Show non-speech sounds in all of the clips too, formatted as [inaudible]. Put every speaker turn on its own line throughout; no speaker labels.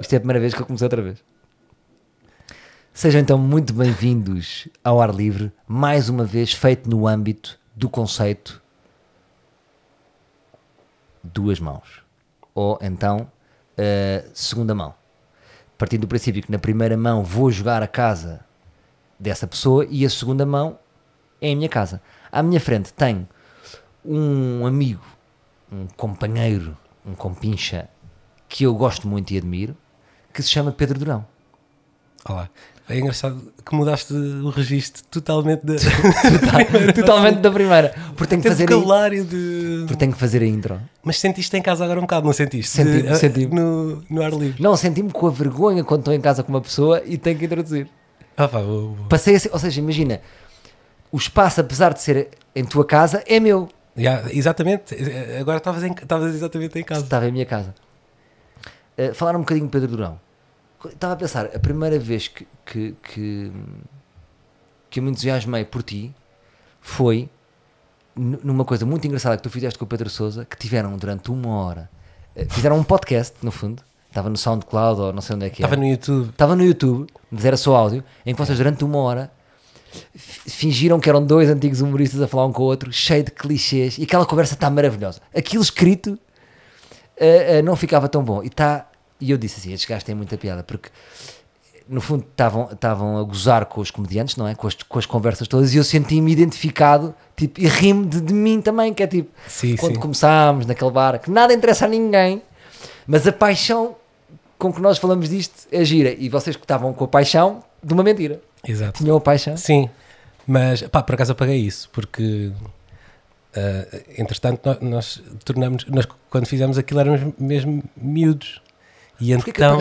Isto é a primeira vez que eu comecei outra vez. Sejam então muito bem-vindos ao ar livre, mais uma vez feito no âmbito do conceito duas mãos. Ou então, uh, segunda mão. Partindo do princípio que na primeira mão vou jogar a casa dessa pessoa e a segunda mão é a minha casa. À minha frente tenho um amigo, um companheiro, um compincha que eu gosto muito e admiro, que se chama Pedro Durão.
Olá. É engraçado que mudaste o registro totalmente da.
Total, [laughs] totalmente da primeira. Porque tenho que fazer.
A... de.
Porque tenho que fazer a intro.
Mas sentiste em casa agora um bocado, não sentiste?
Senti-me,
de,
senti
no, no ar livre.
Não, senti-me com a vergonha quando estou em casa com uma pessoa e tenho que introduzir.
Ah, pá.
Passei assim, ou seja, imagina, o espaço, apesar de ser em tua casa, é meu.
Yeah, exatamente, agora estavas exatamente em casa.
Estava em minha casa. Uh, falar um bocadinho de Pedro Durão. Estava a pensar, a primeira vez que, que, que, que eu me entusiasmei por ti foi numa coisa muito engraçada que tu fizeste com o Pedro Souza, que tiveram durante uma hora, eh, fizeram um podcast, no fundo, estava no SoundCloud ou não sei onde é que
Estava no YouTube.
Estava no YouTube, mas era só áudio, em que vocês durante uma hora fingiram que eram dois antigos humoristas a falar um com o outro, cheio de clichês, e aquela conversa está maravilhosa. Aquilo escrito uh, uh, não ficava tão bom. E está e eu disse assim: estes gajos têm muita piada, porque no fundo estavam a gozar com os comediantes, não é? Com as, com as conversas todas, e eu senti-me identificado, tipo, e rimo de, de, mim também, que é tipo,
sim,
quando
sim.
começámos naquele bar, que nada interessa a ninguém, mas a paixão com que nós falamos disto é gira, e vocês que estavam com a paixão de uma mentira.
Exato.
Tinham a paixão.
Sim, mas pá, por acaso apaguei isso, porque uh, entretanto nós, tornamos, nós quando fizemos aquilo éramos mesmo miúdos.
E Porquê então... que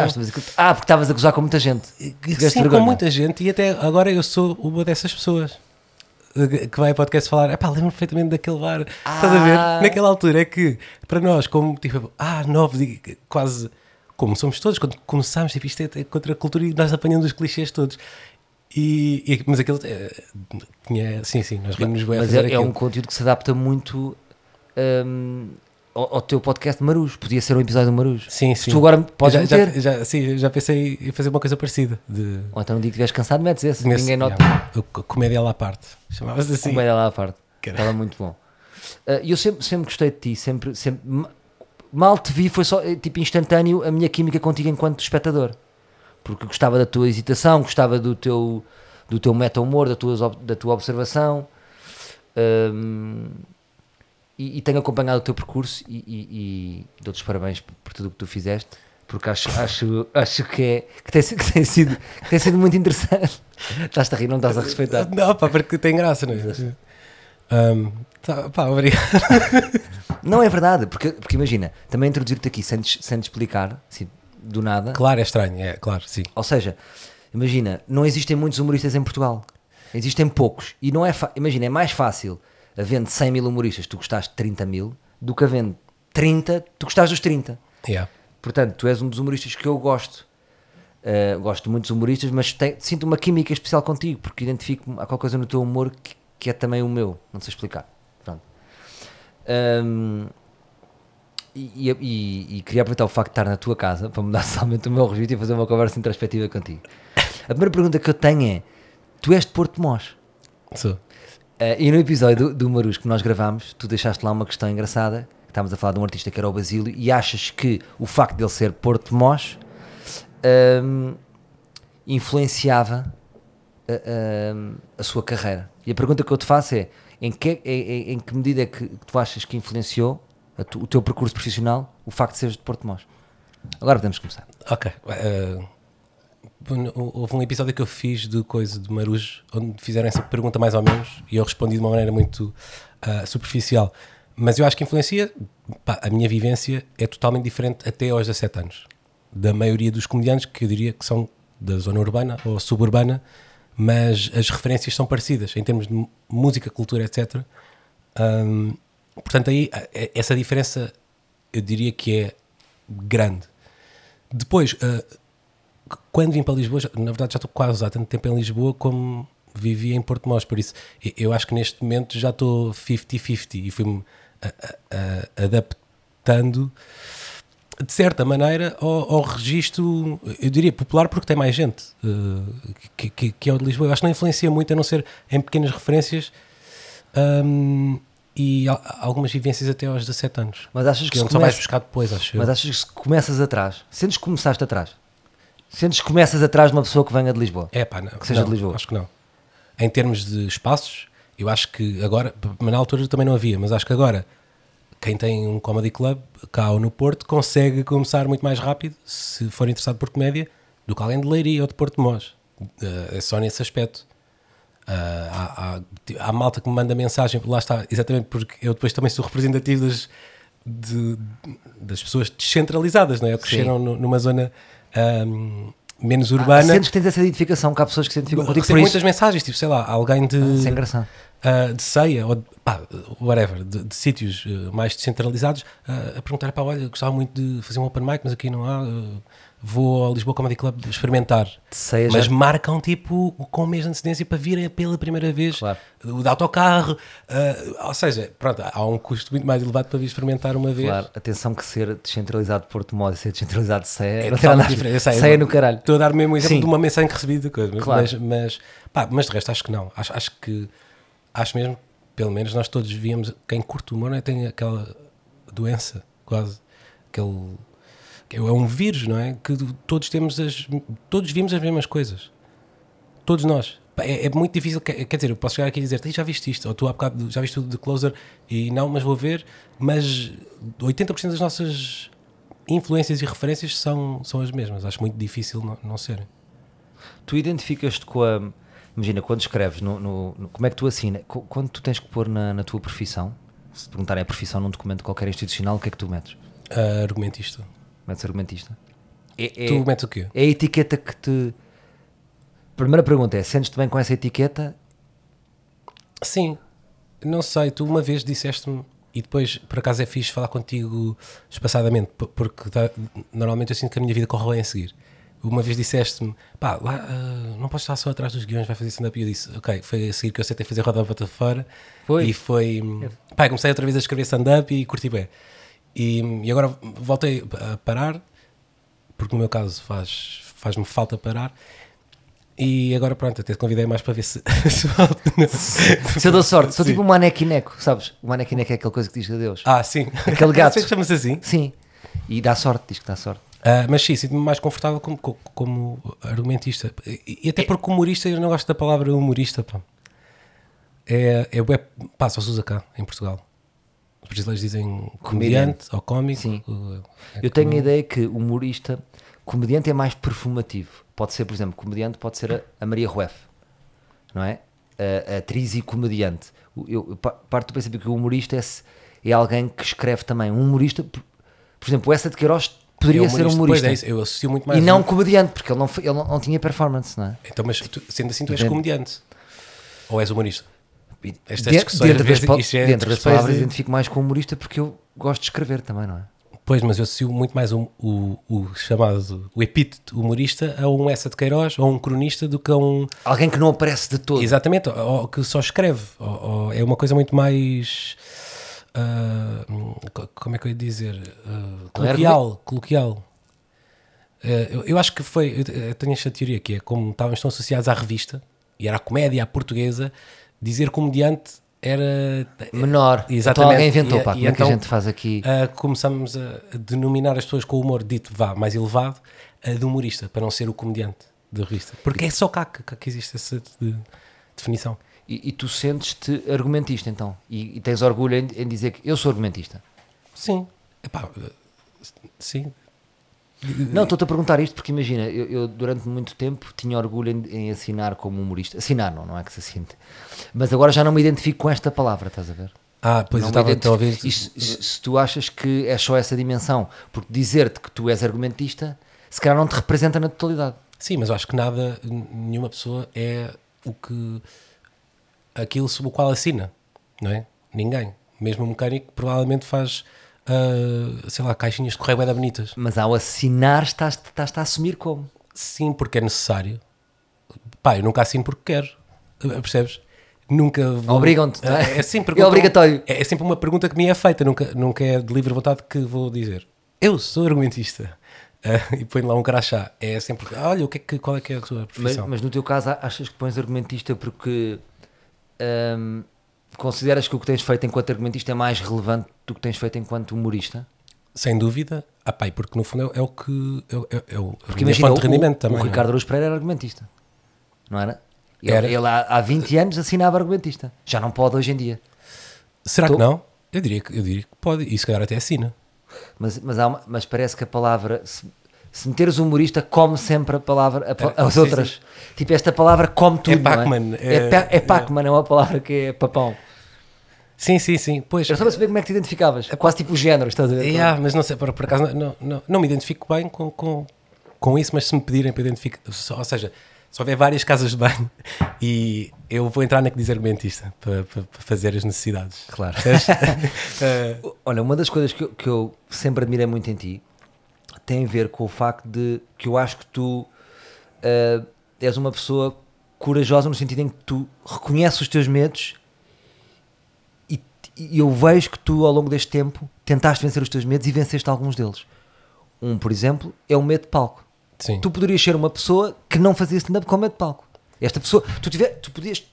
Ah, porque estavas a gozar com muita gente.
Sim, com muita gente e até agora eu sou uma dessas pessoas que vai a podcast falar, é pá, lembro perfeitamente daquele bar. Ah. Estás a ver? Naquela altura é que, para nós, como tipo, ah, novos e quase como somos todos, quando começámos, tipo, isto é contra a cultura e nós apanhamos os clichês todos. E, e mas aquilo é, tinha, sim, sim, nós rimos
bem Mas é, é, um conteúdo que se adapta muito hum, ao, ao, teu podcast Marus. Podia ser um episódio do Marus.
Sim, sim.
Tu agora podes
já,
meter.
Já, já, sim, já pensei em fazer uma coisa parecida. De...
Ou então um dia que estiveres cansado, metes esse. Nesse, ninguém nota.
comédia lá à parte. Chamava-se assim.
Comédia lá à parte. Estava muito bom. E uh, eu sempre, sempre gostei de ti. Sempre, sempre, mal te vi, foi só eh, tipo instantâneo a minha química contigo enquanto espectador. Porque gostava da tua hesitação, gostava do teu, do teu meta-humor, da tua, da tua observação. Um, e, e, tenho acompanhado o teu percurso e, e, e dou-te os parabéns por, por tudo o que tu fizeste porque acho, acho, acho que, é, que, tem, que, tem sido, que tem sido muito interessante. [laughs] Estás-te a rir, não estás a respeitar.
Não, pá, porque tem graça, não é? Um, tá, pá, obrigado.
Não é verdade, porque, porque imagina, também introduzir-te aqui sem, sem te explicar, assim, do nada.
Claro, é estranho, é claro, sim.
Ou seja, imagina, não existem muitos humoristas em Portugal. Existem poucos. E não é, imagina, é mais fácil havendo 100 mil humoristas, tu gostaste de 30 mil, do que havendo 30, tu gostaste dos 30.
Yeah.
Portanto, tu és um dos humoristas que eu gosto. Uh, gosto de muitos humoristas, mas te, sinto uma química especial contigo, porque identifico há qualquer coisa no teu humor que, que é também o meu. Não sei explicar. Pronto. Um, e, e, e, queria aproveitar o facto de estar na tua casa para mudar [laughs] somente o meu registro e fazer uma conversa introspectiva contigo. A primeira pergunta que eu tenho é: tu és de Porto de Mós?
Sou.
Uh, e no episódio do, do Marus que nós gravámos, tu deixaste lá uma questão engraçada. Estávamos a falar de um artista que era o Basílio e achas que o facto dele ser Porto de Mós um, influenciava a, a, a, sua carreira. E a pergunta que eu te faço é: em que, em, em que medida é que tu achas que influenciou tu, o teu percurso profissional o facto de seres de Porto Mós? Agora podemos começar.
Ok. Uh, houve um episódio que eu fiz de coisa de Marujo, onde fizeram essa pergunta mais ou menos e eu respondi de uma maneira muito uh, superficial. Mas eu acho que influencia. Pá, a minha vivência é totalmente diferente até aos 17 anos. Da maioria dos comediantes que eu diria que são da zona urbana ou suburbana, mas as referências são parecidas em termos de música, cultura, etc. Um, portanto, aí essa diferença eu diria que é grande. Depois, uh, quando vim para Lisboa, na verdade já estou quase há tanto tempo em Lisboa como vivia em Porto Mós, por isso eu acho que neste momento já estou 50-50 e fui-me adaptando de certa maneira, ao, ao registro, eu diria popular, porque tem mais gente que, que, que, é o de Lisboa. Eu acho que não influencia muito, a não ser em pequenas referências um, e algumas vivências até aos 17 anos.
Mas achas que,
que
se
só vais buscar depois, acho
Mas achas que começas atrás, sentes que começaste atrás? Sentes que começas atrás de uma pessoa que venha de Lisboa?
É pá, não.
Que seja
não,
de Lisboa?
Acho que não. Em termos de espaços, eu acho que agora, mas na altura também não havia, mas acho que agora quem tem um comedy club cá ou no Porto consegue começar muito mais rápido se for interessado por comédia do que alguém de Leiria ou de Porto de Mós. Uh, é só nesse aspecto. Uh, há, há, há, malta que me manda mensagem, lá está, exatamente porque eu depois também sou representativo das, de, das pessoas descentralizadas, não é? Que cresceram numa zona um, menos ah, urbana. Ah,
sentes que tens essa identificação, que há pessoas que se identificam contigo
por muitas mensagens, tipo, sei lá, alguém de.
Ah, é engraçado
uh, de ceia ou de, pá, whatever, de, de sítios uh, mais descentralizados, uh, a perguntar: pá, olha, gostava muito de fazer um open mic, mas aqui não há. Vou ao Lisboa Comedy Club experimentar.
Ceia
mas marcam tipo com um mês de antecedência para virem pela primeira vez
claro.
o de autocarro. ou seja, pronto, há um custo muito mais elevado para vir experimentar uma vez.
Claro, atenção que ser descentralizado de Porto Modo e ser descentralizado de ceia
é nada diferente.
Ceia no caralho.
Estou a dar mesmo exemplo Sim. de uma mensagem que recebi de coisa,
claro.
mas, mas, pá, mas de resto acho que não. Acho, acho que acho mesmo, pelo menos nós todos víamos, quem curte o humor é? tem aquela doença, quase, aquele é um vírus, não é? Que todos temos as, todos vimos as mesmas coisas, todos nós. É, é muito difícil, quer, dizer, eu posso chegar aqui e dizer, já viste isto, ou tu há bocado já viste tudo de Closer e não, mas vou ver, mas 80% das nossas influências e referências são, são as mesmas. Acho muito difícil não, não serem.
Tu identificas-te com a Imagina, quando escreves, no, no, no, como é que tu assina? Quando tu tens que pôr na, na tua profissão, se te perguntarem a profissão num documento qualquer institucional, o que é que tu metes?
Uh, argumentista.
Metes argumentista?
É, é, tu metes o quê?
É a etiqueta que te. Primeira pergunta é: sentes-te bem com essa etiqueta?
Sim, não sei. Tu uma vez disseste-me, e depois por acaso é fixe falar contigo espaçadamente, porque tá, normalmente eu sinto que a minha vida corre bem a seguir uma vez disseste-me, pá, lá, uh, não podes estar só atrás dos guiões, vai fazer stand-up. E eu disse, ok, foi a seguir que eu sei fazer roda para fora.
Foi.
E foi, pá, comecei outra vez a escrever stand-up e curti bem. E, e agora voltei a parar, porque no meu caso faz, faz-me falta parar. E agora pronto, até te convidei mais para ver se [laughs] [laughs]
se, eu dou sorte, sou sim. tipo um manequineco, sabes? O manequineco é aquela coisa que diz adeus.
Ah, sim.
Aquele [laughs] gato.
Chama-se assim?
Sim. E dá sorte, diz que dá sorte.
Uh, mas sim, sinto-me mais confortável como, como, como argumentista. E, e, até é. porque humorista, eu não gosto da palavra humorista. Pá. É, é web, pá, só se usa cá, em Portugal. Os brasileiros dizem comediante ou cómico.
Sim. É eu tenho a ideia que humorista, comediante é mais performativo. Pode ser, por exemplo, comediante pode ser a, a Maria Rueff, não é? A, a atriz e comediante. Eu, parto do princípio que o humorista é, é alguém que escreve também. Um humorista, por, por exemplo, essa de Queiroz poderia é ser um humorista.
É eu associo muito mais.
E não um comediante, porque ele não, ele não, não tinha performance, não é?
Então, mas tu, sendo assim, tu és comediante. Ou és humorista?
Estas discussões dentro, das, vezes, é dentro das palavras identifico mais com humorista porque eu gosto de escrever também, não é?
Pois, mas eu associo muito mais o, o, o, chamado, o epíteto humorista a um Essa de Queiroz ou um cronista do que a um...
Alguém que não aparece de todo.
Exatamente, ou, ou que só escreve. Ou, ou é uma coisa muito mais uh, como é que eu ia dizer? Uh, coloquial. coloquial. Uh, eu, eu, acho que foi. Eu tenho esta teoria que é como estávamos tão associados à revista e era a comédia à portuguesa, dizer comediante era
menor. Exatamente. Então alguém inventou, e, pá, e como então, é que a então, gente faz aqui?
Uh, começamos a denominar as pessoas com o humor dito vá mais elevado uh, de humorista, para não ser o comediante de revista. Porque é só cá que, que existe essa de, definição.
E, e tu sentes-te argumentista então? E, e, tens orgulho em, em, dizer que eu sou argumentista?
Sim. Epá, sim.
Não, estou-te a perguntar isto porque imagina, eu, eu, durante muito tempo tinha orgulho em, em, assinar como humorista. Assinar não, não é que se assinte. Mas agora já não me identifico com esta palavra, estás a ver?
Ah, pois não eu estava a ouvir.
Se, se tu achas que é só essa dimensão, porque dizer-te que tu és argumentista, se calhar não te representa na totalidade.
Sim, mas eu acho que nada, nenhuma pessoa é o que aquilo sobre o qual assina, não é? Ninguém. Mesmo o mecânico provavelmente faz, uh, sei lá, caixinhas de correio bem bonitas.
Mas ao assinar estás, estás a assumir como?
Sim, porque é necessário. Pá, eu nunca assino porque quero. Percebes? Nunca
vou... Obrigam-te,
é? É, [laughs] sempre
é obrigatório.
É, é, sempre uma pergunta que me é feita, nunca, nunca é de livre vontade que vou dizer. eu sou argumentista. [laughs] Ah, e põe lá um crachá. É sempre, olha, o que é que, qual é que é a tua
Mas,
profissão?
mas no teu caso, achas que pões argumentista porque hum, consideras que o que tens feito enquanto argumentista é mais relevante do que tens feito enquanto humorista?
Sem dúvida. Ah, e porque no fundo é, é o que. É, o- é, é o,
Porque imagina, o,
rendimento
o
também. não é?
Ricardo Araújo Pereira era argumentista, não era? Ele,
Era.
ele há, há 20 anos assinava argumentista. Já não pode hoje em dia.
Será
Tô-
que não? Eu diria que, eu diria que pode. E se calhar até assina.
Mas, mas, uma- mas parece que a palavra, se, se meteres humorista, come sempre a palavra, a
É,
as
sim,
outras. Tipo, esta palavra come tudo. não
Pac-Man,
É,
é-
é, é Pac-Man, é uma palavra que é papão.
Sim, sim, sim. Pois.
Eu só para saber como é que te identificavas. É quase tipo o género, estás a ver?
Yeah, mas não sei, por, por acaso não, não, não, me identifico bem com, com, com isso, mas se me pedirem para identificar, ou seja, se houver várias casas de banho e eu vou entrar na que diz argumentista para, para, para fazer as necessidades.
Claro. [laughs] [laughs]
Eh,
Olha, uma das coisas que eu, que eu sempre admirei muito em ti tem a ver com o facto de que eu acho que tu eh, és uma pessoa corajosa no sentido em que tu reconheces os teus medos e, e eu vejo que tu, ao longo deste tempo, tentaste vencer os teus medos e venceste alguns deles. Um, por exemplo, é o medo de palco.
sim.
Tu poderias ser uma pessoa que não fazia stand-up com medo de palco. Esta pessoa, tu, tiver, tu podias.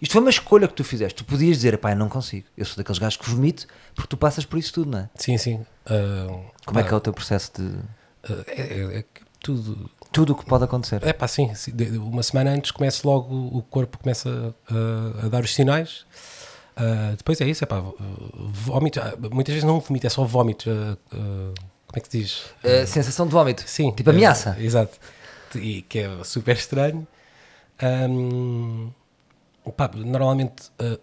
Isto foi uma escolha que tu fizeste. Tu podias dizer, pá, eu não consigo. Eu sou daqueles gajos que vomito porque tu passas por isso tudo, não é?
Sim, sim. Eh,
Como é
pá,
que é o teu processo de.
eh, é, é- é tudo.
Tudo o que pode acontecer.
É pá, sim. Uma semana antes começa logo, o corpo começa a, a dar os sinais. Ah, depois é isso, é pá, vómito. ah, Muitas vezes não vomito, é só vómito. ah, ah, como é que se diz?
Sensação de vómito.
Sim.
Tipo ameaça.
eh, exato. E que é super estranho. Ahm, pá, normalmente, ah,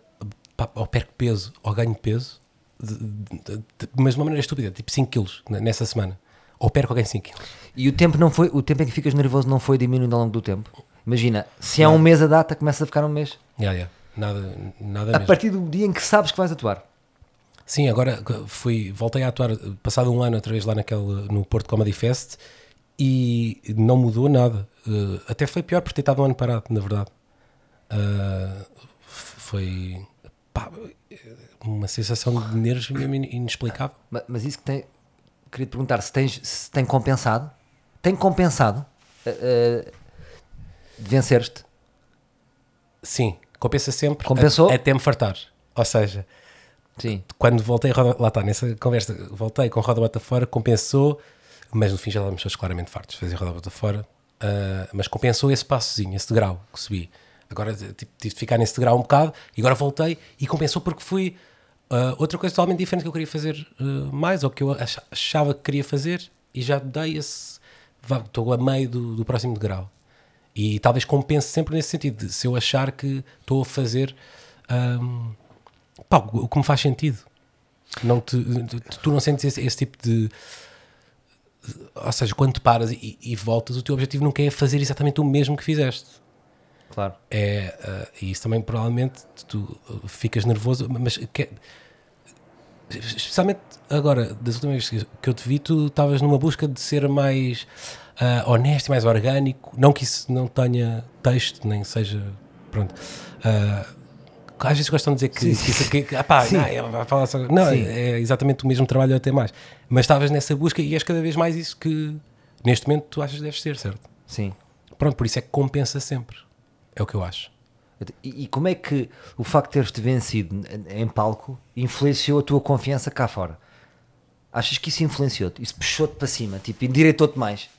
pá, ou perco peso ou ganho peso, de- de- de- mas de uma maneira estúpida, tipo 5 quilos nessa semana. Ou perco ou ganho 5 quilos.
E o tempo não foi. O tempo em que ficas nervoso não foi diminuindo ao longo do tempo. Imagina, se é um mês a data, começa a ficar um mês.
Yeah, yeah. Nada, nada
A
mesmo.
partir do dia em que sabes que vais atuar.
Sim, agora fui, voltei a atuar passado um ano outra vez lá naquele, no Porto Comedy Fest e não mudou nada. Uh, até foi pior por ter estado um ano parado, na verdade. Uh, foi pá, uma sensação de nervos mesmo in- inexplicável.
Ma- Mas isso que tem. Queria te perguntar se, tens, se tem compensado. Tem compensado eh, de vencer-te?
Sim, compensa sempre
Compensou?
a- até me fartar. Ou seja,
Sim.
quando voltei, a roda, lá está, nessa conversa, voltei com Roda Bota Fora, compensou, mas no fim já estávamos todos claramente fartos de fazer Roda Bota Fora, ah, mas compensou esse passozinho, esse degrau que subi. Agora tipo, tive de ficar nesse degrau um bocado e agora voltei e compensou porque fui ah, outra coisa totalmente diferente que eu queria fazer ah, mais ou que eu ach- achava que queria fazer e já dei esse. Estou a meio do, do próximo degrau. E talvez compense sempre nesse sentido, se eu achar que estou a fazer. ahm, pá, o que me faz sentido. Não te, tu não sentes esse, esse tipo de. Ou seja, quando te paras e, e voltas, o teu objetivo nunca é fazer exatamente o mesmo que fizeste.
Claro.
É, ah, e isso também provavelmente tu ah, ficas nervoso, mas que- especialmente agora, das últimas vezes que eu te vi, tu estavas numa busca de ser mais ah, honesto e mais orgânico. Não que isso não tenha texto, nem seja. Pronto. Ah, às vezes gostam de dizer que, que isso que, ah pá,
Sim.
não, é, vai falar só- não,
Sim.
é exatamente o mesmo trabalho até mais. Mas estavas nessa busca e és cada vez mais isso que neste momento tu achas que deves ser, certo?
Sim.
Pronto, por isso é que compensa sempre. É o que eu acho.
E, e como é que o facto de teres-te vencido em- palco influenciou a tua confiança cá fora? Achas que isso influenciou-te? Isso puxou-te para cima? Tipo, endireitou-te mais?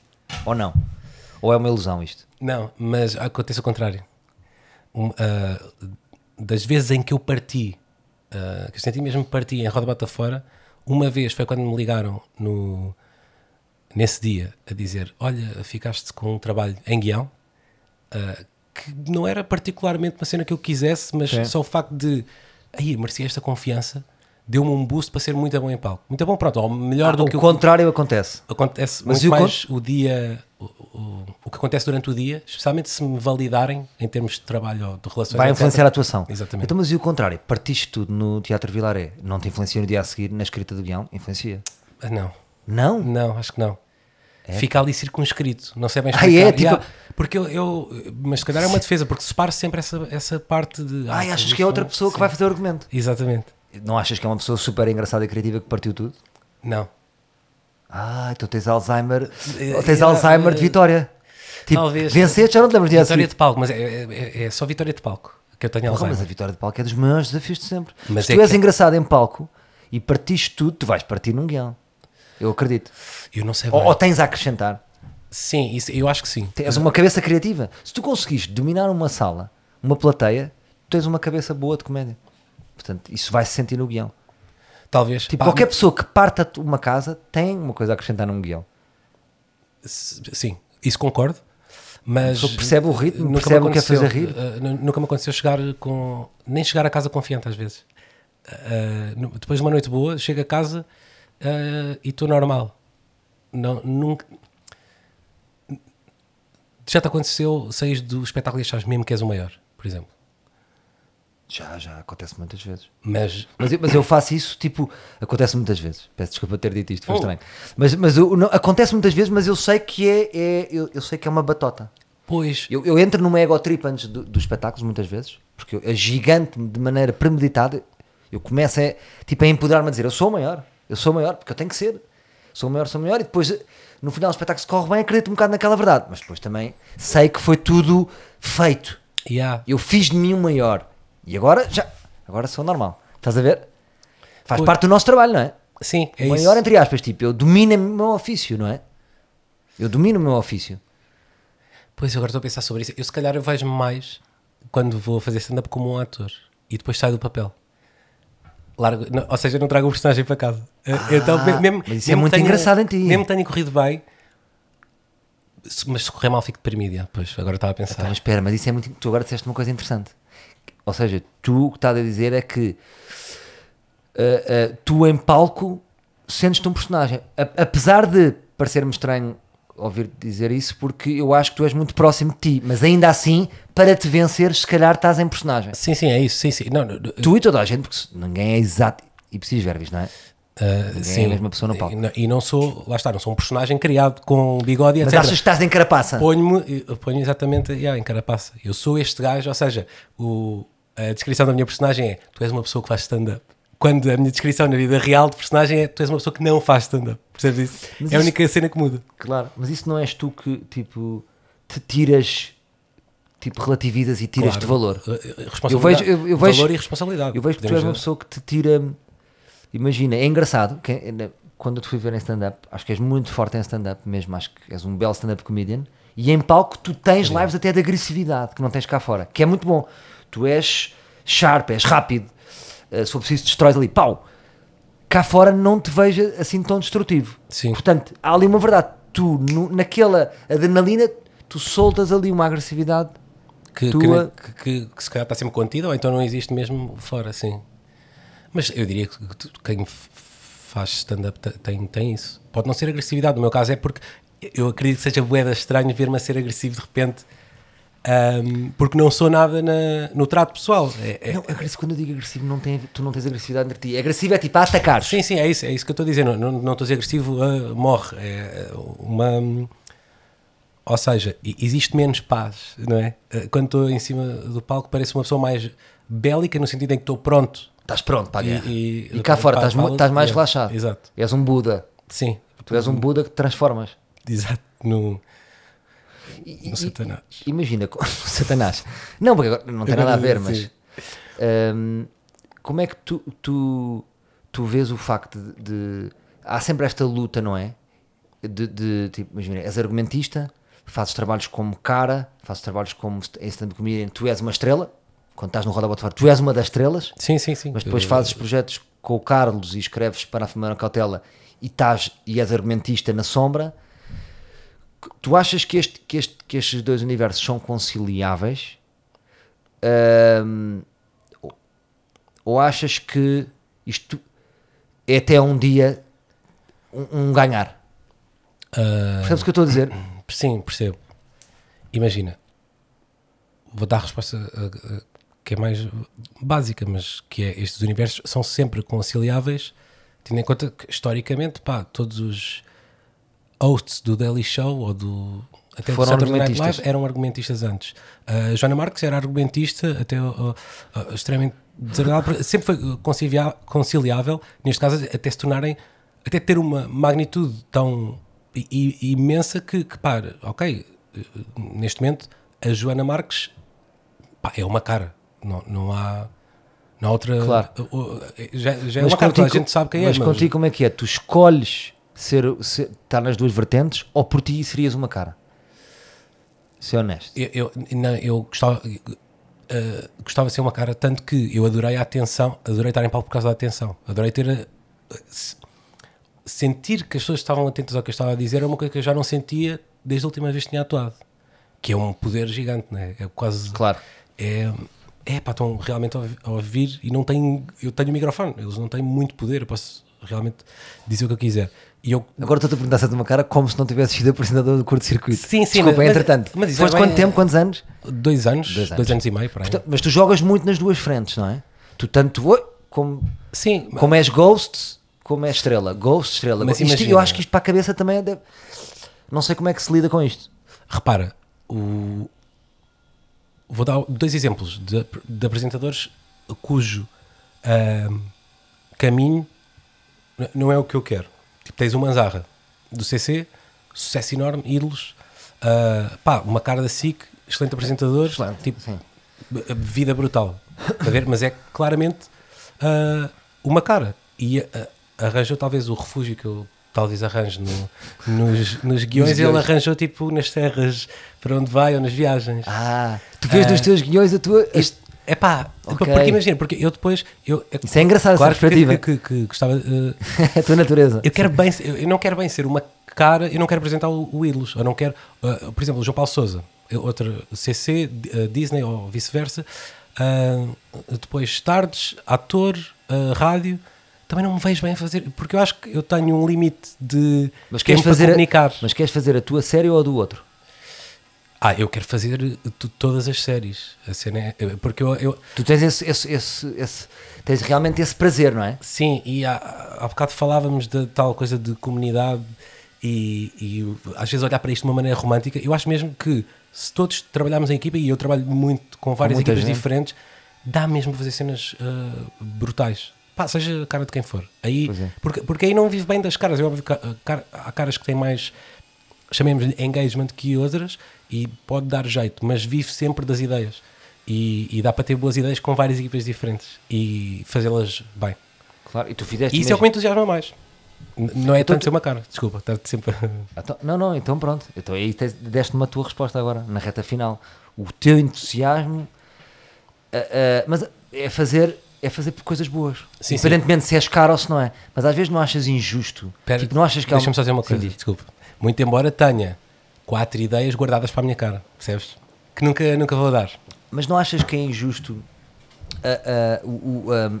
Ou não? Ou é uma ilusão isto?
Não, mas acontece o contrário. Um, ah, das vezes em que eu parti, ah, que eu senti mesmo parti em roda bota fora, uma vez foi quando me ligaram no, nesse dia a dizer: Olha, ficaste com um trabalho em guião, ah, que não era particularmente uma cena que eu quisesse, mas
Sim.
só o facto de aí merecia esta confiança, deu-me um boost para ser muito bom em palco. Muito bom, pronto, ou melhor
Ah,
do
o
que eu
contrário acontece.
acontece
Mas
muito
o
mais o dia, o, o, o que acontece durante o dia, especialmente se me validarem em termos de trabalho ou de relações.
Vai
etc.
influenciar a atuação.
Exatamente.
Então, mas e o contrário? Partiste tudo no Teatro Vilaré. Não te influenciou no dia a seguir na escrita do guião? Influencia?
Ah, Não,
Não?
não, acho que não. Fica ali circunscrito, não sei bem
Ah,
explicar.
é? Tipo-
Yeah, porque eu, eu- mas se calhar é uma defesa, porque separo sempre essa, essa parte de.
Ai,
ah,
achas
isto
que é outra pessoa que
sim.
vai fazer o argumento?
Exatamente.
Não achas que é uma pessoa super engraçada e criativa que partiu tudo?
Não.
Ah, então tens Alzheimer. Ou tens
eh,
Alzheimer de
eh,
vitória. Tipo,
talvez.
venceste, já não te lembras de
Vitória de palco, mas é, é- é só vitória de palco que eu tenho
Porra, mas a
Alzheimer.
vitória de palco é dos maiores desafios de sempre.
Mas
Se
é
tu és
que-
engraçado em palco e partiste tudo, tu vais partir num guião. Eu acredito.
Eu não sei
Ou,
bem.
ou tens a acrescentar.
Sim, isso, eu acho que sim.
Tens uma cabeça criativa. Se tu conseguires dominar uma sala, uma plateia, tu tens uma cabeça boa de comédia. Portanto, isso vai se sentir no guião.
Talvez.
Tipo,
Pá,
qualquer pessoa que parta uma casa tem uma coisa a acrescentar num guião.
s- Sim, isso concordo. Mas
pessoa percebe o ritmo,
nunca me
percebe o que é
aconteceu,
fazer rir.
eh, nu- nunca me aconteceu chegar com. Nem chegar a casa confiante às vezes. Eh, nu- depois de uma noite boa, chego a casa eh, e estou normal. Não, nunca. Já te aconteceu sair do espetáculo e achares mesmo que és o maior, por exemplo.
Já, já, acontece muitas vezes.
Mas
Mas eu, mas eu faço isso, tipo, acontece muitas vezes. Peço desculpa ter dito isto, foi
Oh.
estranho. Mas, mas eu, não- acontece muitas vezes, mas eu sei que é, é- eu, eu sei que é uma batota.
pois,
Eu, eu entro numa ego trip antes do- dos espetáculos, muitas vezes, porque eu, a gigante de maneira premeditada, eu começo a, tipo, a empoderar-me a dizer: Eu sou o maior, eu sou o maior, porque eu tenho que ser. Sou o maior, sou o maior, e depois no final do espetáculo se corre bem, acredito um bocado naquela verdade, mas depois também sei que foi tudo feito.
yeah.
Eu fiz de mim o maior, e agora já, agora sou normal. Estás a ver? Faz parte do nosso trabalho, não é?
sim, é
o
isso.
maior, entre aspas, tipo, eu domino o meu ofício, não é? Eu domino o meu ofício.
Pois eu agora estou a pensar sobre isso. Eu se calhar eu vejo mais quando vou fazer stand-up como um ator e depois saio do papel. Largo, não- ou seja, não trago o personagem para casa. Eh, então, me- mesmo,
Ah, mas isso é
mesmo
muito
que tenha-
engraçado em ti.
Mesmo que tenha corrido bem, mas se correr mal fico deprimido. Pois, agora estava a pensar.
Então, espera, mas isso é muito. Tu agora disseste uma coisa interessante. Ou seja, tu o que estás a dizer é que ah, ah, tu em palco sentes-te um personagem. A- apesar de parecer-me estranho ouvir dizer isso, porque eu acho que tu és muito próximo de ti, mas ainda assim, para te vencer, se calhar estás em personagem.
Sim, sim, é isso. Sim, sim. Não, não,
Tu e toda a gente, porque ninguém é exato. E precis verbis, não é?
eh,
Ninguém
sim.
é a mesma pessoa no palco.
E não, sou, lá está, não sou um personagem criado com bigode e
Mas
etc.
achas que estás em carapaça?
Ponho-me, ponho exatamente yeah, em carapaça. Eu sou este gajo, ou seja, o, a descrição da minha personagem é: tu és uma pessoa que faz stand-up. Quando a minha descrição na vida real de personagem é: tu és uma pessoa que não faz stand-up. Percebes isso?
Mas
é a única cena que muda.
Claro, mas isso não és tu que, tipo, te tiras, tipo, relativizas e tiras de
Claro.
valor. Eu
Responsabilidade.
vejo- eu- eu vejo-
valor e responsabilidade.
Eu vejo que tu és uma pessoa que te tira. Imagina, é engraçado. Que, quando eu te fui ver em stand-up, acho que és muito forte em stand-up mesmo. Acho que és um belo stand-up comedian. E em palco tu tens lives até de agressividade que não tens cá fora, que é muito bom. Tu és sharp, és rápido. Eh, se for preciso, destróis ali, pau. Cá fora não te vejo assim tão destrutivo.
Sim.
Portanto, há ali uma verdade. Tu, no- naquela adrenalina, tu soltas ali uma agressividade.
que,
tua-
que, que- que se calhar está sempre contida ou então não existe mesmo fora, sim. Mas eu diria que quem faz stand-up te- tem, tem isso. Pode não ser agressividade, no meu caso é porque eu acredito que seja boeda estranho ver-me a ser agressivo de repente, ahm, porque não sou nada na- no trato pessoal. É- é-
Não, agressivo, quando eu digo agressivo, não tem, tu não tens agressividade entre ti. Agressivo é tipo a atacar.
Sim, sim, é isso, é isso que eu estou a dizer. Não, não, não estou a dizer agressivo, ah, morre. É uma. Ou seja, e- existe menos paz, não é? Ah, Quando estou em cima do palco, parece uma pessoa mais bélica, no sentido em que estou pronto.
Estás pronto para a guerra.
E,
E, cá fora estás, estás mais
é,
relaxado.
Exato,
És um Buda.
sim,
Tu és um Buda que te transformas.
exato. No,
E- e-
Satanás.
Imagina, co- [laughs] Satanás. Não, porque agora não tem nada a ver, mas hum, como é que tu, tu, tu vês o facto de, de- Há sempre esta luta, não é? De, de tipo, imagina, és argumentista, fazes trabalhos como cara, fazes trabalhos como em stand comedian, tu és uma estrela. Quando estás no Roda Bota Fora, tu és uma das estrelas.
Sim, sim, sim.
mas depois
Eu-
fazes projetos com o Carlos e escreves para a Fumar Cautela e estás e és argumentista na sombra, tu achas que, este, que, este, que estes dois universos são conciliáveis? Ahm, ou- achas que isto é até um dia um, um ganhar?
Ah,
Percebes o que eu estou a dizer? [clears throat]
Sim, percebo. Imagina, vou dar a resposta ah, ah, que é mais básica, mas que é estes universos são sempre conciliáveis, tendo em conta que historicamente, pá, todos os hosts do Daily Show ou do até
Foram
Saturday Night
argumentistas.
Live eram argumentistas antes. A Joana Marques era argumentista até uh, uh, extremamente desagradável, sempre foi conciliá- conciliável, neste caso até se tornarem até ter uma magnitude tão imensa que, que pá, ok, eh, neste momento a Joana Marques pá, é uma cara, não, não há. Há outra.
Claro.
uh, uh, Já, já é uma cara, a gente sabe quem
mas
é. Mas
contigo como é que é? Tu escolhes ser, ser- estar nas duas vertentes ou por ti serias uma cara? Ser honesto.
eu, eu, não, eu gostava, uh, gostava de ser uma cara, tanto que eu adorei a atenção, adorei estar em palco por causa da atenção, adorei ter. a- se- sentir que as pessoas estavam atentas ao que eu estava a dizer é uma coisa que eu já não sentia desde a última vez que tinha atuado. Que é um poder gigante, né? É quase.
Claro.
É, é pá, estão realmente a ouvi- a ouvir e não tenho. Eu tenho o microfone, eles não têm muito poder, eu posso realmente dizer o que eu quiser. E eu
Agora estou-te a perguntar é de uma cara como se não tivesse sido apresentador do curto-circuito.
Sim, sim,
Desculpa,
mas-
entretanto.
mas isso
Foste
é
quanto
bem-
tempo? Quantos anos?
Dois anos,
Dois
dois
anos.
anos, e meio, por aí.
Portanto, Mas tu jogas muito nas duas frentes, não é? Tu tanto como,
Sim,
como és Ghost, como é estrela. Ghost, estrela.
Mas
Isto-
imagina-
eu acho que isto para a cabeça também é. de- Não sei como é que se lida com isto.
repara, o... vou dar dois exemplos de, de apresentadores cujo ahm, caminho não é o que eu quero. Tipo, tens o Manzarra do CC, sucesso enorme, ídolos, ah, pá, uma cara da SIC, excelente apresentador,
Excelente,
tipo,
sim.
vida brutal. A ver? Mas é claramente ah, uma cara. E ah, arranjou talvez o refúgio que eu talvez arranje no- nos, nos guiões.
Nos
Ele
guiões.
arranjou tipo nas terras para onde vai ou nas viagens.
Ah, tu vês nos teus guiões a tua.
É pá,
Ok.
porque imagina, porque eu depois. Eu,
Isso é engraçado,
claro
essa perspectiva.
que, que, que gostava.
é [laughs] a tua natureza.
eu quero bem, eu não quero bem ser uma cara, eu não quero apresentar o, o ídolos, eu não quero, uh, por exemplo, o João Paulo Souza, outra CC, uh, Disney ou vice-versa, uh, depois tardes, ator, uh, rádio, também não me vejo bem a fazer, porque eu acho que eu tenho um limite de
Mas queres fazer, a-
comunicar.
mas queres fazer a tua série ou a do outro?
Ah, eu quero fazer uh, todas as séries, a cena é, porque eu, eu
Tu tens esse, esse, esse, esse- tens realmente esse prazer, não é?
Sim, e há, há bocado falávamos de tal coisa de comunidade e, e às vezes olhar para isto de uma maneira romântica. Eu acho mesmo que se todos trabalharmos em equipa, e eu trabalho muito com várias
muita
equipas diferentes, dá mesmo para fazer cenas ah, brutais. Pá, seja a cara de quem for. Aí,
é.
porque, porque aí não vive bem das caras. É óbvio há caras que têm mais, chamemos-lhe engagement que outras, e pode dar jeito, mas vive sempre das ideias. E, e dá para ter boas ideias com várias equipas diferentes e fazê-las bem.
Claro, e tu fizeste
E isso é o que me entusiasma mais. Não é
Então
tanto
tu-
ser uma cara, desculpa, estar sempre. [laughs]
Então- não, não, então pronto. Então aí deste-me a tua resposta agora, na reta final. O teu entusiasmo, ah, ah, mas é fazer, é fazer por coisas boas.
Sim,
Independentemente se és caro ou se não é. Mas às vezes não achas injusto.
Pera,
tipo, não achas que há
Deixa-me só dizer uma
Sim,
coisa,
diz.
desculpa. Muito embora tenha quatro ideias guardadas para a minha cara, percebes? Que nunca, nunca vou dar.
Mas não achas que é injusto ah, ah, o, ah,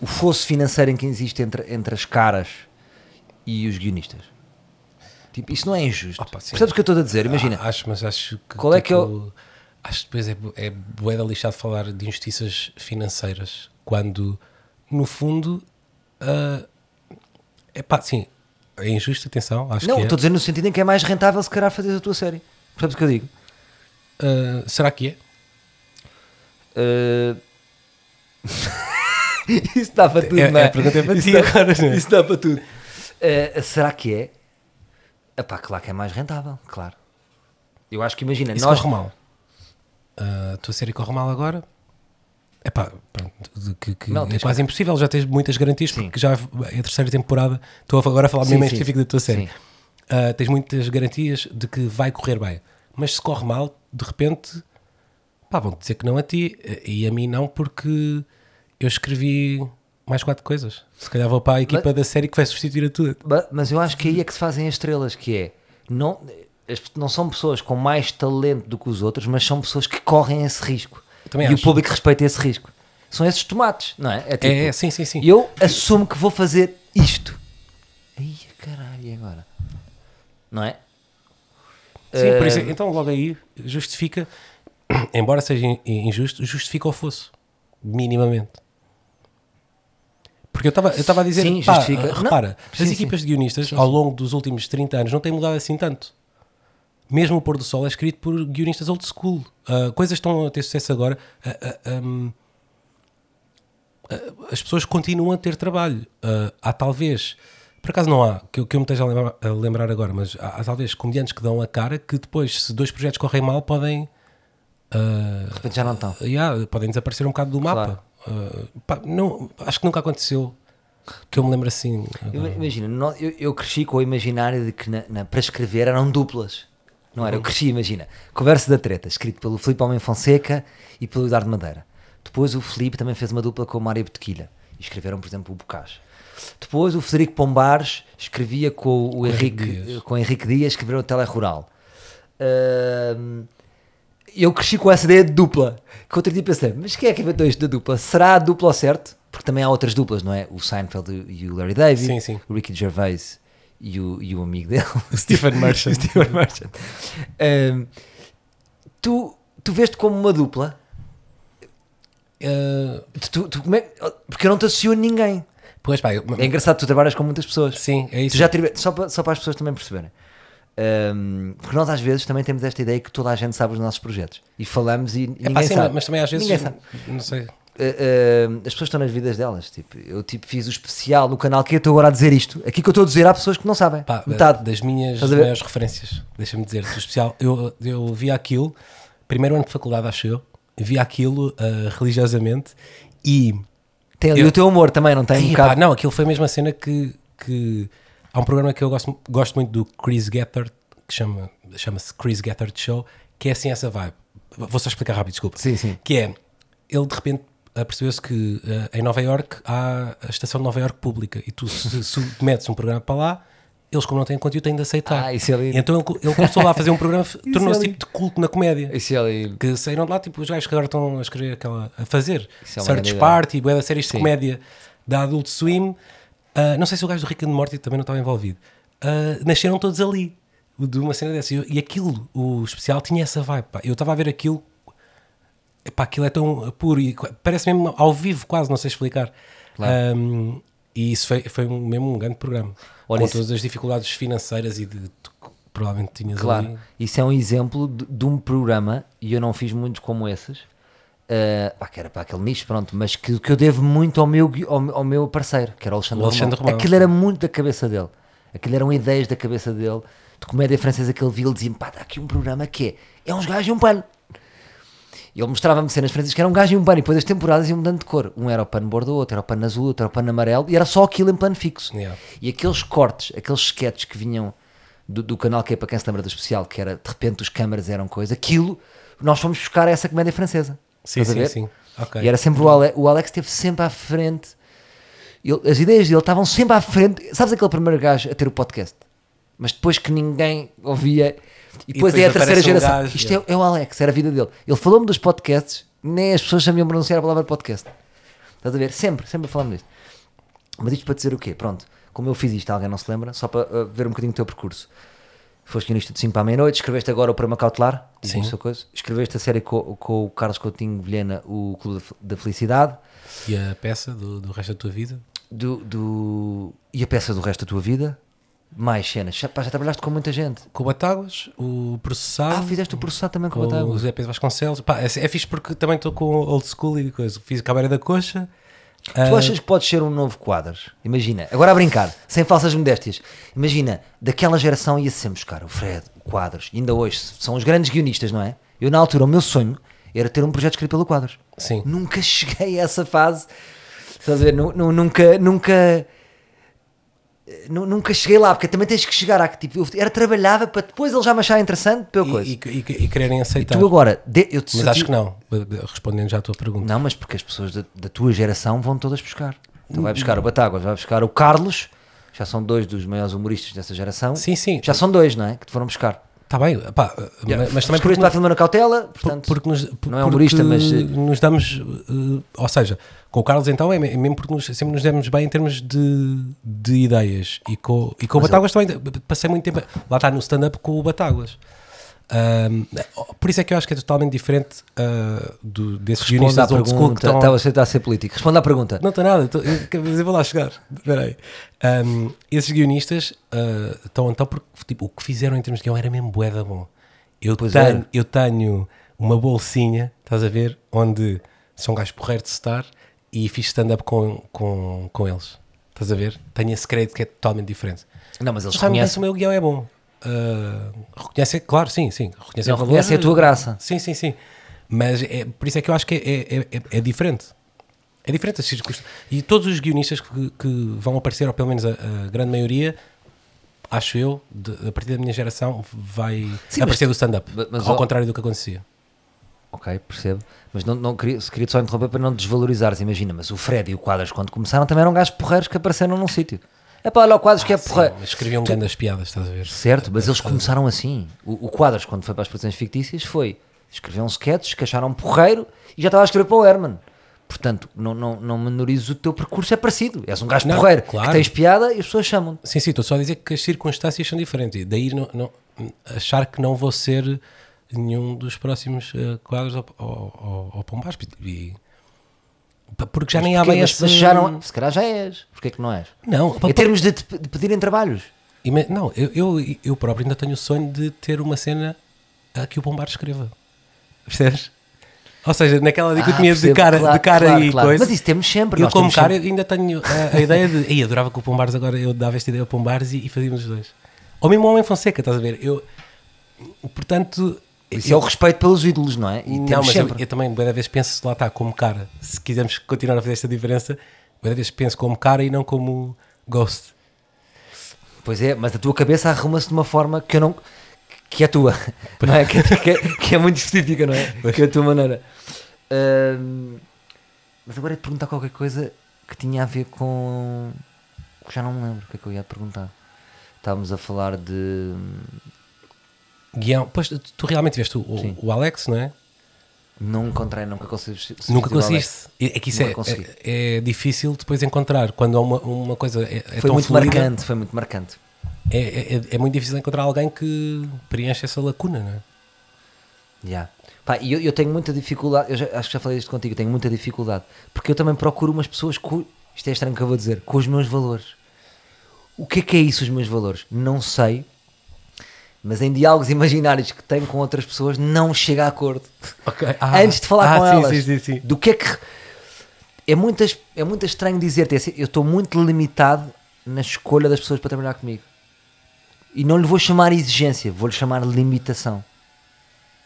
o fosso financeiro em que existe entre, entre as caras e os guionistas? Tipo, isso não é injusto.
Opa, sim.
Percebes o que eu estou a dizer? Imagina,
Ah, acho, mas acho que.
Qual é que
tipo, Acho que depois é, é boeda lixado falar de injustiças financeiras quando, no fundo. é pá, sim, é injusto, atenção, acho
não,
que é.
estou a dizer no sentido em que é mais rentável se calhar fazer a tua série. Percebes o que eu digo?
Ah, será que é?
Uh, [laughs] isso dá para tudo,
É-
não é?
pergunta é para
isso
ti
dá,
agora, não é?
Isso dá para tudo. Uh, será que é? Epá, claro que é mais rentável, claro. Eu acho que imagina,
Isso
nós.
corre mal. Ah, A tua série corre mal agora. É pá, pronto, que, que
Não,
é quase impossível, já tens muitas garantias
Sim.
porque já é a terceira temporada. Estou agora a falar
Sim,
mesmo em específico da tua série. Ah, tens muitas garantias de que vai correr bem, mas se corre mal, de repente, pá, vão dizer que não a ti e a mim não, porque eu escrevi mais quatro coisas. Se calhar vou para a equipa da série que vai substituir a tua.
Mas eu acho que aí é que se fazem as estrelas, que é. Não, não são pessoas com mais talento do que os outros, mas são pessoas que correm esse risco.
Também
e
acho.
o público respeita esse risco. São esses tomates, não é? É, tipo,
É, é, sim, sim, sim.
Eu assumo que vou fazer isto. Ai, caralho, e agora? Não é?
Sim, por
Eh,
isso, então logo aí justifica, [clears throat] embora seja in- injusto, justifica o fosso, minimamente. Porque eu estava a dizer,
Sim,
pá.
Não,
repara,
sim,
as
sim.
equipas de guionistas ao longo dos últimos 30 anos não têm mudado assim tanto. Mesmo o Pôr do Sol é escrito por guionistas old school. Ah, coisas estão a ter sucesso agora. Ah, ah, uh, as pessoas continuam a ter trabalho. Uh, há talvez, por acaso não há, que, eu- que eu me esteja a lembrar, a lembrar agora, mas há, há talvez comediantes que dão a cara que depois, se dois projetos correm mal, podem.
De repente já não estão.
Yeah, podem desaparecer um bocado do mapa. Uh, pá, não, acho que nunca aconteceu que eu me lembro assim.
Ima- Imagina, eu, eu cresci com o imaginário de que na- na- para escrever eram duplas. Não era? Eu cresci, imagina. Conversa da Treta, escrito pelo Filipe Homem Fonseca e pelo Eduardo Madeira. Depois o Filipe também fez uma dupla com o Mário Botequilha. E escreveram, por exemplo, o Bocage. Depois o Federico Pombares escrevia com o Henrique,
Dias.
com o Henrique Dias, escreveram o Telerural. Ahm, eu cresci com essa ideia de dupla. Que outro dia pensei, mas quem é que inventou isto da dupla? Será a dupla ao certo? Porque também há outras duplas, não é? O Seinfeld e o Larry David,
Sim, sim.
o Ricky Gervais e o, e o amigo dele, [laughs]
O Stephen [laughs] Merchant.
Stephen Merchant. Ahm, tu, tu veste como uma dupla?
Uh,
Tu, tu- como é- porque eu não te associo a ninguém.
pois pá, eu-
É engraçado, tu trabalhas com muitas pessoas.
sim, é isso.
Tu já só, para, só para as pessoas também perceberem. Ahm, porque nós às vezes também temos esta ideia que toda a gente sabe os nossos projetos e falamos e
É
ninguém
pá, sim,
sabe.
mas também às vezes. Não sei.
Uh, uh, as pessoas estão nas vidas delas. Tipo, eu tipo, fiz o especial no canal que eu estou agora a dizer isto. Aqui que eu estou a dizer há pessoas que não sabem.
Pá,
Metade.
das minhas maiores referências, deixa-me dizer, do especial, eu, eu vi aquilo, primeiro ano de faculdade, acho eu, vi aquilo ah, religiosamente e.
Tem ali
eu-
o teu humor também, não tem? Um
Ei, pá, não, aquilo foi a mesma cena que, que. Há um programa que eu gosto, gosto muito do Chris Gethard, que chama, chama-se Chris Gethard Show, que é assim essa vibe. Vou só explicar rápido, desculpa.
Sim, sim.
Que é, ele de repente ah, percebeu-se que ah, em Nova York há a estação de Nova York pública e tu se, se metes um programa para lá, eles como não têm conteúdo têm de aceitar.
Ah, isso é lindo.
Então ele, ele começou lá a fazer um programa, [laughs] tornou-se
é
tipo de culto na comédia.
Isso é ali.
Que saíram de lá, tipo, os gajos que agora estão a escrever aquela, a fazer
Isso é
Search. Party, da séries de comédia da Adult Swim. Ah, não sei se o gajo do Rick and Morty também não estava envolvido. Ah, nasceram todos ali, de uma cena dessa. E, eu- e aquilo, o especial, tinha essa vibe. pá. Eu estava a ver aquilo, pá, aquilo é tão puro e parece mesmo ao vivo, quase, não sei explicar.
Claro.
Ah, e isso foi, foi um- mesmo um grande programa.
Olha,
com
isso-
todas as dificuldades financeiras e de, de- que provavelmente tinhas
Claro.
ali.
Isso é um exemplo de, de um programa, e eu não fiz muitos como esses, uh, pá, que era para aquele nicho, pronto, mas que, que eu devo muito ao meu, ao, ao meu parceiro, que era o Alexandre,
O Alexandre
Romão.
Romão,
Aquilo era muito da cabeça dele. Aquilo eram ideias da cabeça dele, de comédia francesa que ele via, ele dizia pá, está aqui um programa que é, é uns gajos e um pano. Ele mostrava-me cenas francesas que eram um gajo e um pano, e depois as temporadas iam mudando de cor. Um era o pano bordeaux, outro era o pano azul, outro era o pano amarelo, e era só aquilo em plano fixo.
Yeah.
E aqueles cortes, aqueles sketches que vinham do, do canal que é para quem se lembra do especial, que era de repente os câmaras eram coisa, aquilo nós fomos buscar essa comédia francesa.
Sim, sim, sim. Ok.
E era sempre o Alex, o Alex esteve sempre à frente. Ele- as ideias dele estavam sempre à frente. Sabes aquele primeiro gajo a ter o podcast? Mas depois que ninguém ouvia. E depois,
depois
é a terceira geração.
gajo,
Isto
é.
é, é o Alex, era a vida dele. Ele falou-me dos podcasts, nem as pessoas sabiam pronunciar a palavra podcast. Estás a ver? Sempre, sempre falando disto. Mas isto para dizer o quê? Pronto, como eu fiz isto, alguém não se lembra, só para uh, ver um bocadinho o teu percurso. Foste guionista de 5 para a meia-noite, escreveste agora o Programa Cautelar,
Sim.
coisa. escreveste a série com, com o Carlos Coutinho Vilhena, o Clube da Felicidade,
E a peça do, do resto da tua vida?
do, do- e a peça do resto da tua vida, mais cenas. Já, já trabalhaste com muita gente.
Com o Batáguas, o Processado.
Ah, fizeste o processado também com, o Batáguas.
o Zé Pedro Vasconcelos. Pá, é, é fixe porque também estou com old school e coisa. Fiz a Cabeira da Coxa.
Tu
Ah,
achas que podes ser um novo Quadros? Imagina, agora a brincar, sem falsas modéstias. Imagina, daquela geração ia sempre buscar o Fred, o Quadros, ainda hoje são os grandes guionistas, não é? Eu, na altura, o meu sonho era ter um projeto escrito pelo Quadros.
Sim.
Nunca [laughs] cheguei a essa fase, estás a ver? Nu- nu- Nunca, nunca, nu- nunca cheguei lá, porque também tens que chegar a tipo, eu era trabalhava para depois ele já me achar interessante pela coisa.
E, e, e, e quererem aceitar.
tu agora, de- eu te
Mas acho que não. Respondendo já à tua pergunta.
não, mas porque as pessoas da, da tua geração vão todas buscar. Então vai buscar o Batáguas, vai buscar o Carlos, já são dois dos maiores humoristas dessa geração.
Sim, sim.
Já são dois, não é? Que te foram buscar.
Está bem. Pá, mas, mas também porque,
filmar na cautela, portanto.
porque nos,
não é
porque
humorista, mas, eh,
nos damos. eh, ou seja, com o Carlos então é é mesmo porque nos- sempre nos demos bem em termos de, de ideias. E com, e com o Batáguas também. Passei muito tempo. Lá está no stand-up com o Batáguas. Ahm, por isso é que eu acho que é totalmente diferente ah, do, desses
à
guionistas que
pergunta.
estão.
Estava a ser político. Responde à pergunta.
Não está nada, tô- eu, mas eu vou lá chegar. Espera aí. Um, esses guionistas uh, estão então porque tipo, o que fizeram em termos de guião era mesmo boeda bom. Eu
Pois
tenho,
era.
eu tenho uma bolsinha, estás a ver, onde são gajos porreiros de estar e fiz stand-up com, com, com eles. Estás a ver? Tenho esse crédito que é totalmente diferente.
Não, mas eles reconhecem,
se o meu guião é bom. Uh, reconhecem, claro, sim, sim. Reconhecem valor.
reconhecem a tua graça.
Sim, sim, sim. Mas é, por isso é que eu acho que é, é, é, é diferente. É diferente as circunstâncias. E todos os guionistas que, que vão aparecer, ou pelo menos a, a grande maioria, acho eu, de- a partir da minha geração, vai
Sim,
aparecer
mas-
do stand-up. Ao
ó-
contrário do que acontecia.
Ok, percebo. Mas não, não queria, se queria só interromper para não desvalorizares. Imagina, mas o Fred e o Quadras, quando começaram, também eram gajos porreiros que apareceram num sítio. É para olha o Quadras que é
Sim,
porreiro.
mas escreviam grandes piadas, estás a ver?
Certo, mas eles começaram assim. O, o Quadras, quando foi para as produções fictícias, foi escrever um sketch que acharam porreiro e já estava a escrever para o Herman. Portanto, não, não, não menorizes o teu percurso, é parecido. És um gajo
Não,
porreiro
claro.
que tens piada e as pessoas chamam-te.
Sim, sim, estou só a dizer que as circunstâncias são diferentes. E daí não, não- achar que não vou ser nenhum dos próximos eh, quadros ao, ao, ao. E- pa- porque já nem há bem
Mas mas já não, se calhar já és. Porquê que não és?
Não,
Em termos de, de pedirem trabalhos.
Ima- Não, eu, eu, eu próprio ainda tenho o sonho de ter uma cena a que o Bombar escreva. Percebes? Ou seja, naquela dicotomia de
percebo,
cara,
claro,
de cara
claro,
e
claro.
coisa.
Mas isso temos sempre.
eu, como cara,
sempre-
ainda tenho a, a ideia de. Ei, adorava que o Pombares agora eu dava esta ideia ao Pombares e, e fazíamos os dois. Ou mesmo o Homem Fonseca, estás a ver? Eu, portanto.
Isso é o respeito pelos ídolos, não é? E
não,
temos
mas eu,
sempre.
eu também, boa vez, penso, lá está, como cara. Se quisermos continuar a fazer esta diferença, boa vez penso como cara e não como ghost.
Pois é, mas a tua cabeça arruma-se de uma forma que eu não. que é tua, [laughs] não é? Que, que é, que é muito específica, não é? Que é a tua maneira. Mas agora ia te perguntar qualquer coisa que tinha a ver com. já não me lembro o que é que eu ia perguntar. Estávamos a falar de.
Guião, pois tu, tu realmente veste o, o- o Alex, não é?
Não encontrei, nunca consegui. substituir
Nunca conseguiste. É que isso é, é, é difícil depois encontrar. Quando há uma, uma coisa é, é
Foi muito
fluida,
marcante, foi muito marcante.
É, é, é- é muito difícil encontrar alguém que preenche essa lacuna, não é?
Yeah. Pá, e eu, eu tenho muita dificuldade, eu já- acho que já falei isto contigo, tenho muita dificuldade, porque eu também procuro umas pessoas com, isto é estranho que eu vou dizer, com os meus valores. O que é que é isso, os meus valores? Não sei, mas em diálogos imaginários que tenho com outras pessoas, não chega a acordo. Antes de falar
ah,
com
sim,
elas,
Sim, sim,
do que é que. É muito, é muito estranho dizer-te, assim, eu estou muito limitado na escolha das pessoas para trabalhar comigo. E não lhe vou chamar exigência, vou-lhe chamar limitação.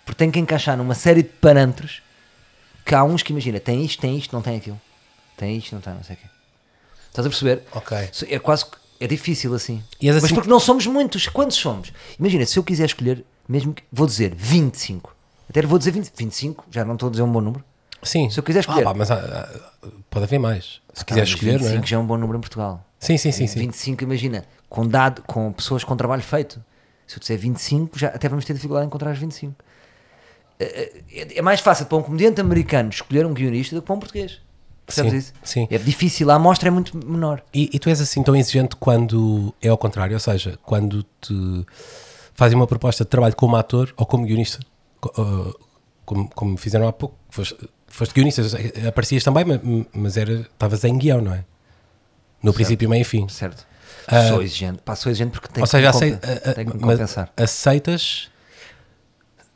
Porque tem que encaixar numa série de parâmetros que há uns que imagina, tem isto, tem isto, não tem aquilo. Tem isto, não tem, não sei o quê. Estás a perceber?
Ok.
É quase que- é difícil assim.
És
Mas
assim-
porque não somos muitos. Quantos somos? Imagina, se eu quiser escolher, mesmo que vou dizer 25. Até vou dizer 20, 25, já não estou a dizer um bom número.
Sim.
Se eu quiser escolher.
Ah, pá, mas ah, ah, pode haver mais. Se quiser
Ah, mas
escolher,
25
não é?
já é um bom número em Portugal.
Sim, sim, sim. sim.
25, imagina, com dado, com pessoas com trabalho feito. Se eu disser 25, já até vamos ter dificuldade em encontrar os 25. É, é- é mais fácil para um comediante americano escolher um guionista do que para um português. Percebes
Sim,
isso?
sim.
É difícil, a amostra é muito menor.
E, e tu és assim tão exigente quando é ao contrário, ou seja, quando te fazem uma proposta de trabalho como ator ou como guionista, ah, como, como fizeram há pouco, foste, foste guionista, eh, aparecias também, ma- mas estavas em guião, não é? No princípio, meio e fim.
Certo.
Ah,
sou exigente. Pá, sou exigente porque tenho
ou seja,
que, me
acei-
compen-
a- a-
tenho que me compensar.
aceitas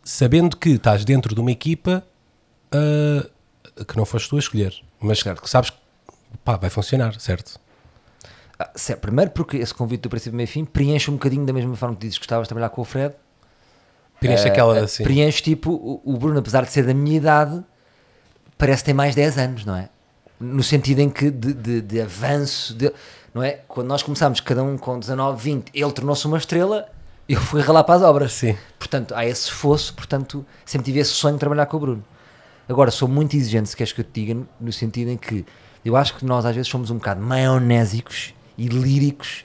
sabendo que estás dentro de uma equipa ah, que não foste tu a escolher, mas
Certo.
que sabes que pá, vai funcionar, certo?
Ah, certo. Primeiro porque esse convite do princípio meio fim preenche um bocadinho da mesma forma que dizes que gostavas de trabalhar com o Fred.
Preenche
Eh,
aquela assim.
Preenche tipo, o, o Bruno, apesar de ser da minha idade, parece que tem mais 10 anos, não é? No sentido em que de, de, de avanço, de- não é? Quando nós começámos, cada um com 19, 20, ele tornou-se uma estrela, eu fui ralar para as obras.
Sim.
Portanto, há esse fosso, portanto, sempre tive esse sonho de trabalhar com o Bruno. Agora, sou muito exigente, se queres que eu te diga, no sentido em que eu acho que nós às vezes somos um bocado maionésicos e líricos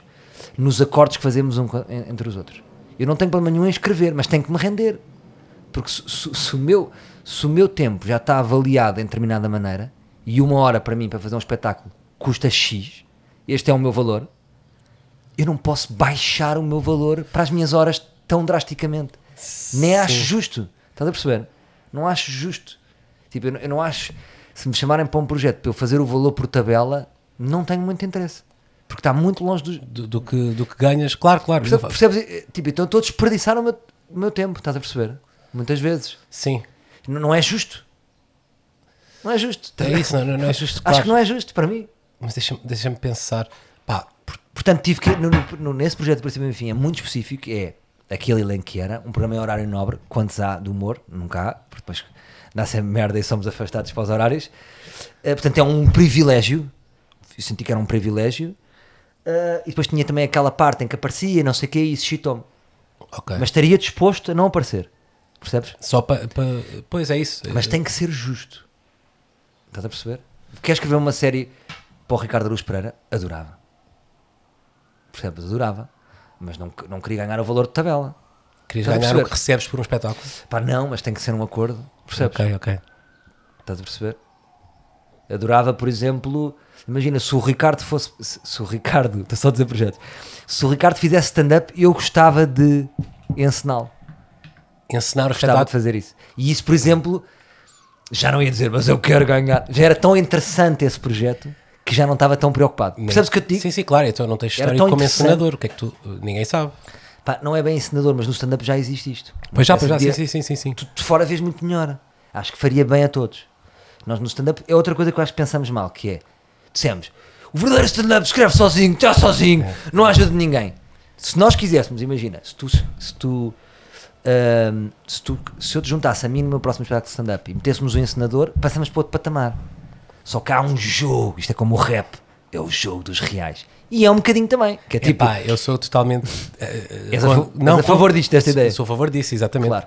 nos acordes que fazemos um entre os outros. Eu não tenho problema nenhum em escrever, mas tenho que me render. Porque se, se- se o meu, se o meu tempo já está avaliado em determinada maneira e uma hora para mim, para fazer um espetáculo, custa X, este é o meu valor, eu não posso baixar o meu valor para as minhas horas tão drasticamente. Nem acho justo. Estás a perceber? Não acho justo. Tipo, eu, não- eu não acho. Se me chamarem para um projeto para eu fazer o valor por tabela, não tenho muito interesse. Porque está muito longe dos.
do, do que, do que ganhas, claro, claro.
Percebes? percebes? Tipo, então estou a desperdiçar o meu, o meu tempo, estás a perceber? Muitas vezes.
Sim.
N- Não é justo. Não é justo.
É isso, não, não, é justo. [laughs]
Acho
claro.
que não é justo para mim.
Mas deixa-me deixa pensar. Pá,
Portanto, tive que, no, no- nesse projeto de princípio enfim, é muito específico, é aquele elenco que era, um programa em horário nobre, quantos há de humor, nunca há, porque depois dá sempre merda e somos afastados para os horários. Eh, portanto, é um privilégio, eu senti que era um privilégio, Eh, e depois tinha também aquela parte em que aparecia, não sei o quê, e isso chitou-me.
ok.
Mas estaria disposto a não aparecer, percebes?
Só para. pois é isso.
Mas tem que ser justo. Estás a perceber? Quer escrever uma série para o Ricardo Aruz Pereira? Adorava. Percebes? Adorava. Mas não, não queria ganhar o valor de tabela.
Querias ganhar o que recebes por um espetáculo?
Pá, não, mas tem que ser um acordo. Percebes?
Ok, ok.
Estás a perceber? Adorava, por exemplo, imagina se o Ricardo fosse. Se, se o Ricardo, [laughs] estou só a dizer projetos. Se o Ricardo fizesse stand-up, eu gostava de encená-lo.
Encenar o
Gostava de fazer isso. E isso, por exemplo, já não ia dizer, mas eu quero ganhar. Já era tão interessante esse projeto que já não estava tão preocupado. Percebes o que eu te digo?
Sim, sim, claro. Então não tens história como encenador. O que é que tu. Ninguém sabe.
Pá, não é bem encenador, mas no stand-up já existe isto.
Pois já, pois já. Sim, sim, sim, sim.
Tu de fora vês muito melhor. Acho que faria bem a todos. Nós no stand-up é outra coisa que eu acho que pensamos mal, que é, dissemos, o verdadeiro stand-up escreve sozinho, está sozinho, não ajuda ninguém. Se nós quiséssemos, imagina, se tu, se tu, se tu, se eu te juntasse a mim no meu próximo espetáculo de stand-up e metêssemos um encenador, passamos para outro patamar. Só que há um jogo, isto é como o rap, é o jogo dos reais. E é um bocadinho também, que é tipo,
Epá, eu sou totalmente.
És a és a favor disto, desta
sou-
ideia?
Sou a favor disso, exatamente.
claro.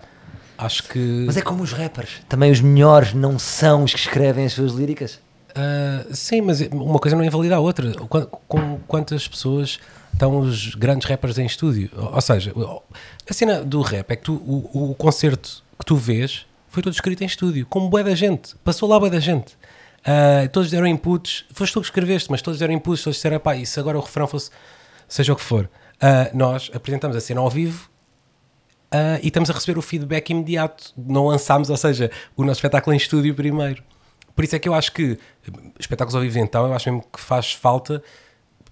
Acho que.
Mas é como os rappers, também os melhores não são os que escrevem as suas líricas.
Ah, sim, mas uma coisa não invalida a outra. Qu- Com quantas pessoas estão os grandes rappers em estúdio? Ou seja, a cena do rap é que tu, o, o concerto que tu vês foi todo escrito em estúdio, com bué da gente. Passou lá bué da gente. Ah, todos deram inputs. Foste tu que escreveste, mas todos deram inputs. Todos disseram, pá, e se agora o refrão fosse, seja o que for. Ah, nós apresentamos a cena ao vivo ah, e estamos a receber o feedback imediato. Não lançámos, ou seja, o nosso espetáculo em estúdio primeiro. Por isso é que eu acho que espetáculos ao vivo, então, eu acho mesmo que faz falta,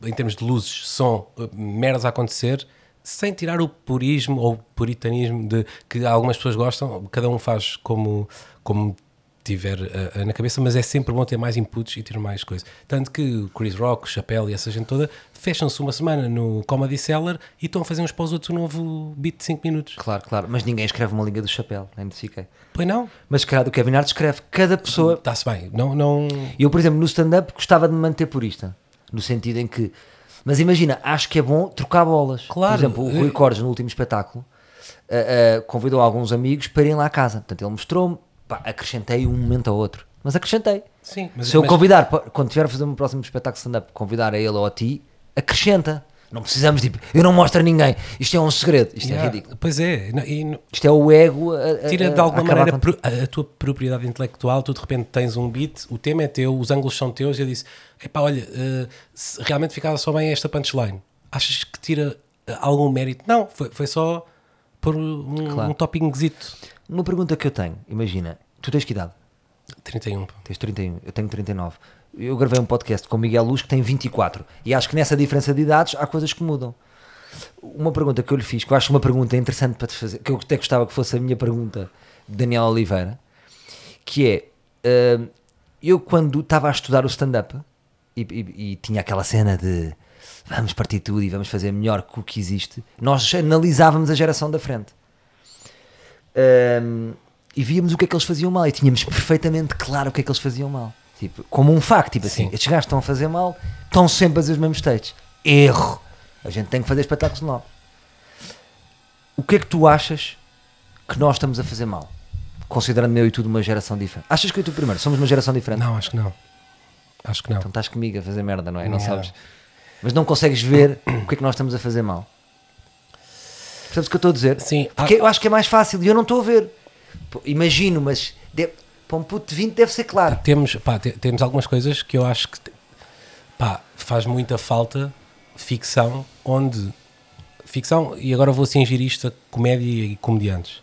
em termos de luzes, som, merdas a acontecer, sem tirar o purismo ou puritanismo de que algumas pessoas gostam, cada um faz como, como tiver eh, eh, na cabeça, mas é sempre bom ter mais inputs e ter mais coisa. Tanto que o Chris Rock, o Chappelle e essa gente toda fecham-se uma semana no Comedy Cellar e estão a fazer uns para os outros um novo beat de 5 minutos.
Claro, claro. Mas ninguém escreve uma língua do chapéu, nem de fiquei.
Pois não?
Mas calhar do Kevin Hart escreve cada pessoa.
Está-se bem. Não, não...
Eu, por exemplo, no stand-up gostava de me manter purista. No sentido em que. Mas imagina, acho que é bom trocar bolas.
Claro.
Por exemplo, o Rui Cordes, no último espetáculo, ah, ah, convidou alguns amigos para irem lá à casa. Portanto, ele mostrou-me, pá, acrescentei um momento ao outro. Mas acrescentei.
Sim, mas,
Se eu
mas-
convidar, quando tiver a fazer um próximo espetáculo stand-up, convidar a ele ou a ti, acrescenta. Não precisamos, tipo, eu não mostro a ninguém. Isto é um segredo. Isto é
Yeah,
ridículo.
Pois é, e
Isto é o ego a, a-
tira de
a- a
alguma maneira a, a tua propriedade intelectual, tu de repente tens um beat, o tema é teu, os ângulos são teus, e eu disse, epá, olha, se realmente ficava só bem esta punchline, achas que tira eh, algum mérito? Não, foi, foi só por um,
Claro.
um toppingzito.
Uma pergunta que eu tenho, imagina, tu tens que idade?
31. pá.
Tens 31, eu tenho 39. Eu gravei um podcast com o Miguel Luz que tem 24 e acho que nessa diferença de idades há coisas que mudam. Uma pergunta que eu lhe fiz, que eu acho uma pergunta interessante para te fazer, que eu até gostava que fosse a minha pergunta de Daniel Oliveira, que é: hum, eu quando estava a estudar o stand-up e, e- e tinha aquela cena de vamos partir tudo e vamos fazer melhor que o que existe, nós analisávamos a geração da frente. Um, e víamos o que é que eles faziam mal e tínhamos perfeitamente claro o que é que eles faziam mal. Tipo, como um facto, tipo assim,
Sim.
estes gajos estão a fazer mal, estão sempre a fazer os mesmos textos. Erro! A gente tem que fazer espetáculos novos. O que é que tu achas que nós estamos a fazer mal? Considerando eu e tu de uma geração diferente. Achas que eu e tu primeiro somos uma geração diferente?
Não, acho que não. Acho que não.
Então estás comigo a fazer merda, não é? Não
Yeah.
sabes. Mas não consegues ver o que é que nós estamos a fazer mal. Percebes o que eu estou a dizer?
Sim,
Porque
há-
eu acho que é mais fácil e eu não estou a ver. Imagino, mas deve- para um puto de 20 deve ser claro.
temos, pá, te- temos algumas coisas que eu acho que pá, faz muita falta ficção onde ficção, e agora vou cingir isto a comédia e comediantes,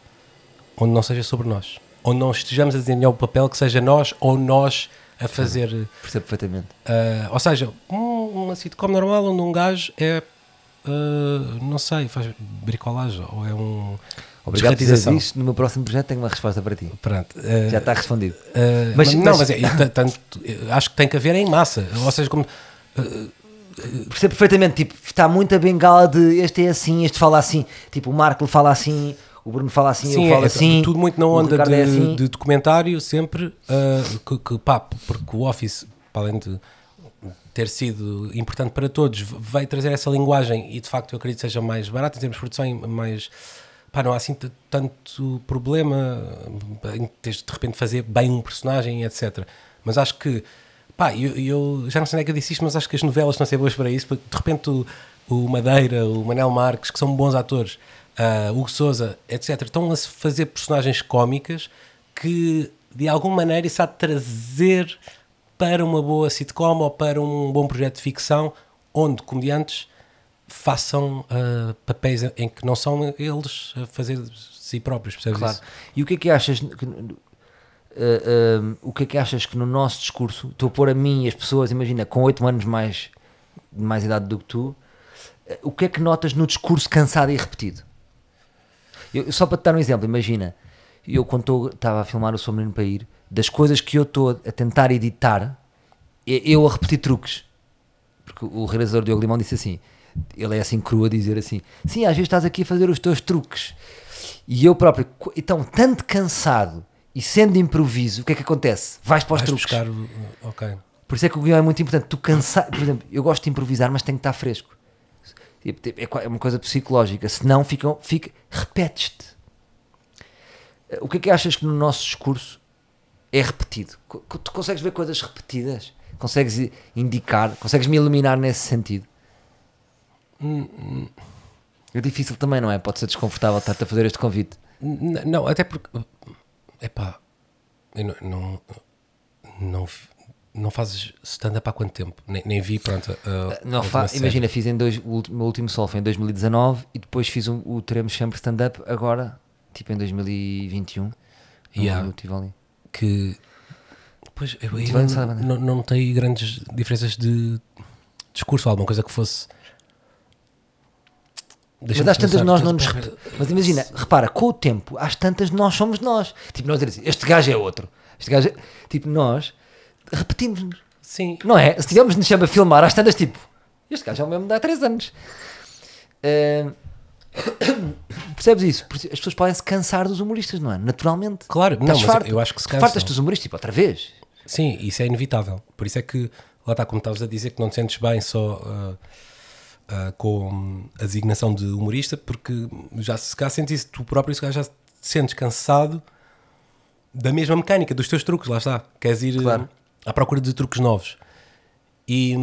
onde não seja sobre nós, onde não estejamos a desenhar o papel que seja nós ou nós a fazer,
Percebo perfeitamente.
ah, ou seja, um, uma sitcom normal onde um gajo é, ah, não sei, faz bricolagem, ou é um,
Obrigado por isso. No meu próximo projeto tenho uma resposta para ti.
Pronto. eh,
Já está respondido.
eh,
Mas-
mas, não, mas é, [coughs] tanto, acho que tem que haver em massa. Ou seja, como.
Percebo perfeitamente, tipo, está muito a bengala de este é assim, este fala assim, tipo, o Marco fala assim, o Bruno fala assim,
Sim,
eu falo
é,
assim.
tudo muito na onda
Ricardo
de,
é assim.
de documentário, sempre. ah, que, que, pá, porque o Office, para além de ter sido importante para todos, veio trazer essa linguagem e de facto eu acredito que seja mais barato em termos de produção, mais. Pá, não há assim tanto problema em teres de repente fazer bem um personagem, etc. Mas acho que. Pá, eu, eu já não sei onde é que eu disse isto, mas acho que as novelas estão a ser boas para isso, porque de repente o, o Madeira, o Manel Marques, que são bons atores, ah, Hugo Souza, etc., estão a fazer personagens cómicas que de alguma maneira isso há de trazer para uma boa sitcom ou para um bom projeto de ficção onde comediantes façam ah, papéis em que não são eles a fazer de si próprios, percebes
Claro.
isso?
E o que é que achas que, uh, um, o que é que achas que no nosso discurso, estou a pôr a mim e as pessoas, imagina, com 8 anos mais, de mais idade do que tu, uh, o que é que notas no discurso cansado e repetido? Eu, só para te dar um exemplo, imagina, eu quando estava a filmar o Sou Menino para ir, das coisas que eu estou a tentar editar, eu a repetir truques. Porque o realizador Diogo Limão disse assim, ele é assim cru a dizer assim, sim, às vezes estás aqui a fazer os teus truques. E eu próprio, então, tanto cansado e sendo improviso, o que é que acontece? Vais para os
Vais
truques.
buscar.
Por isso é que o guião é muito importante. Tu cansar, por exemplo, eu gosto de improvisar, mas tem que estar fresco. Tipo, tipo, É é uma coisa psicológica. Senão ficam, fica, repetes-te. Eh, O que é que achas que no nosso discurso é repetido? Tu consegues ver coisas repetidas? Consegues indicar? Consegues me iluminar nesse sentido? É difícil também, não é? Pode ser desconfortável estar-te a fazer este convite.
Não, até porque. Epá, eu não. Não, não, não fazes stand-up há quanto tempo? Nem, nem vi, pronto. a- a
Não, fa- imagina, fiz em dois, o meu último sol foi em 2019 e depois fiz um- o Teremos Sempre Stand-up agora, tipo em 2021.
Yeah.
Eu tive ali.
Que pois eu
Tive
não, não, não notei grandes diferenças de discurso, alguma coisa que fosse.
Mas
Deixa-me
às tantas nós não
mas-
nos. rep- Mas imagina, repara, com o tempo, às tantas nós somos nós. Tipo, nós dizer assim, este gajo é outro. Este gajo é... Tipo, nós repetimos-nos.
Sim,
Não é? Se tivermos nos chama a filmar, às tantas, tipo, este gajo é o mesmo de há 3 anos. Ah, Percebes isso? As pessoas podem se cansar dos humoristas, não é? Naturalmente.
Claro, não, mas
farto.
eu acho que se cansam.
Fartas dos humoristas, tipo, outra vez.
sim, isso é inevitável. Por isso é que, lá está, como estavas a dizer, que não te sentes bem só ah, ah, com a designação de humorista, porque já se cá sentes tu próprio, se cá já te sentes cansado da mesma mecânica, dos teus truques, lá está. Queres ir
Claro.
ah, à procura de truques novos. E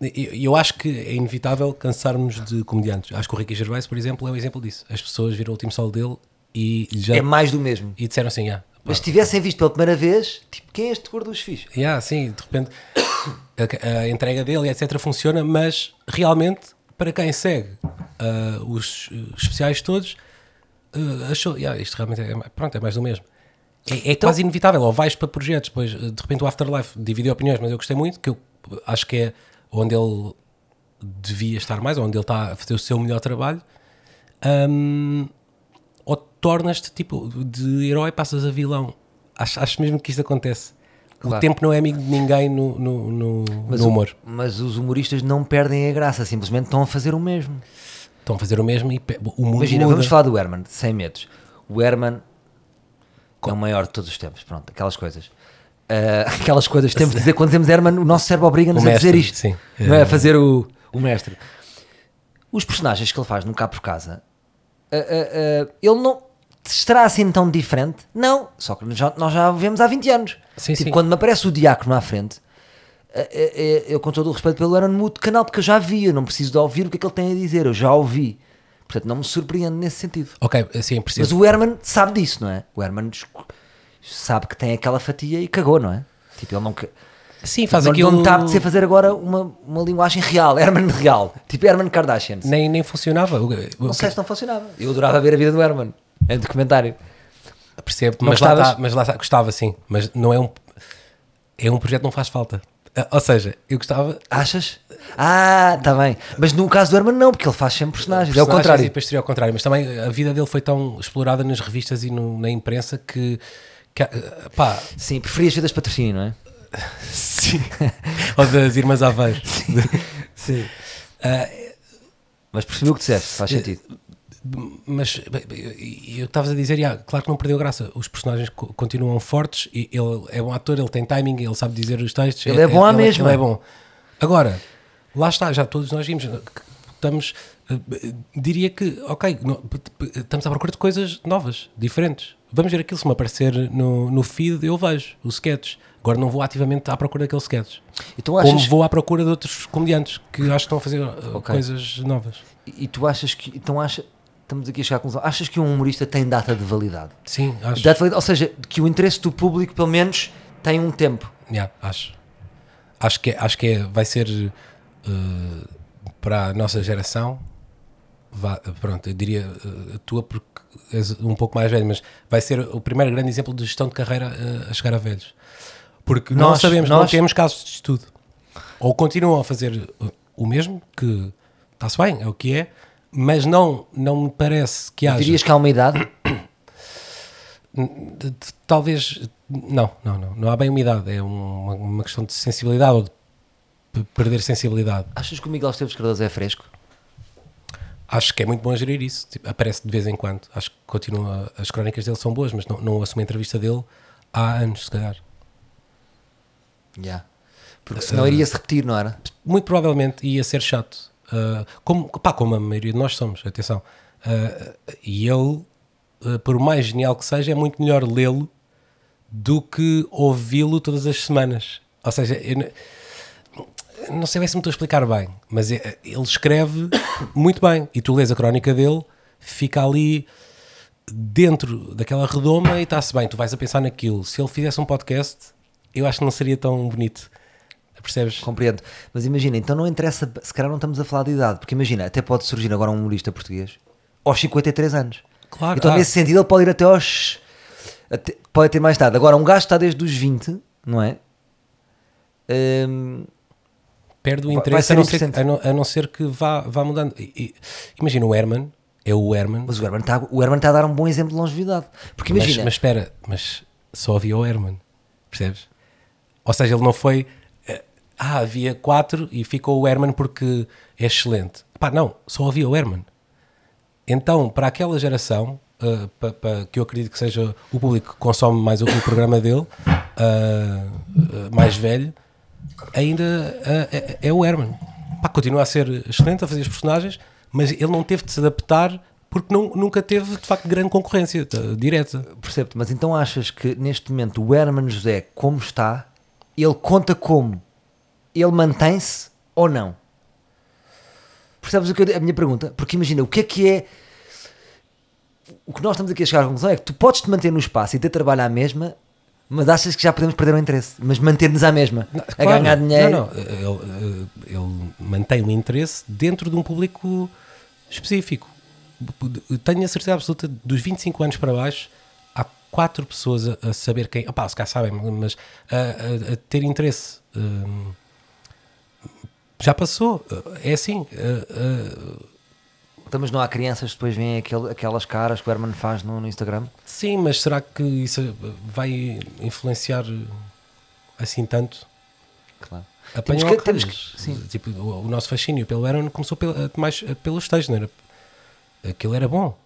hum, e- eu acho que é inevitável cansarmos de comediantes. Acho que o Ricky Gervais, por exemplo, é um exemplo disso. As pessoas viram o último sol dele e já
É mais do mesmo.
e disseram assim, ah, pá,
Mas se tivessem visto pela primeira vez, tipo, quem é este gordo dos fios?
Yeah, sim, de repente [coughs] a, a entrega dele, etc., funciona, mas realmente, para quem segue ah, os, uh, especiais todos, ah, achou, yeah, isto realmente é, pronto, é mais do mesmo. É, é quase inevitável, ou vais para projetos, depois de repente o Afterlife dividiu opiniões, mas eu gostei muito, que eu acho que é onde ele devia estar mais, onde ele está a fazer o seu melhor trabalho. Hum, ou tornas-te tipo de herói, passas a vilão. Acho, acho mesmo que isto acontece. O
Claro.
tempo não é amigo de ninguém no, no, no,
Mas,
no
o-
humor.
mas os humoristas não perdem a graça, simplesmente estão a fazer o mesmo.
Estão a fazer o mesmo e o mundo
Imagina,
muda.
vamos falar do Herman, sem medos. O Herman é o maior de todos os tempos, pronto, aquelas coisas. Ah, [laughs] aquelas coisas que temos de dizer quando dizemos Herman, o nosso cérebro obriga-nos a dizer isto.
sim.
Não é?
É.
A fazer o, o mestre. Os personagens que ele faz no Cá por Casa, ah, ah, ele não estará assim tão diferente? Não, só que nós já, nós já o vemos há 20 anos.
Sim,
tipo,
sim.
quando me aparece o diácono à frente, eu com todo o respeito pelo Herman mudo canal, porque eu já vi, eu não preciso de ouvir o que é que ele tem a dizer, eu já ouvi. Portanto, não me surpreende nesse sentido.
Ok, assim,
Mas
preciso.
o Herman sabe disso, não é? O Herman sabe que tem aquela fatia e cagou, não é? Tipo, ele não quer.
Sim, faz
não,
aquilo.
não está a fazer agora uma, uma linguagem real, Herman real, tipo Herman Kardashian.
Nem, nem funcionava. O-
Não sei se não funcionava. Eu adorava ver a vida do Herman em documentário.
Percebo,
Não
mas lá, está, mas lá gostava sim, mas não é um. É um projeto que não faz falta. Ah, Ou seja, eu gostava.
Achas? Ah, está bem. Mas no caso do Herman, não, porque ele faz sempre personagens. é o contrário.
E depois seria ao contrário. Mas também a vida dele foi tão explorada nas revistas e no- na imprensa que, que, eh, pá,
Sim, preferias ver das patrocínio, não é?
sim. Ou das Irmãs Aveiro.
Sim.
Ah,
Mas percebeu o que disseste, faz sentido.
mas eu estava a dizer, yeah, claro que não perdeu graça. Os personagens co- continuam fortes e ele é bom ator, ele tem timing, ele sabe dizer os textos.
Ele é bom à mesma.
Ele é bom. Agora, lá está, já todos nós vimos. que Estamos, eh, diria que, ok, estamos à procura de coisas novas, diferentes. Vamos ver aquilo, se me aparecer no, no feed, eu vejo o sketch. Agora não vou ativamente à procura daquele sketch.
Então achas,
Como vou à procura de outros comediantes que acho que estão a fazer eh,
Ok.
coisas novas.
e tu achas que. Então acha, estamos aqui a chegar à conclusão. Achas que um humorista tem data de validade?
Sim, acho.
Data de validade ou seja, que o interesse do público, pelo menos, tem um tempo.
Yeah, acho. Acho que, é- acho que é, vai ser eh, para a nossa geração. vá- pronto, eu diria eh, a tua porque és um pouco mais velho, mas vai ser o primeiro grande exemplo de gestão de carreira eh, a chegar a velhos. Porque não
Nós-
sabemos, não
nós-
temos casos de estudo. Ou continuam a fazer eh, o mesmo, que está-se bem, é o que é, mas não, não me parece que haja.
Dirias que há uma idade? [coughs]
De- de- talvez não, não, não, não há bem umidade, é uma, uma questão de sensibilidade ou de perder sensibilidade.
Achas que o Miguel Esteves Cardoso é fresco?
Acho que é muito bom gerir isso, tipo, aparece de vez em quando. Acho que continua, as crónicas dele são boas, mas não, não ouço uma entrevista dele há anos, se calhar.
Já. Porque senão iria-se repetir, não era?
Muito provavelmente ia ser chato, Ah, como, pá, como a maioria de nós somos, atenção. Ah, e ele, ah, por mais genial que seja, é muito melhor lê-lo do que ouvi-lo todas as semanas. Ou seja, eu não sei bem se me estou a explicar bem, mas é- ele escreve muito bem e tu lês a crónica dele, fica ali dentro daquela redoma e está-se bem, tu vais a pensar naquilo. Se ele fizesse um podcast, eu acho que não seria tão bonito. Percebes?
Compreendo. Mas imagina, então não interessa, se calhar não estamos a falar de idade, porque imagina, até pode surgir agora um humorista português aos 53 anos.
Claro.
Então,
ah,
nesse sentido, ele pode ir até aos. até- pode ter mais tarde. Agora, um gajo está desde os 20, não é? Hum,
perde o interesse a não, ser, a, não, a não ser que vá, vá mudando. E- imagina o Herman, é o Herman,
mas o Herman está está a dar um bom exemplo de longevidade. Porque
mas,
imagina,
mas espera, mas só havia o Herman, percebes? Ou seja, ele não foi. eh, Ah, havia quatro e ficou o Herman porque é excelente. Pá, não, só havia o Herman. Então, para aquela geração, eh, pa- pa- que eu acredito que seja o público que consome mais o, o programa dele, ah, ah, mais velho, ainda ah, é, é o Herman. Pá, continua a ser excelente a fazer os personagens, mas ele não teve de se adaptar porque não- nunca teve, de facto, grande concorrência tá, direta.
percebo mas então achas que neste momento o Herman José, como está, ele conta como? Ele mantém-se ou não? Percebes o que eu, a minha pergunta? Porque imagina, o que é que é. O que nós estamos aqui a chegar à conclusão é que tu podes te manter no espaço e ter trabalho à mesma, mas achas que já podemos perder o interesse. Mas manter-nos à mesma, a
Claro.
ganhar dinheiro.
Não, não, ele, ele mantém o interesse dentro de um público específico. Tenho a certeza absoluta, dos 25 anos para baixo, há quatro pessoas a, a saber quem. Opá, se cá sabem, mas a, a- a ter interesse. hum, já passou. É assim. uh, uh,
Então, mas não há crianças que depois veem aquele- aquelas caras que o Herman faz no, no Instagram?
sim, mas será que isso vai influenciar assim tanto?
Claro.
Apanham
Temos que- temos que- sim.
Tipo, o, o nosso fascínio pelo Aaron começou pela- mais eh, pelos textos, não era? Aquilo era bom.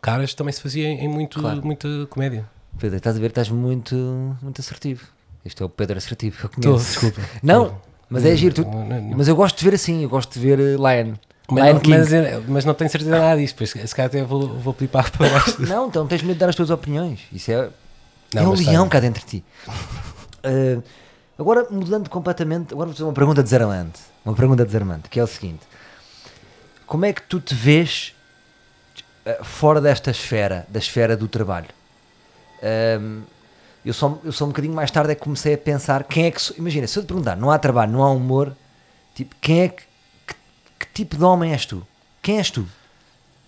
Caras também se fazia em, muito,
Claro.
muita comédia.
Pedro, estás a ver, estás muito, muito assertivo. Este é o Pedro assertivo que eu
Tô,
conheço.
desculpa.
Não, mas é giro. tu-. Mas eu gosto de ver assim, eu gosto de ver uh, Lion.
Mas, mas, eh, mas não tenho certeza nada disso. Pois, se calhar até vou, vou pedir para para baixo.
Não, então tens medo de dar as tuas opiniões. Isso é,
Não,
é o
mas
leão cá dentro de ti. Uh, agora, mudando completamente, agora vou fazer uma pergunta desarmante. Uma pergunta desarmante, que é o seguinte: Como é que tu te vês uh, fora desta esfera, da esfera do trabalho? Um, eu, só, eu só um bocadinho mais tarde é que comecei a pensar quem é que. Imagina, se eu te perguntar, não há trabalho, não há humor, tipo, quem é que. Que, tipo de homem és tu? Quem és tu?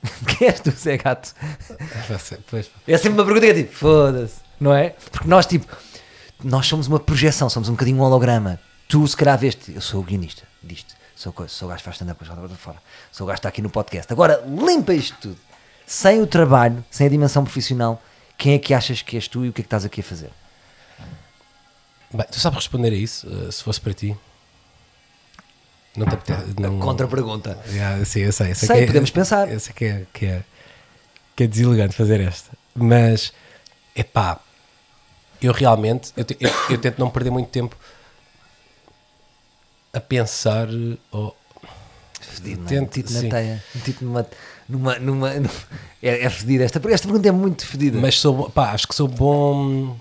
[laughs] quem és tu, Zé Gato? É sempre uma pergunta que é tipo, foda-se, não é? Porque nós, tipo, nós somos uma projeção, somos um bocadinho um holograma. Tu, se calhar, veste, eu sou o guionista disto. Sou, coisa, sou gajo que faz stand-up, fora. Sou gajo que está aqui no podcast. Agora, limpa isto tudo. Sem o trabalho, sem a dimensão profissional, quem é que achas que és tu e o que é que estás aqui a fazer?
Bem, tu sabes responder a isso, eh, se fosse para ti? Não te apetece. Não... [laughs]
Contra-pergunta.
Yeah, sim, eu sei. eu
Sei,
que é-
podemos pensar.
Eu sei que é, que, é, que é deselegante fazer esta. Mas, é pá, eu realmente, eu, te- eu- eu tento não perder muito tempo a pensar
Fedido, não é?
Tento,
Metido na teia. Metido numa. numa, numa, numa- é, é fedido. Esta, esta pergunta é muito fedida.
Mas sou, pá, acho que sou bom.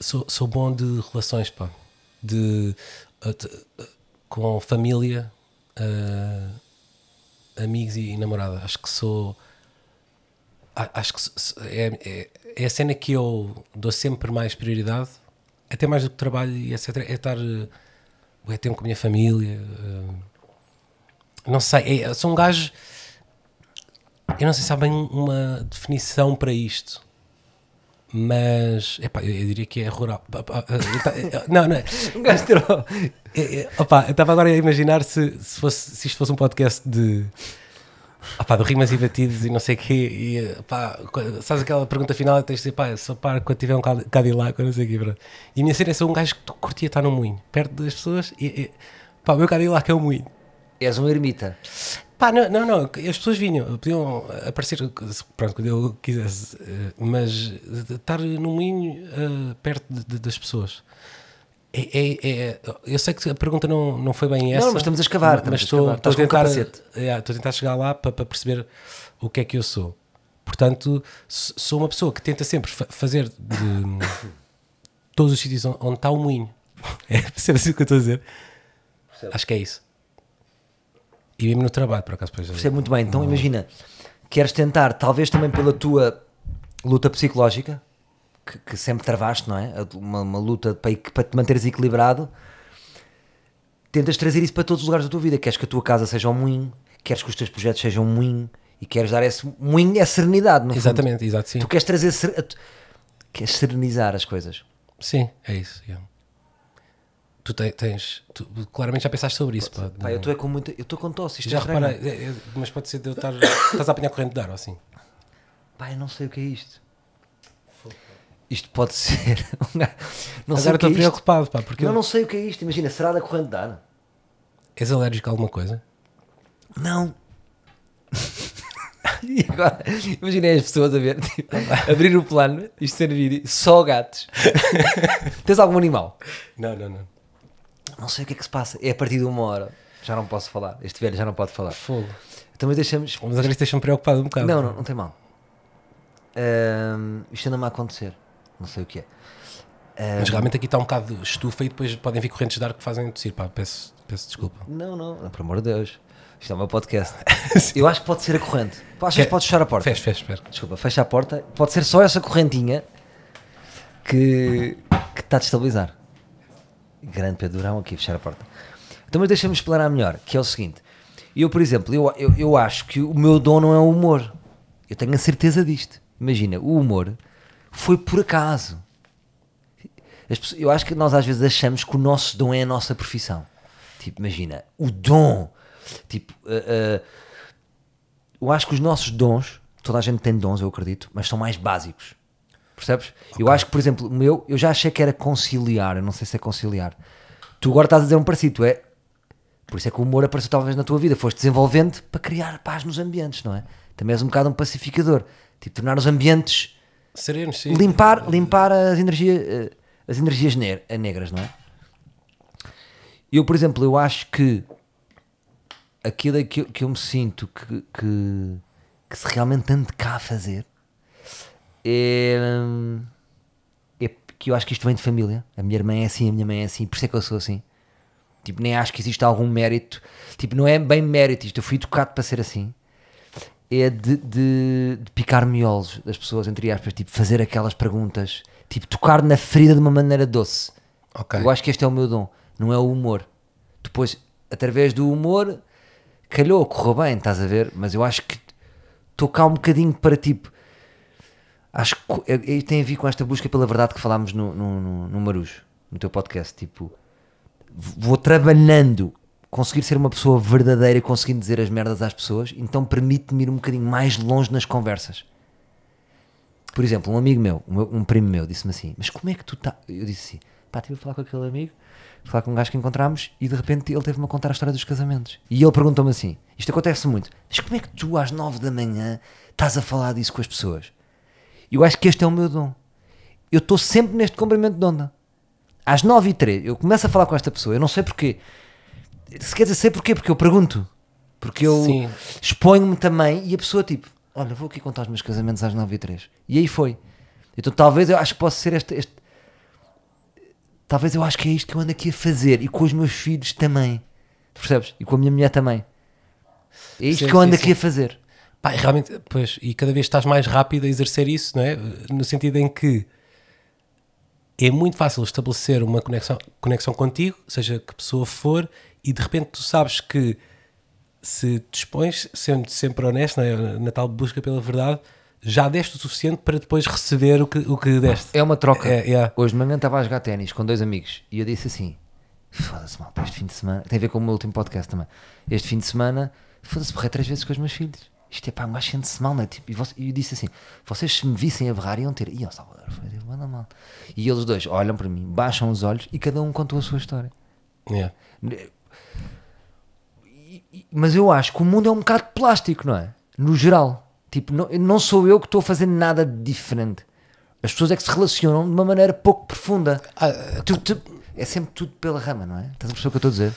Sou, sou bom de relações, pá. De. Com família, uh, amigos e, namorada. Acho que sou. Acho que é, é, é a cena que eu dou sempre mais prioridade, até mais do que trabalho e etc. É estar. É tempo com a minha família. uh, não sei, é, sou um gajo. Eu não sei se há bem uma definição para isto, mas epá, eu, eu diria que é rural. Pá, eu ta- eu- Não, não é.
Um [laughs] gajo tirou.
Opá, eu estava agora a imaginar se, se, fosse, se isto fosse um podcast de. Opá, de rimas e batidos e não sei o quê. E, co- sabes aquela pergunta final? Tens de dizer, pá, só para quando tiver um Cadi- Cadillac ou não sei o quê. pronto. E a minha cena é ser um gajo que curtia estar no moinho, perto das pessoas. E, e, pá, o meu Cadillac é o moinho.
És um ermita.
Pá, não, não, não, as pessoas vinham, podiam aparecer, pronto, quando eu quisesse, eh, mas estar no moinho eh, perto de- de- das pessoas. É, é- é- eu sei que a pergunta não, não foi bem essa.
mas estamos a escavar,
Mas
a
estou,
escavar.
estou, a tentar, estou a tentar chegar lá para, para perceber o que é que eu sou. Portanto, sou uma pessoa que tenta sempre fa- fazer de [coughs] todos os sítios onde está o moinho. [laughs] É, percebes o que eu estou a dizer? Acho que é isso. E mesmo no trabalho, por acaso.
Percebo muito bem. Então imagina, queres tentar, talvez também pela tua luta psicológica, que, que sempre travaste, não é? Uma, uma luta para, para te manteres equilibrado, tentas trazer isso para todos os lugares da tua vida. Queres que a tua casa seja um moinho, queres que os teus projetos sejam um moinho e queres dar esse moinho, é serenidade, fundo.
Exatamente, exato, sim.
Tu queres trazer, ser- queres serenizar as coisas.
Sim, é isso. yeah. Tu te- tens, tu claramente já pensaste sobre isso. Pá,
Pá, eu estou é com muita, eu estou com tosse, isto
já
é
reparei, é- é- mas pode ser de eu estar. [coughs] estás a apanhar corrente de ar ou assim?
Pá, eu não sei o que é isto. Isto pode ser. [laughs] não sei
Agora
o que é
estou
isto.
preocupado, pá, porque
Eu não sei o que é isto. Imagina, será da corrente de ar?
és alérgico a alguma coisa?
Não. [laughs] e agora, imaginei as pessoas a ver, tipo, abrir o plano, isto ser vídeo, só gatos. [laughs] Tens algum animal?
Não, não, não.
Não sei o que é que se passa. É a partir de uma hora. Já não posso falar. Este velho já não pode falar.
Fogo.
Também deixamos.
Mas agora isto deixa-me preocupado um bocado.
Não, não, não tem mal. Ahm, isto anda-me a acontecer. Não sei o que é. Ahm,
Mas realmente aqui está um bocado de estufa e depois podem vir correntes de ar que fazem tossir, pá, peço, peço desculpa.
Não, não, por amor de Deus. Isto é o meu podcast. [laughs] Eu acho que pode ser a corrente. Achas que
Que-
podes fechar a porta?
Fecha, fecha, espera.
Desculpa, fecha a porta. Pode ser só essa correntinha que, que está a destabilizar. Grande Pedro Durão aqui, fechar a porta. Então, mas deixa-me explanar melhor, que é o seguinte. Eu, por exemplo, eu, eu, eu acho que o meu dom não é o humor. Eu tenho a certeza disto. Imagina, o humor foi por acaso. As pessoas- eu acho que nós às vezes achamos que o nosso dom é a nossa profissão. Tipo, imagina, o dom. Tipo, uh, uh, eu acho que os nossos dons, toda a gente tem dons, eu acredito, mas são mais básicos. Percebes? Eu acho que, por exemplo, o meu, eu já achei que era conciliar, eu não sei se é conciliar. Tu agora estás a dizer um parecido, é. Por isso é que o humor apareceu talvez na tua vida, foste desenvolvendo para criar paz nos ambientes, não é? Também és um bocado um pacificador. Tipo, tornar os ambientes
Serenos, sim.
limpar, limpar as energias, eh, as energias ne- negras, não é? Eu, por exemplo, eu acho que aquilo é que eu, que eu me sinto que, que, que se realmente ando cá a fazer é, é que eu acho que isto vem de família. A minha irmã é assim, a minha mãe é assim, por isso é que eu sou assim. Tipo, nem acho que existe algum mérito. Tipo, não é bem mérito isto. Eu fui educado para ser assim. É de, de, de picar miolos das pessoas, entre aspas. Tipo, fazer aquelas perguntas. Tipo, tocar na ferida de uma maneira doce.
Ok.
Eu acho que este é o meu dom. Não é o humor. Depois, através do humor, calhou, correu bem, estás a ver? Mas eu acho que estou cá um bocadinho para tipo. Acho que é- tem a ver com esta busca pela verdade que falámos no, no, no, no Marujo, no teu podcast. Tipo, vou trabalhando, conseguir ser uma pessoa verdadeira e conseguindo dizer as merdas às pessoas, então permite-me ir um bocadinho mais longe nas conversas. Por exemplo, um amigo meu, um, meu- um primo meu, disse-me assim: Mas como é que tu tá? Eu disse assim: Pá, estive a falar com aquele amigo, falar com um gajo que encontramos e de repente ele teve-me a contar a história dos casamentos. E ele perguntou-me assim: Isto acontece muito, mas como é que tu às nove da manhã estás a falar disso com as pessoas? E eu acho que este é o meu dom. Eu estou sempre neste comprimento de onda. Às nove e três, eu começo a falar com esta pessoa, eu não sei porquê. Se quer dizer, sei porquê, porque eu pergunto. Porque eu exponho-me também e a pessoa tipo, olha, vou aqui contar os meus casamentos às 9 e 3 e aí foi então talvez eu acho que posso ser este, este- talvez eu acho que é isto que eu ando aqui a fazer e com os meus filhos também percebes? e com a minha mulher também é isto
Sim,
que eu ando
sim,
aqui
sim.
a fazer
Pá, e realmente, pois, e cada vez estás mais rápido a exercer isso, não é? No sentido em que é muito fácil estabelecer uma conexão, conexão contigo, seja que pessoa for, e de repente tu sabes que se te expões, sendo sempre honesto, é? na tal busca pela verdade, já deste o suficiente para depois receber o que, o que deste.
é uma troca
É, é.
hoje de manhã estava a jogar ténis com dois amigos e eu disse assim foda-se mal, este fim de semana tem a ver com o meu último podcast também este fim de semana foda-se, borrei três vezes com os meus filhos isto é pá, um gajo sente-se mal, não é? Tipo, e, você- e eu disse assim: vocês se me vissem a berrar iam ter, e ó Salvador, foi manda mal. E eles dois olham para mim, baixam os olhos e cada um contou a sua história. E- Mas eu acho que o mundo é um bocado plástico, não é? No geral. Tipo, não, não sou eu que estou a fazer nada de diferente. As pessoas é que se relacionam de uma maneira pouco profunda.
Ah,
Tu- tu- é sempre tudo pela rama, não é? Estás a perceber o que eu estou a dizer?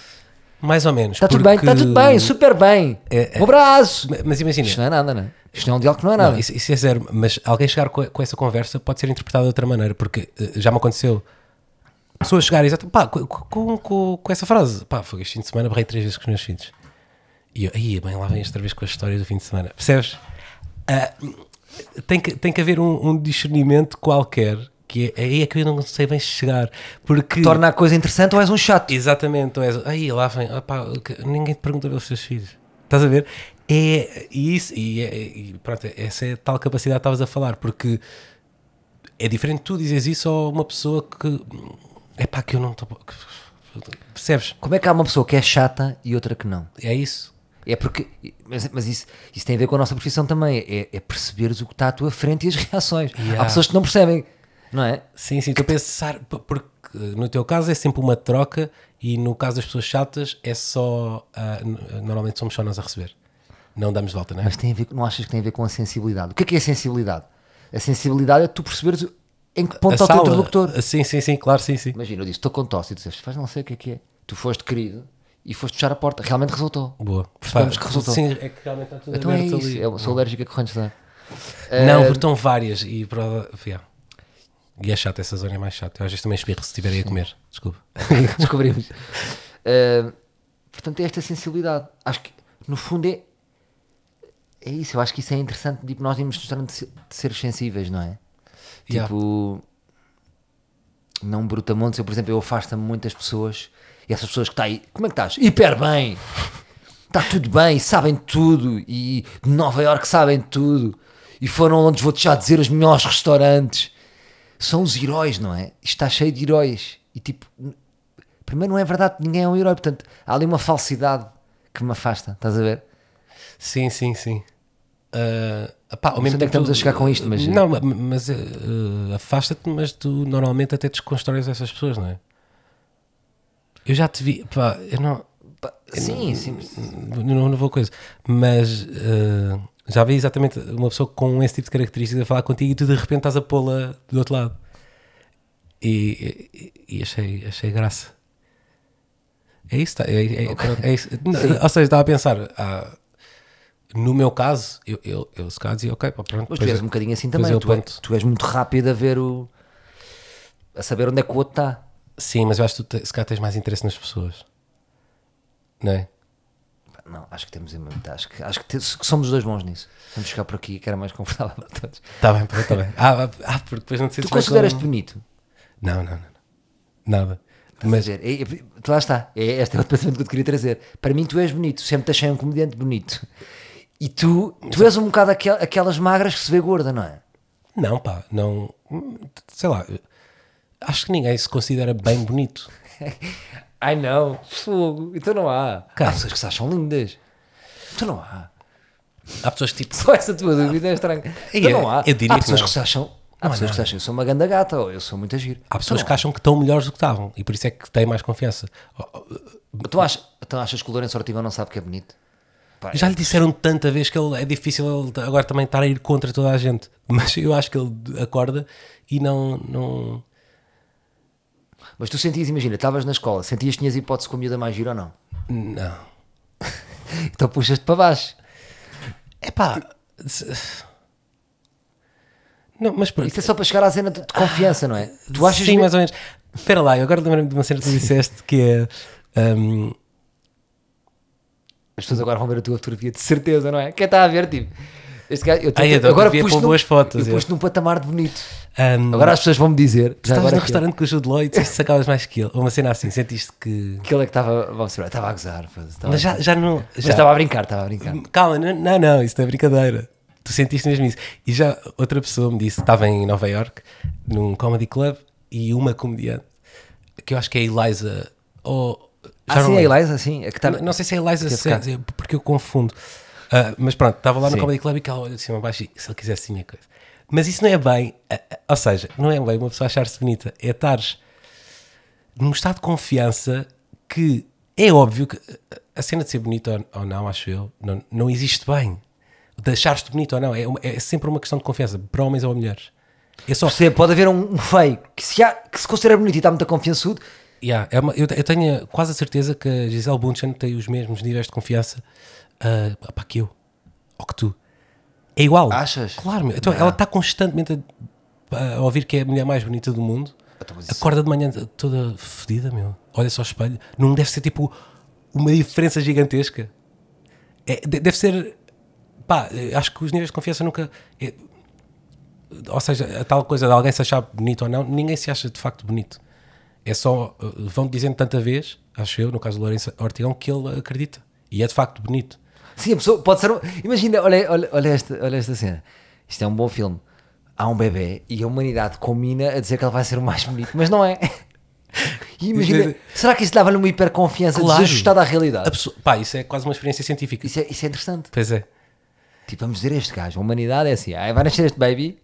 Mais ou menos.
Está tudo bem, está tudo bem, super bem.
É- é-
Um abraço.
Mas imagina,
Isto não é nada, não é? Isto não é um diálogo que não é nada.
Não, isso, isso é zero, mas alguém chegar com, com essa conversa pode ser interpretado de outra maneira, porque eh, já me aconteceu pessoas chegarem pá, com, com, com, com essa frase, pá, foi este fim de semana, barrei três vezes com os meus filhos. E eu, aí, bem, lá vem outra vez com a história do fim de semana. Percebes? Ah, tem, que, tem que haver um, um discernimento qualquer, que é aí é que eu não sei bem chegar, porque.
Torna a coisa interessante ou és um chato?
Exatamente, tu és, aí lá vem, ninguém te pergunta pelos teus filhos. Estás a ver? É isso, e, é- e pronto, essa é a tal capacidade que estavas a falar, porque é diferente tu dizes isso a uma pessoa que é pá, que eu não estou. Percebes?
Como é que há uma pessoa que é chata e outra que não?
É isso.
É porque, mas, mas isso, isso tem a ver com a nossa profissão também, é, é perceberes o que está à tua frente e as [laughs] reações.
Yeah.
Há pessoas que não percebem, não é?
Sim, sim, estou a pensar, porque no teu caso é sempre uma troca e no caso das pessoas chatas é só. ah, n- normalmente somos só nós a receber. Não damos de volta, não é?
Mas tem a ver, não achas que tem a ver com a sensibilidade? O que é que é a sensibilidade? A sensibilidade é tu perceberes em que ponto está o teu interlocutor.
Sim, sim, sim, claro, sim, sim.
Imagina, eu disse, estou com tosse e tu disseste, faz não sei o que é que é. Tu foste querido e foste fechar a porta. Realmente resultou.
Boa.
Percebemos que resultou.
Sim, é que realmente está tudo
Então é
aberto
isso,
ali.
eu sou alérgico a correntes de ar.
Não,
Eh,
porque estão várias e prova. yeah. E é chato, essa zona é mais chata. Eu às vezes também espirro se estiver aí a comer. Desculpa. [laughs]
descobrimos. Uh, portanto, é esta sensibilidade. Acho que, no fundo, é, é isso. Eu acho que isso é interessante. Tipo, nós irmos mostrando de de ser sensíveis, não é?
Yeah.
Tipo, não brutamontes. Eu, por exemplo, eu afasto-me muito das pessoas e essas pessoas que estão aí. Como é que estás? Hiper bem! Está tudo bem, sabem tudo. E de Nova Iorque sabem tudo. E foram onde vou-te já dizer os melhores restaurantes. São os heróis, não é? Isto está cheio de heróis. E tipo, primeiro não é verdade que ninguém é um herói. Portanto, há ali uma falsidade que me afasta. Estás a ver?
Sim, sim, sim. Ah, pá, ao
Não
mesmo
é que estamos a chegar com isto, mas-
Não, ma- mas ah, afasta-te, mas tu normalmente até desconstróis essas pessoas, não é? Eu já te vi, pá, eu não.
Pá, Sim, sim.
não, não vou coisa, mas ah, já vi exatamente uma pessoa com esse tipo de características a falar contigo e tu de repente estás a pô-la do outro lado. E, e- e achei, achei graça. É isso, tá, é, é- pronto, é isso. Ou seja, estava a pensar, ah, no meu caso, eu, eu, eu se calhar dizia, ok, pá, pronto.
Mas tu és
é.
um bocadinho assim também.
é
Tu, é- tu és muito rápido a ver o. a saber onde é que o outro está.
Sim, mas eu acho que tu te- se calhar tens mais interesse nas pessoas. Não é?
Não, acho que temos. Acho que, acho que, te- que somos os dois bons nisso. Vamos chegar por aqui que era mais confortável para todos.
Está bem, está bem. [laughs] Ah, ah, porque depois não te
Tu consideras-te
com-
bonito?
Não, não, não. não. Nada.
Mas
Mas
é, é, lá está, é, este é o pensamento que eu te queria trazer. Para mim, tu és bonito, sempre te achei um comediante bonito. E tu, tu és um bocado aquel- aquelas magras que se vê gorda, não é?
não, pá, não. Sei lá. Acho que ninguém se considera bem bonito. [laughs]
Ai não, fogo. Então não há.
Quem?
Há pessoas que se acham lindas. Então não há.
Há pessoas que tipo.
Só essa tua dúvida é estranha. Então
Eu-
não há.
eu diria
há pessoas que, se acham. Há pessoas que se acham, eu sou uma ganda gata ou eu sou muito agir.
Há pessoas que acham que estão melhores do que estavam e por isso é que têm mais confiança.
Tu achas, então achas que o Lourenço Ortigão não sabe que é bonito?
Já lhe disseram tanta vez que ele, é difícil ele agora também estar a ir contra toda a gente. [laughs] Mas eu acho que ele acorda e não. não...
Mas tu sentias, imagina, estavas na escola, sentias que tinhas hipótese com a miúda mais gira ou não?
Não. [laughs]
Então puxas-te para baixo.
É pá. Não, mas pronto.
Isto é só para chegar à cena de, de confiança, não é? Tu achas
Sim, mais ou menos. Espera lá, eu agora lembrei-me de uma cena que tu disseste que é. hum,
As pessoas agora vão ver a tua fotografia, de certeza, não é? Quem está a ver, tipo. Este gajo, eu tô-
Ai, eu
agora num-
boas fotos,
Eu
é.
pus num patamar de bonito.
hum,
Agora as pessoas vão me dizer.
estavas no restaurante com o Jude Law e disseste que sacavas mais que ele. Ou uma cena assim, sentiste que.
Que ele é que estava. Estava a gozar. Estava,
Mas já, já não. Já,
estava a brincar, estava a brincar.
Calma, não, não, não, isso não é brincadeira. Tu sentiste mesmo isso. E já outra pessoa me disse, estava em Nova York, num comedy club, e uma comediante, que eu acho que é a Eliza, ou... já
Ah, sim, a
lembro.
Eliza, sim. É que está...
Não, não sei se é a Eliza, se é- porque eu confundo. Ah, mas pronto, estava lá no
Sim.
Comedy Club e que ela olha de cima a baixo e se ele quisesse tinha coisa. Mas isso não é bem, ah, ou seja, não é bem uma pessoa achar-se bonita, é estares num estado de confiança que é óbvio que a cena de ser bonito ou, ou não, acho eu, não, não existe bem. De achares-te bonito ou não, é, é sempre uma questão de confiança, para homens ou mulheres. É só,
Percebe, pode haver um, um feio que se, há, que se considera bonito e está muito confiançudo.
Yeah, é uma- eu, eu tenho quase a certeza que a Gisele Bundchen tem os mesmos níveis de confiança ah, pá, que eu ou que tu. É igual.
Achas?
Claro, meu. Então,
Não.
ela está constantemente a, a ouvir que é a mulher mais bonita do mundo.
Então,
Acorda de manhã toda fodida, meu. Olha só ao espelho. Não deve ser tipo uma diferença gigantesca. É, de- deve ser. Pá, eu acho que os níveis de confiança nunca. é- ou seja, a tal coisa de alguém se achar bonito ou não, ninguém se acha de facto bonito. É só. uh, Vão dizendo tanta vez, acho eu, no caso do Lourenço Ortigão, que ele acredita. E é de facto bonito.
Sim, a pessoa pode ser. Um... Imagina, olha, olha, olha, esta, olha esta cena. Isto é um bom filme. Há um bebê e a humanidade combina a dizer que ele vai ser o mais bonito, mas não é. [laughs] E imagina, será que isso dava-lhe uma hiperconfiança
Claro.
desajustada à realidade?
A pessoa- pá, isso é quase uma experiência científica.
Isso é, isso é interessante.
Pois é.
Tipo, vamos dizer este gajo, a humanidade é assim, ah, vai nascer este baby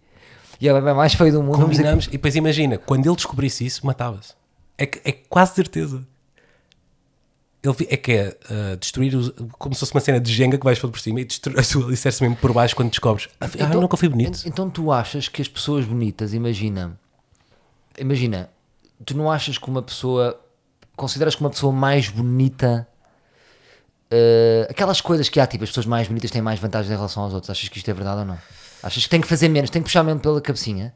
e é o bebê mais feio do mundo.
Combinamos, e depois imagina, quando ele descobrisse isso, matava-se. É, que- é quase certeza. Ele é que é uh, destruir os- como se fosse uma cena de Jenga que vais por cima e destruir a [laughs] tua alicerce mesmo por baixo quando descobres. Ah,
Então-
nunca fui bonito.
en- Então tu achas que as pessoas bonitas, imagina, imagina, tu não achas que uma pessoa, consideras que uma pessoa mais bonita, eh, aquelas coisas que há, tipo, as pessoas mais bonitas têm mais vantagens em relação aos outros, achas que isto é verdade ou não? Achas que tem que fazer menos, tem que puxar menos pela cabecinha?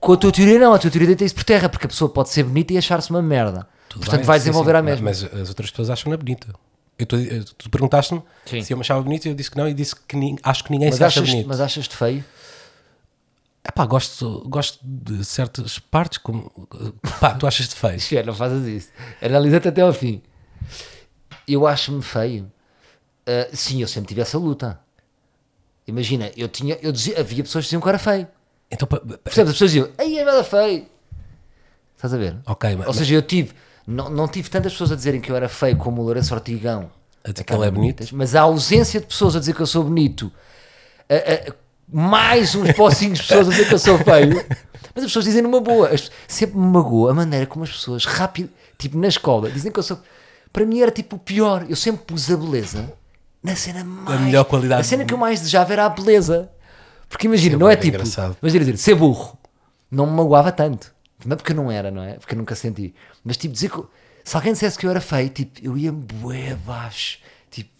Com a tua teoria não, a tua teoria deita isso por terra, porque a pessoa pode ser bonita e achar-se uma merda.
Tudo
Portanto
bem,
vai
sim,
desenvolver
sim.
a mesma.
Mas as outras pessoas acham-na bonita. Eu tô- eu- tu perguntaste-me se eu me achava bonito e eu disse que não e disse que nin- acho que ninguém
Mas
se acha
achas,
bonito.
mas achas-te feio?
Epá, gosto, gosto de certas partes, como pá, tu achas-te feio. [laughs]
Espera, não fazes isso. Analisa-te até ao fim. Eu acho-me feio. Ah, sim, eu sempre tive essa luta. Imagina, eu tinha, eu dizia, havia pessoas que diziam que eu era feio.
Então,
Percebes? As pessoas diziam, aí é nada feio. Estás a ver?
ok, mas,
Ou seja, eu tive, não, não tive tantas pessoas a dizerem que eu era feio como o Lourenço Ortigão.
A dizer que ele é bonito?
Mas a ausência de pessoas a dizer que eu sou bonito, a- a- mais uns pocinhos de pessoas a dizer que eu sou feio, mas as pessoas dizem numa boa. Sempre me magoa a maneira como as pessoas, rápido, tipo na escola, dizem que eu sou. Para mim era tipo o pior. Eu sempre pus a beleza na cena mais.
melhor qualidade.
A cena que eu mais desejava era a beleza. Porque imagina,
é
não é
bué
tipo.
engraçado.
Mas dizer, ser burro não me magoava tanto. É porque eu não era, não é? Porque eu nunca senti. Mas tipo, dizer que. Se alguém dissesse que eu era feio, tipo, eu ia bué abaixo. Tipo,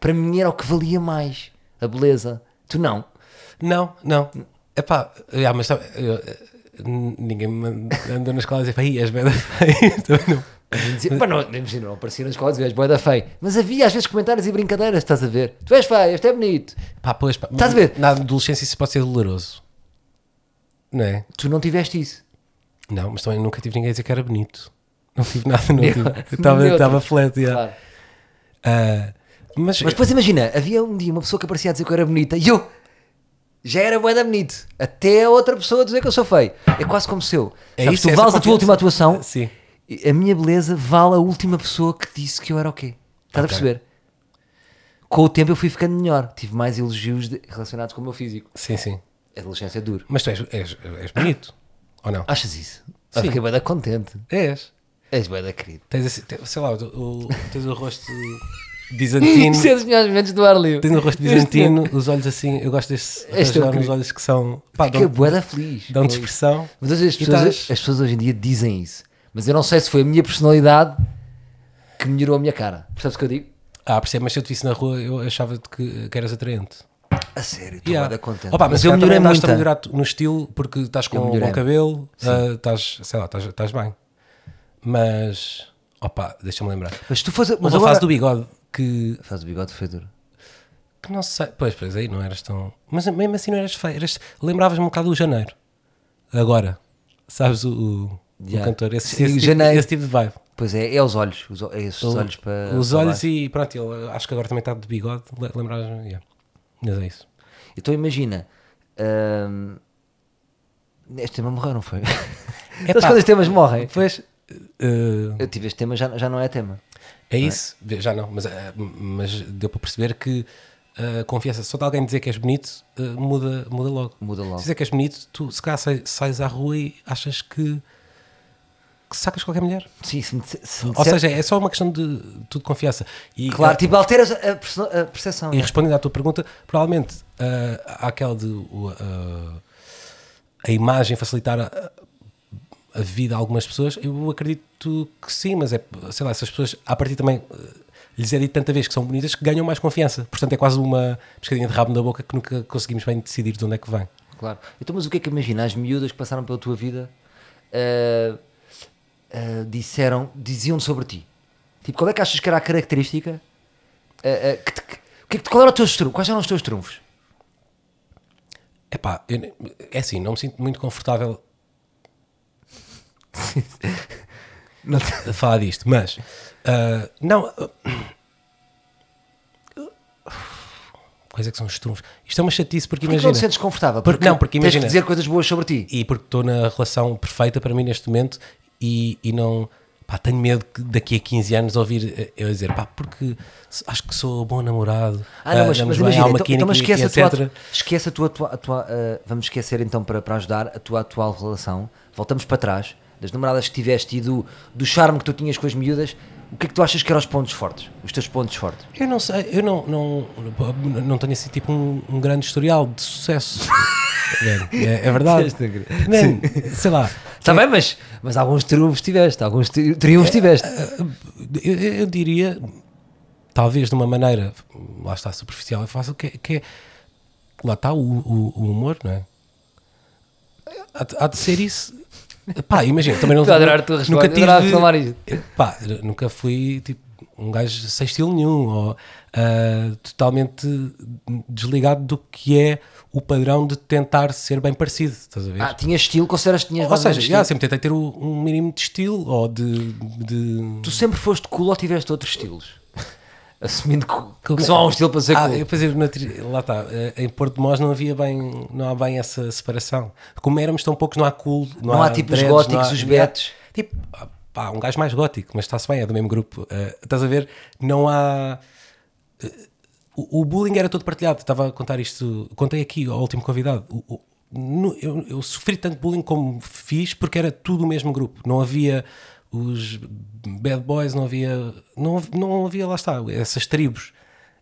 para mim era o que valia mais. A beleza. Tu não.
Não, não. Epá, já, mas sabe, eu, eh, ninguém me andou na escola a dizer, "Ih, és bem feio. [laughs] Também não.
Dizia, pá, não, imagina, não aparecia na escola e dizias, bué da feio. Mas havia às vezes comentários e brincadeiras, estás a ver? Tu és feio, este é bonito.
Pá, pois, pá,
Estás a ver?
Na adolescência isso pode ser doloroso. Não é?
Tu não tiveste isso.
Não, mas também nunca tive ninguém a dizer que era bonito. Não tive nada, não
Neutro.
tive. [laughs] Estava-. Estava flat, yeah.
Claro.
Ah, mas,
Mas depois imagina, havia um dia uma pessoa que aparecia a dizer que eu era bonita e eu já era bué da bonito. Até a outra pessoa dizer que eu sou feio. É quase como se eu.
É
sabes,
isso,
tu
essa
vales a tua última atuação
Sim.
a minha beleza vale a última pessoa que disse que eu era o quê? Estás a perceber? Com o tempo eu fui ficando melhor. Tive mais elogios de- relacionados com o meu físico.
Sim, sim.
A adolescência é duro.
Mas tu és, és, és bonito, ou não?
Achas isso?
Sim.
Sim. Fiquei bem da contente.
És.
És bem da querido.
Tens, assim, te- sei lá, o, o- tens o rosto [laughs] bizantino.
Isto é dos melhores momentos do ar livre.
Tens o rosto bizantino, os olhos assim. Eu gosto destes
Este é
olhos,
querido.
olhos que são. Pá,
Fiquei
dão,
bué da feliz.
dão de
isso.
expressão.
Mas as pessoas,
estás-
as pessoas hoje em dia dizem isso. Mas eu não sei se foi a minha personalidade que melhorou a minha cara. Percebes o que eu digo?
Ah, percebe, mas se eu te visse na rua, eu achava que, que eras atraente.
A sério, estou
Yeah.
contente.
Opa, mas,
eu
eu
melhorei muito.
a melhorar no estilo porque estás com
Eu
um bom cabelo, ah, estás, sei lá, estás, estás bem. Mas, opa, deixa-me lembrar.
Mas tu fazes.
Mas a
agora...
fase do bigode que,
Faz o bigode foi duro.
que não sei, pois, pois aí não eras tão. Mas mesmo assim não eras feio, eras, lembravas-me um bocado do janeiro. Agora, sabes o, o, o
Yeah.
cantor, esse, esse, tipo,
Janeiro.
esse tipo de vibe.
Pois é, é os olhos. Os, o- é esses
O-
olhos para.
Os
para
olhos
baixo.
e pronto, ele, acho que agora também está de bigode, le- lembravas-me. Yeah. Mas é isso.
Então imagina. hum, este tema morreu, não foi? [laughs]
Epá.
Então quando os temas morrem.
Depois, eh,
Eu tive este tema, já, já não é tema.
É isso, Vê, já não, mas, eh, mas deu para perceber que a confiança, só de alguém dizer que és bonito, eh, muda, muda logo.
Muda logo.
Se dizer que és bonito, tu se calhar sai- sais à rua e achas que, que sacas qualquer mulher.
Sim, se me, se me
Ou seja, é só uma questão de, tudo confiança. E,
Claro,
eh,
tipo, alteras a, a percepção.
e
né?
respondendo à tua pergunta, provavelmente eh, há aquela de eh, a imagem facilitar a, a vida a algumas pessoas, eu acredito que sim, mas é, sei lá, essas pessoas, a partir também lhes é dito tanta vez que são bonitas que ganham mais confiança. Portanto, é quase uma pescadinha de rabo na boca que nunca conseguimos bem decidir de onde é que vem.
Claro. Então, mas o que é que imagina? As miúdas que passaram pela tua vida ah, disseram, diziam sobre ti. Tipo, qual é que achas que era a característica? ah, ah, que te- que- é qual era o teu trunfo? Quais eram os teus trunfos?
Epá, eu, é assim, não me sinto muito confortável [laughs]
Não
a falar disto, mas ah, não. Quais é que são os trunfos? Isto é uma chatice porque
Porquê que não
imagina.
te sentes confortável?
Porque- não, porque
tens
imagina-
que dizer coisas boas sobre ti.
e porque estou na relação perfeita para mim neste momento e, e não pá, tenho medo que daqui a 15 anos ouvir eh, eu dizer pá, porque acho que sou bom namorado.
Ah, não, mas,
andamos
mas
bem,
imagina, então, então, mas esquece,
e
a tua, esquece a tua, atua- atua- ah, vamos esquecer então para, para ajudar a tua atual relação. Voltamos para trás, das namoradas que tiveste e do, do charme que tu tinhas com as miúdas. O que é que tu achas que eram os pontos fortes? Os teus pontos fortes?
Eu não sei, eu não, não, não tenho assim tipo um, um grande historial de sucesso. [laughs] É, é verdade. Man, sei lá.
Está bem, mas, mas alguns triunfos tiveste, alguns tri- triunfos tiveste.
Eu, eu- eu diria, talvez de uma maneira, lá está, superficial e fácil, que, é- que é. Lá está o, o- o humor, não é? Há, há de ser isso. Pá, imagina, também não.
Estou a adorar a
nunca tive.
filmar isto.
Pá, nunca fui tipo um gajo sem estilo nenhum, ou ah, totalmente desligado do que é o padrão de tentar ser bem parecido, estás a ver?
Ah, tinhas estilo, consideras que tinhas
ou seja, já, sempre tentei ter um mínimo de estilo, ou de. de...
Tu sempre foste cool ou tiveste outros estilos? Assumindo que, que só há um estilo para ser
Ah,
cool.
eu fazer na lá está, eh, em Porto de Mós não havia bem, não há bem essa separação. Como éramos tão poucos, não há cool, não,
Não há tipo os
dreads,
góticos,
há-
os betos.
Tipo, pá, um gajo mais gótico, mas está-se bem, é do mesmo grupo. Eh, estás a ver? Não há. o, o bullying era todo partilhado. Estava a contar isto, contei aqui ao último convidado. O- o- no- eu, eu sofri tanto bullying como fiz porque era tudo o mesmo grupo. Não havia os bad boys, não havia. Não, não havia, lá está, essas tribos.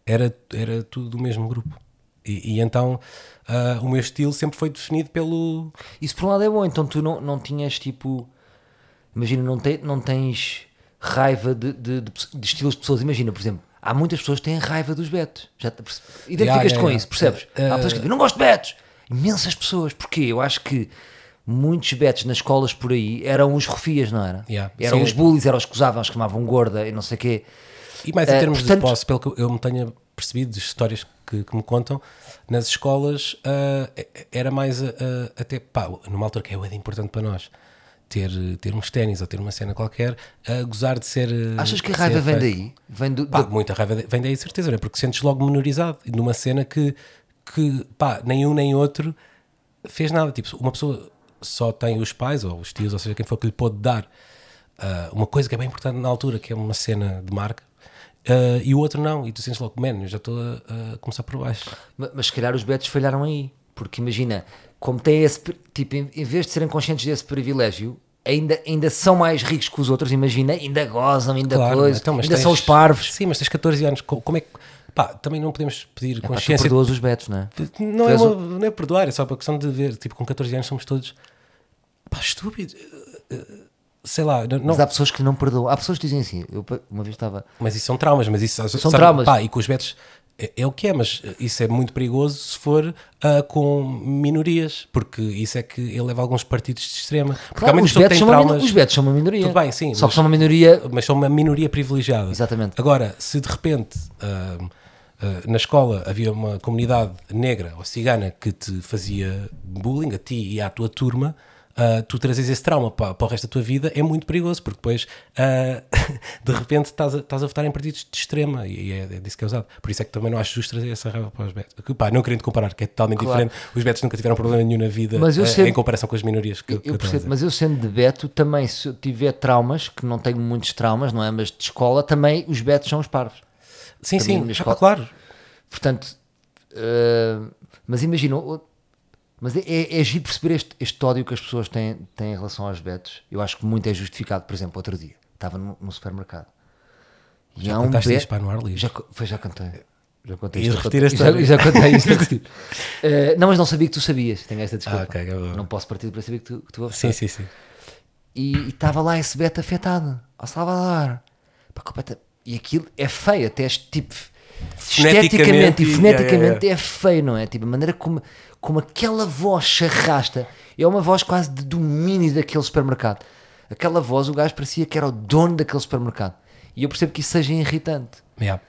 Era, era tudo do mesmo grupo. E, e então ah, o meu estilo sempre foi definido pelo.
Isso por um lado é bom, então tu não, não tinhas tipo. Imagina, não, te, não tens raiva de, de, de, de estilos de pessoas. Imagina, por exemplo, há muitas pessoas que têm raiva dos betos. Já Identificas-te
Yeah, yeah,
com
yeah.
isso, percebes?
Eh,
há pessoas que dizem, não gosto de betos. Imensas pessoas. Porquê? Eu acho que muitos betos nas escolas por aí eram os refias, não era?
Yeah.
Eram
Sim.
os bullies, eram os que usavam, os que chamavam gorda e não sei o quê.
E mais em
Eh,
termos
portanto-
de posse, pelo que eu me tenha percebido de histórias que, que me contam, nas escolas ah, era mais ah, até pá, numa altura que é de importante para nós ter, ter uns ténis ou ter uma cena qualquer, a gozar de ser.
Achas que a raiva vem daí? Vem do,
Pá,
do-
muita raiva vem daí, certeza, é? porque sentes logo menorizado numa cena que, que pá, nem um nem outro fez nada. Tipo, uma pessoa só tem os pais ou os tios, ou seja, quem for que lhe pôde dar ah, uma coisa que é bem importante na altura, que é uma cena de marca, ah, e o outro não, e tu sentes logo, man, eu já estou a, a começar por baixo.
Ma- Mas se calhar os betos falharam aí. Porque imagina, como têm esse. Tipo, em, em vez de serem conscientes desse privilégio, ainda, ainda são mais ricos que os outros, imagina, ainda gozam, ainda coisa,
então,
ainda
tens-
são os parvos.
Sim, mas tens 14 anos, co- como é que. Pá, também não podemos pedir
Pá, tu
consciência.
perdoas os betos, não é?
Não é, uma,
um-
não é perdoar, é só para a questão de ver, tipo, com 14 anos somos todos pá, estúpidos. Eh, eh, Sei lá, não,
Mas há pessoas que não perdoam. Há pessoas que dizem assim. Eu uma vez estava.
mas isso são traumas, mas isso
São traumas.
Pá, e com os betos é, é o que é, mas isso é muito perigoso se for ah, com minorias, porque isso é que ele leva alguns partidos de extrema. Porque
Claro, os, betos são uma,
traumas,
os betos são uma minoria.
Tudo bem, sim,
Só
mas-
que são uma minoria.
mas são uma minoria privilegiada.
Exatamente.
Agora, se de repente ah, na escola havia uma comunidade negra ou cigana que te fazia bullying a ti e à tua turma, ah, tu trazes esse trauma para, para o resto da tua vida é muito perigoso, porque depois ah, [laughs] de repente estás a, estás a votar em partidos de extrema e é, é disso que é usado. Por isso é que também não acho justo trazer essa raiva para os betos. Que, Pá, não querendo comparar, que é totalmente
Claro.
diferente. Os betos nunca tiveram problema nenhum na vida
eu
ah,
sempre-
em comparação com as minorias que, que
Eu
eu
percebo,
dizer.
mas eu sendo de beto, também se eu tiver traumas, que não tenho muitos traumas, não é? Mas de escola, também os betos são os parvos.
Sim,
também
sim, ah, claro.
Portanto, mas imagina, mas é, é, é giro perceber este, este ódio que as pessoas têm, têm em relação aos betos. Eu acho que muito é justificado. Por exemplo, outro dia, estava no, no supermercado e
Já
há um
contaste
beto.
isto, pá, no ar livre.
Já, foi, já contei. Já contei
E
isto,
repetir
já. Já, já contei [laughs] isto. Eh, não, mas não sabia que tu sabias. Tenho esta desculpa.
Ah, ok, é
não posso partir para saber que tu, que tu ouves.
Sim, sim, sim.
E estava lá esse beto afetado ao Salvador. Completa- E aquilo é feio, até este tipo esteticamente e foneticamente é feio, não é? Tipo, a maneira como, como aquela voz se arrasta é uma voz quase de domínio daquele supermercado. Aquela voz, o gajo parecia que era o dono daquele supermercado. E eu percebo que isso seja irritante.
Yeah.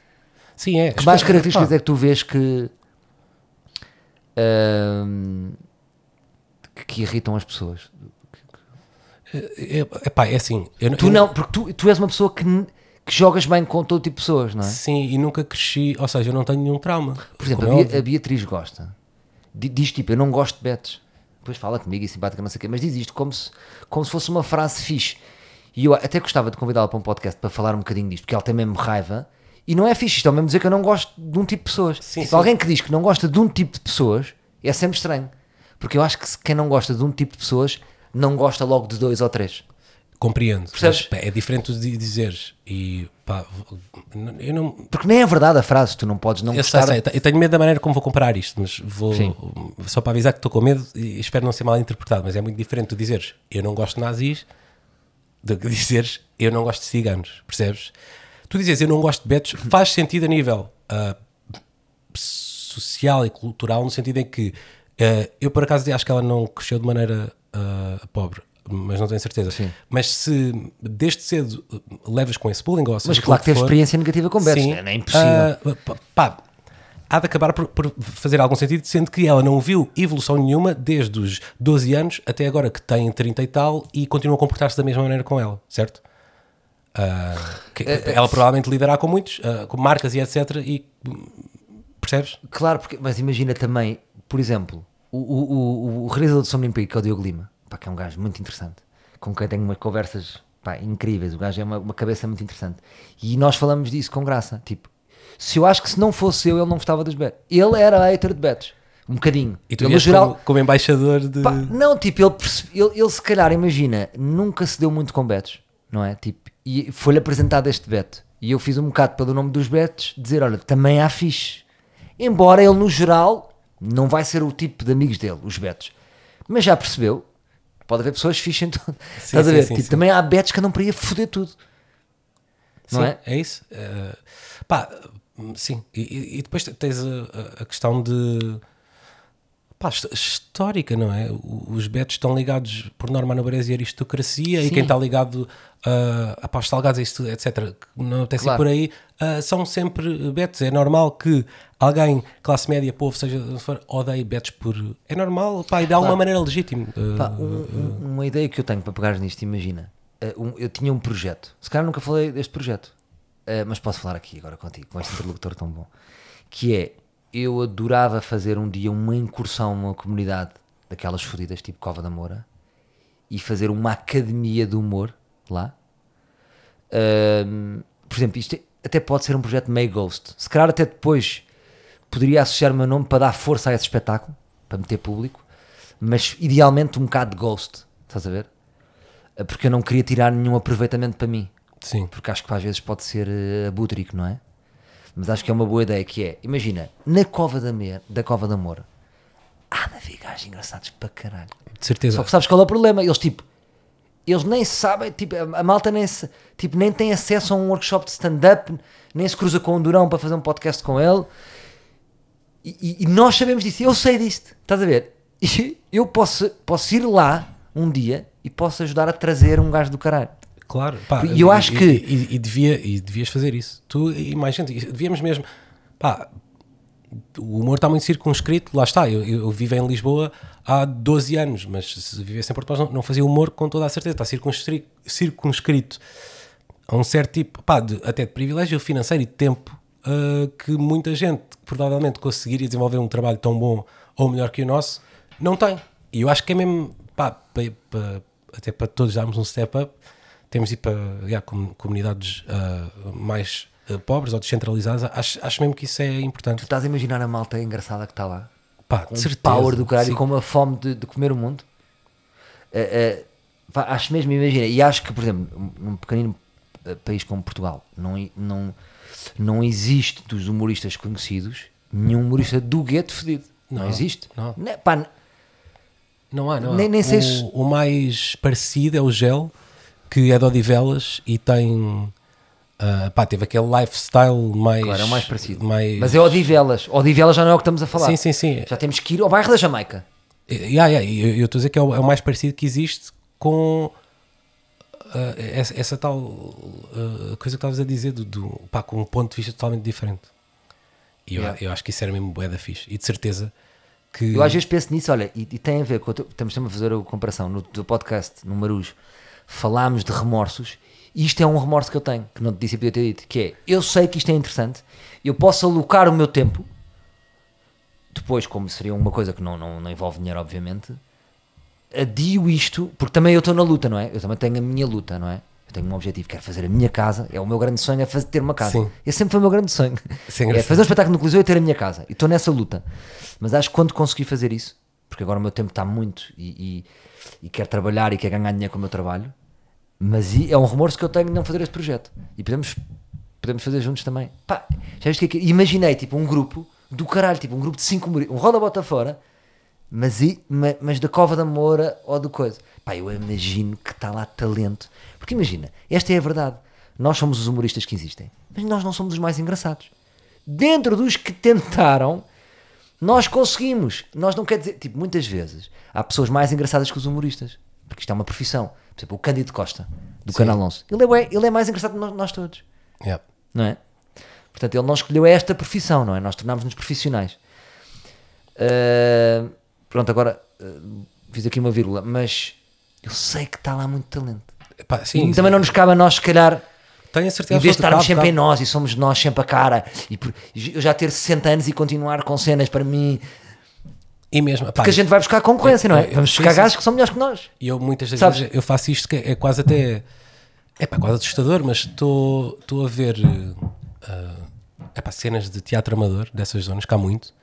Sim, é.
Que mais características é que tu vês que, que, que irritam as pessoas?
É, é, pá, é assim. Eu,
Tu
eu-
não, porque tu, tu és uma pessoa que, que jogas bem com todo tipo de pessoas, não é?
Sim, e nunca cresci, ou seja, eu não tenho nenhum trauma.
Por exemplo, a,
é
Bia- a Beatriz gosta. Di- Diz tipo, eu não gosto de betos. Depois fala comigo e simpática, não sei o quê, mas diz isto como se, como se fosse uma frase fixe. E eu até gostava de convidá-la para um podcast para falar um bocadinho disto, porque ela tem mesmo raiva. E não é fixe, isto é mesmo dizer que eu não gosto de um tipo de pessoas.
Sim,
Tipo,
sim.
Alguém que diz que não gosta de um tipo de pessoas é sempre estranho. Porque eu acho que quem não gosta de um tipo de pessoas não gosta logo de dois ou três.
Compreendo.
Percebes?
Mas, pá, é diferente de dizeres. E pá, eu não.
Porque nem é verdade a frase, tu não podes não
Eu, sei,
gostar.
sei, eu tenho medo da maneira como vou comparar isto, mas vou
Sim.
só para avisar que estou com medo e espero não ser mal interpretado. Mas é muito diferente tu dizeres eu não gosto de nazis do que [laughs] dizeres eu não gosto de ciganos, percebes? Tu dizes eu não gosto de betos faz sentido a nível ah, social e cultural, no sentido em que ah, eu por acaso acho que ela não cresceu de maneira ah, pobre. Mas não tenho certeza.
Sim.
Mas se desde cedo levas com esse bullying, ou seja,
Mas claro que teve
for,
experiência negativa com betos,
Sim.
não é impossível.
Pá, pá, há de acabar por, por fazer algum sentido, sendo que ela não viu evolução nenhuma desde os 12 anos até agora que tem 30 e tal e continua a comportar-se da mesma maneira com ela, certo? Ah, que-
É,
ela provavelmente lidará com muitos, ah, com marcas e etc. E percebes?
Claro, porque, mas imagina também, por exemplo, o, o, o, o realizador de Sombra Império, que é o Diogo Lima, pá, que é um gajo muito interessante, com quem tenho umas conversas pá, incríveis. O gajo é uma, uma cabeça muito interessante. E nós falamos disso com graça. Tipo, se eu acho que se não fosse eu, ele não gostava dos betos. Ele era hater de betos. Um bocadinho.
E tu
ele, no geral,
como, como embaixador de.
Pá, não, tipo, ele, perce- ele, ele se calhar, imagina, nunca se deu muito com betos, não é? Tipo, e foi-lhe apresentado este beto. E eu fiz um bocado pelo nome dos betos, dizer, olha, também há fixe. Embora ele, no geral, não vai ser o tipo de amigos dele, os betos. Mas já percebeu, pode haver pessoas fixe em tudo. Estás a
sim,
ver?
sim,
tipo,
sim.
também há betos que andam para ir a foder tudo. Não
sim,
é?
é isso. Eh, pá, sim. E- E, depois tens a- a questão de. Pá, hist- histórica, não é? Os betos estão ligados, por norma, à nobreza e aristocracia, e
Sim.
quem está ligado a, a paus salgados, isso, etc., que não até
Claro.
por aí, ah, são sempre betos. É normal que alguém, classe média, povo, seja for, odeie betos por. É normal, pá, e de alguma
Claro.
maneira legítimo. Ah,
Pá, um- um- uma ideia que eu tenho para pegar nisto, imagina. um- eu tinha um projeto, se calhar nunca falei deste projeto, mas posso falar aqui agora contigo, com este interlocutor tão bom. Que é, eu adorava fazer um dia uma incursão numa comunidade daquelas fodidas, tipo Cova da Moura, e fazer uma academia de humor lá, Ahm, por exemplo, isto até pode ser um projeto meio ghost. Se calhar até depois poderia associar o meu nome para dar força a esse espetáculo, para meter público, mas idealmente um bocado de ghost, estás a ver? Ah, Porque eu não queria tirar nenhum aproveitamento para mim,
Sim.
porque acho que às vezes pode ser uh, abutrico, não é? Mas acho que é uma boa ideia que é, imagina, na Cova da, Mer, da Cova da Moura, há de gajos engraçados para caralho.
De certeza.
Só que sabes qual é o problema? Eles tipo, eles nem sabem, tipo, a, a malta nem, se, tipo, nem tem acesso a um workshop de stand-up, nem se cruza com um Durão para fazer um podcast com ele. E, e- e nós sabemos disso, eu sei disto, estás a ver? E eu posso, posso ir lá um dia e posso ajudar a trazer um gajo do caralho.
Claro, pá,
E eu acho
e-
que-
E, e devia, e devias fazer isso. Tu e mais gente, e devíamos mesmo. Pá, o humor está muito circunscrito, lá está. Eu, eu, vivo em Lisboa há 12 anos, mas se vivesse em Portugal não, não fazia humor com toda a certeza. Está circunscrito, circunscrito a um certo tipo, pá, de- até de privilégio financeiro e de tempo ah, que muita gente que provavelmente conseguiria desenvolver um trabalho tão bom ou melhor que o nosso não tem. E eu acho que é mesmo, pá, pa- pa- até para todos darmos um step up, temos de ir para já, com- comunidades ah, mais ah, pobres ou descentralizadas. Acho, acho mesmo que isso é
Tu
importante.
estás a imaginar a malta engraçada que está lá?
Pá,
com
certeza.
power do caralho
Sim.
e com uma fome de, de comer o mundo. Eh, pá, acho mesmo, imagina, e acho que, por exemplo, num pequenino país como Portugal, não, não, não existe dos humoristas conhecidos nenhum humorista do gueto fedido. Não,
Não,
existe.
não.
Ne- pá, n-
Não há, não há.
Nem- nem
o,
se-
o mais parecido é o Gel, que é de Odivelas e tem. ah, pá, teve aquele lifestyle mais.
Claro, é o mais parecido.
mais-
Mas é Odivelas. Odivelas já não é o que estamos a falar.
Sim, sim, sim.
Já temos que ir ao bairro da Jamaica.
Yeah, yeah, e eu estou a dizer que é o, é o mais parecido que existe com ah, essa, essa tal ah, coisa que estavas a dizer, do, do- pá, com um ponto de vista totalmente diferente. E eu,
Yeah.
eu acho que isso era mesmo bué da fixe. E de certeza que.
Eu às vezes penso nisso, olha, e, e tem a ver com. Estamos sempre a fazer a comparação no do podcast, no Marujo. Falámos de remorsos, e isto é um remorso que eu tenho, que não te disse e podia ter dito, que é, eu sei que isto é interessante, eu posso alocar o meu tempo, depois, como seria uma coisa que não, não, não envolve dinheiro, obviamente, adio isto, porque também eu estou na luta, não é? Eu também tenho a minha luta, não é? Eu tenho um objetivo, quero fazer a minha casa, é o meu grande sonho, é fazer, ter uma casa.
Sim.
Esse sempre foi o meu grande sonho.
Isso é
É, fazer um espetáculo no Coliseu e ter a minha casa. E estou nessa luta. Mas acho que quando conseguir fazer isso, porque agora o meu tempo está muito e, e, e quero trabalhar e quero ganhar dinheiro com o meu trabalho, mas é um remorso que eu tenho de não fazer este projeto. E podemos, podemos fazer juntos também. Pá, já viste que é que- Imaginei tipo um grupo do caralho, tipo um grupo de cinco humoristas, um roda bota fora, mas, i- ma- mas da Cova da Moura ou do coisa. Pá, eu imagino que está lá talento. Porque imagina, esta é a verdade. Nós somos os humoristas que existem, mas nós não somos os mais engraçados. Dentro dos que tentaram, nós conseguimos. Nós não quer dizer, tipo, muitas vezes há pessoas mais engraçadas que os humoristas, porque isto é uma profissão. Por exemplo, o Cândido Costa, do Canal 11. Ele é, ele é mais engraçado que nós, todos
Yeah.
não é? Portanto, ele não escolheu esta profissão, não é? Nós tornámos-nos profissionais. Ah, pronto, agora ah, fiz aqui uma vírgula, mas eu sei que está lá muito talento.
Pá, sim,
e também não nos cabe a nós, se calhar,
Tenho certeza
em vez de estarmos
cabe,
sempre em
cabe.
nós e somos nós sempre a cara, e por- eu já ter 60 anos e continuar com cenas para mim,
E mesmo, pá,
porque a gente vai buscar concorrência, não é?
eu-
Vamos
sim,
buscar gajos que são melhores que nós.
E eu muitas das
Sabes?
vezes eu faço isto que é quase até é pá, quase assustador, mas estou a ver é pá, cenas de teatro amador dessas zonas, que há muito,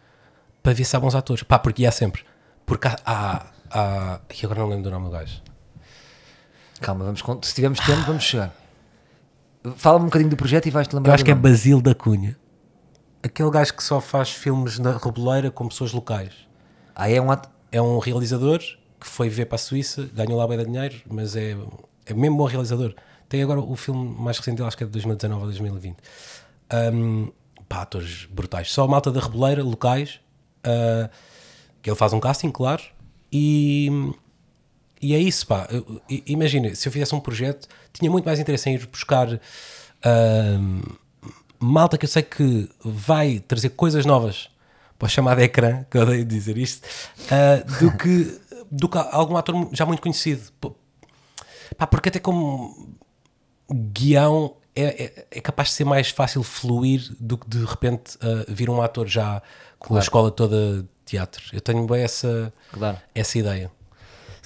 para ver se há bons atores. Pá, porque há sempre. Porque há. há, há e agora não lembro do nome do gajo.
Calma, vamos, se tivermos tempo, vamos chegar. Fala-me um bocadinho do projeto e vais-te lembrar.
Eu acho que é
nome.
Basílio da Cunha. Aquele gajo que só faz filmes na Reboleira com pessoas locais.
Ah, é um.
É um realizador que foi ver para a Suíça, ganhou lá bem de dinheiro, mas é, é mesmo bom realizador. Tem agora o filme mais recente dele, acho que é de 2019 ou 2020. Um, pá, atores brutais. Só a malta da Reboleira, locais, ah, que ele faz um casting, claro, e, e é isso, pá. Imagina, se eu fizesse um projeto, tinha muito mais interesse em ir buscar ahm, malta que eu sei que vai trazer coisas novas para o chamado ecrã, que eu odeio dizer isto, ah, do, que, do que algum ator já muito conhecido. Pá, porque até como guião é, é, é capaz de ser mais fácil fluir do que de repente ah, vir um ator já com a escola toda de teatro. Eu tenho bem essa,
Claro.
essa ideia.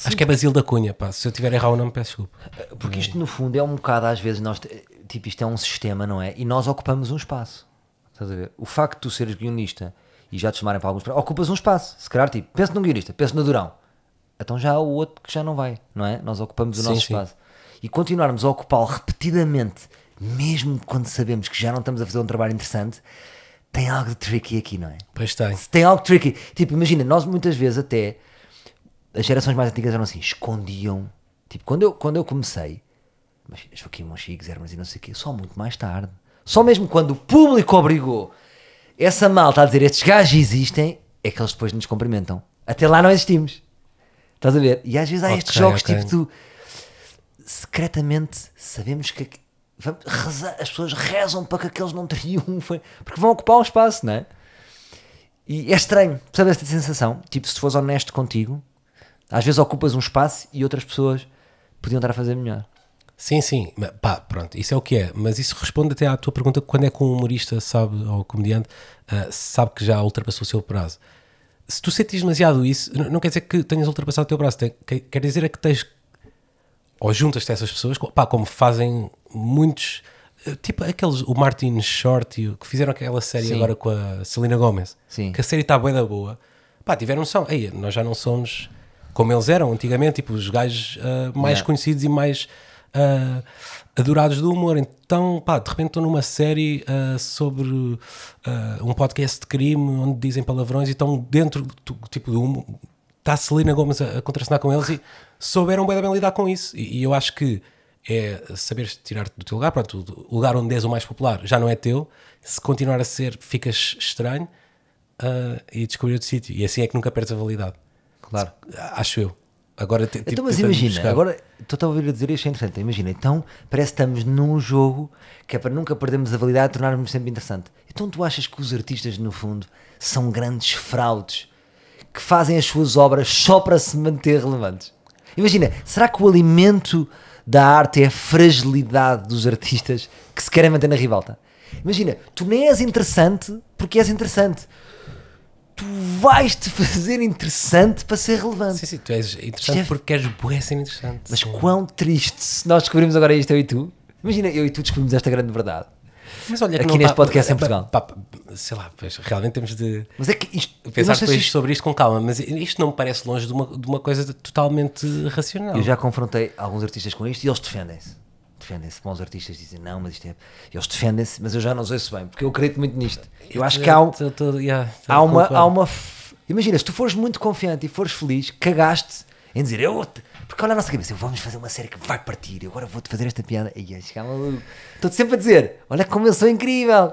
Acho que é Basílio da Cunha, pá. Se eu tiver errado o nome, peço desculpa.
Porque isto no fundo é um bocado, às vezes, nós, tipo, isto é um sistema, não é? E nós ocupamos um espaço. Estás a ver? O facto de tu seres guionista e já te chamarem para alguns ocupas um espaço. Se calhar, tipo, pensa num guionista, pensa no Durão. Então já há o outro que já não vai, não é? Nós ocupamos o
Sim,
nosso
sim.
espaço. E continuarmos a ocupá-lo repetidamente, mesmo quando sabemos que já não estamos a fazer um trabalho interessante, tem algo de tricky aqui, não é?
Pois tem.
Tem algo tricky. Tipo, imagina, nós muitas vezes até as gerações mais antigas eram assim, escondiam. Tipo, quando eu, quando eu comecei, imagina, Joaquim Monchiques, Hermes e não sei o quê, só muito mais tarde. Só mesmo quando o público obrigou essa malta a dizer estes gajos existem, é que eles depois nos cumprimentam. Até lá não existimos. Estás a ver? E às vezes há
Ok,
estes jogos
ok.
tipo tu secretamente sabemos que vamos rezar- as pessoas rezam para que aqueles não triunfem porque vão ocupar um espaço, não é? E é estranho, percebes esta sensação? Tipo, se tu fores honesto contigo, às vezes ocupas um espaço e outras pessoas podiam estar a fazer melhor.
Sim, sim, pá, pronto, isso é o que é. Mas isso responde até à tua pergunta: quando é que um humorista sabe, ou comediante, ah, sabe que já ultrapassou o seu prazo? Se tu sentes demasiado isso, não quer dizer que tenhas ultrapassado o teu prazo, tem- que- quer dizer é que tens, ou juntas-te a essas pessoas, pá, como fazem muitos, eh, tipo aqueles, o Martin Short, e o- que fizeram aquela série
Sim.
agora com a Selena Gomez,
Sim.
que a série está bué da boa, pá, tiveram noção, Ei, nós já não somos como eles eram antigamente, tipo os gajos ah, mais
Yeah.
conhecidos e mais ah, adorados do humor. Então, pá, de repente estou numa série ah, sobre ah, um podcast de crime onde dizem palavrões e estão dentro do, tipo do humor. Está a Celina Gomes a, a contracenar com eles e souberam bem, bem lidar com isso. E, e eu acho que é saberes tirar-te do teu lugar. Pronto, o lugar onde és o mais popular já não é teu. Se continuar a ser, ficas estranho ah, e descobrir outro sítio. E assim é que nunca perdes a validade.
Claro.
Acho eu. Agora, te- tipo,
Então, mas imagina,
buscar.
agora estou a ouvir a dizer isto é interessante. Imagina, então parece que estamos num jogo que é para nunca perdermos a validade e tornarmos sempre interessante. Então tu achas que os artistas, no fundo, são grandes fraudes que fazem as suas obras só para se manter relevantes? Imagina, será que o alimento da arte é a fragilidade dos artistas que se querem manter na ribalta? Imagina, tu nem és interessante porque és interessante. Tu vais-te fazer interessante para ser relevante.
Sim, sim, tu és interessante
é-
porque queres bué ser interessante.
Mas quão triste se nós descobrimos agora isto, eu e tu. Imagina, eu e tu descobrimos esta grande verdade.
Mas olha
aqui neste podcast em
pá,
Portugal.
pá, pá, sei lá, pois, realmente temos de
Mas é que isto.
pensar depois
isto-
sobre isto com calma, mas isto não me parece longe de uma, de uma coisa totalmente racional.
Eu já confrontei alguns artistas com isto e eles defendem-se. Defendem-se. Bons artistas dizem não, mas isto é. Eles defendem-se, mas eu já não sei se bem, porque eu acredito muito nisto. Eu acho que há, um- há uma. Há uma Imagina, se tu fores muito confiante e fores feliz, cagaste em dizer eu. Porque olha a nossa cabeça, vamos fazer uma série que vai partir, eu agora vou-te fazer esta piada. E ia chegar maluco. Estou-te sempre a dizer, olha como eu sou incrível.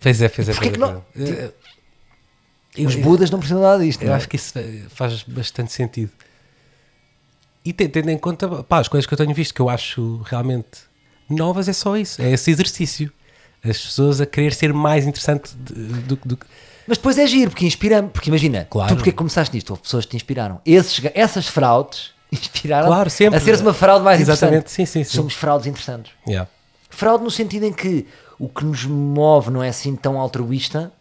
Pois é, pois é.
Porquê
pois
que
é,
não-
pois é. Eu-
E os
eu-
Budas não precisam nada disto.
Eu
não é?
acho que isso faz bastante sentido. E te- tendo em conta pá, as coisas que eu tenho visto que eu acho realmente novas, é só isso. É esse exercício. As pessoas a querer ser mais interessante do que.
Mas depois é giro, porque inspira-me. Porque imagina,
Claro.
tu porque começaste nisto? Pessoas que te inspiraram. Esses, essas fraudes [laughs] inspiraram
Claro, sempre.
a seres uma fraude mais
Exatamente,
interessante.
sim, sim, sim.
Somos fraudes interessantes.
Yeah.
Fraude no sentido em que o que nos move não é assim tão altruísta,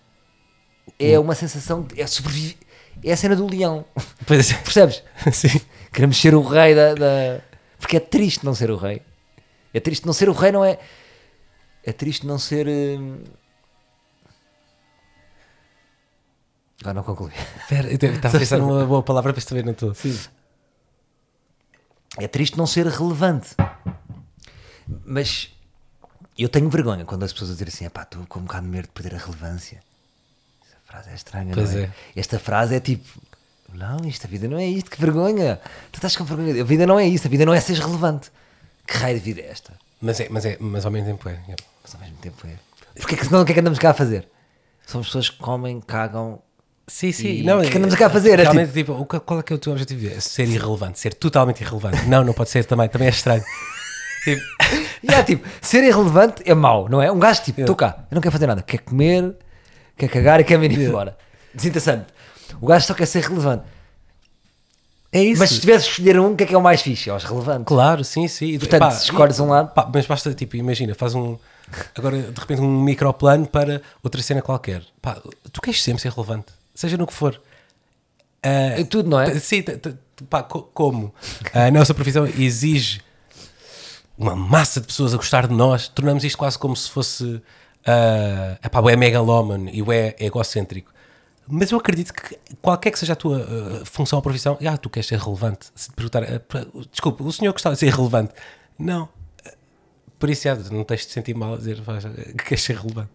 é
Hum.
uma sensação, de, é sobreviver. É a cena do leão.
Pois é. [laughs]
Percebes? [laughs]
Sim.
Queremos ser o rei da, da- Porque é triste não ser o rei. É triste não ser o rei, não é. É triste não ser. hum, Agora não concluí.
Espera, estava a pensar numa boa palavra, mas também não estou.
É triste não ser relevante. Mas eu tenho vergonha quando as pessoas dizem assim: pá, estou com um bocado de medo de perder a relevância. Essa frase é estranha,
Pois
não é?
é.
Esta frase é tipo: não, isto, a vida não é isto, que vergonha. Tu estás com vergonha. A vida não é isto, a vida não é seres relevante. Que raio de vida é esta?
Mas, é, mas, é, mas ao mesmo tempo é. yeah.
Mas ao mesmo tempo é. Porque é que senão o que é que andamos cá a fazer? Somos pessoas que comem, cagam.
Sim, sim.
E
não,
o que é que andamos cá a fazer? É
Realmente, tipo, o que- qual é que é o teu objetivo? É ser irrelevante, ser totalmente irrelevante. Não, não pode ser também, também é estranho. [laughs] Tipo, [laughs]
é tipo, ser irrelevante é mau, não é? Um gajo tipo, estou cá, eu não quero fazer nada, quer comer, quer cagar e quer vir embora. Desinteressante. O gajo só quer ser relevante.
é isso.
Mas se tivesse escolher um, o que é que é o mais fixe? É os relevantes.
Claro, sim, sim.
Portanto,
pá,
se escolhes um lado.
pá, mas basta, tipo, imagina, faz um. Agora, de repente, um microplano para outra cena qualquer. Pá, tu queres sempre ser relevante, seja no que for.
Em tudo, não é?
Sim, pá, co- como a nossa profissão exige uma massa de pessoas a gostar de nós, tornamos isto quase como se fosse uh, epá, o é megalómano e o é egocêntrico. Mas eu acredito que qualquer que seja a tua uh, função ou profissão, ah, tu queres ser relevante. Se te perguntar, uh, desculpa, o senhor gostava de ser relevante. Não. Por isso, já, não tens de sentir mal a dizer "Faz, uh, que queres ser relevante.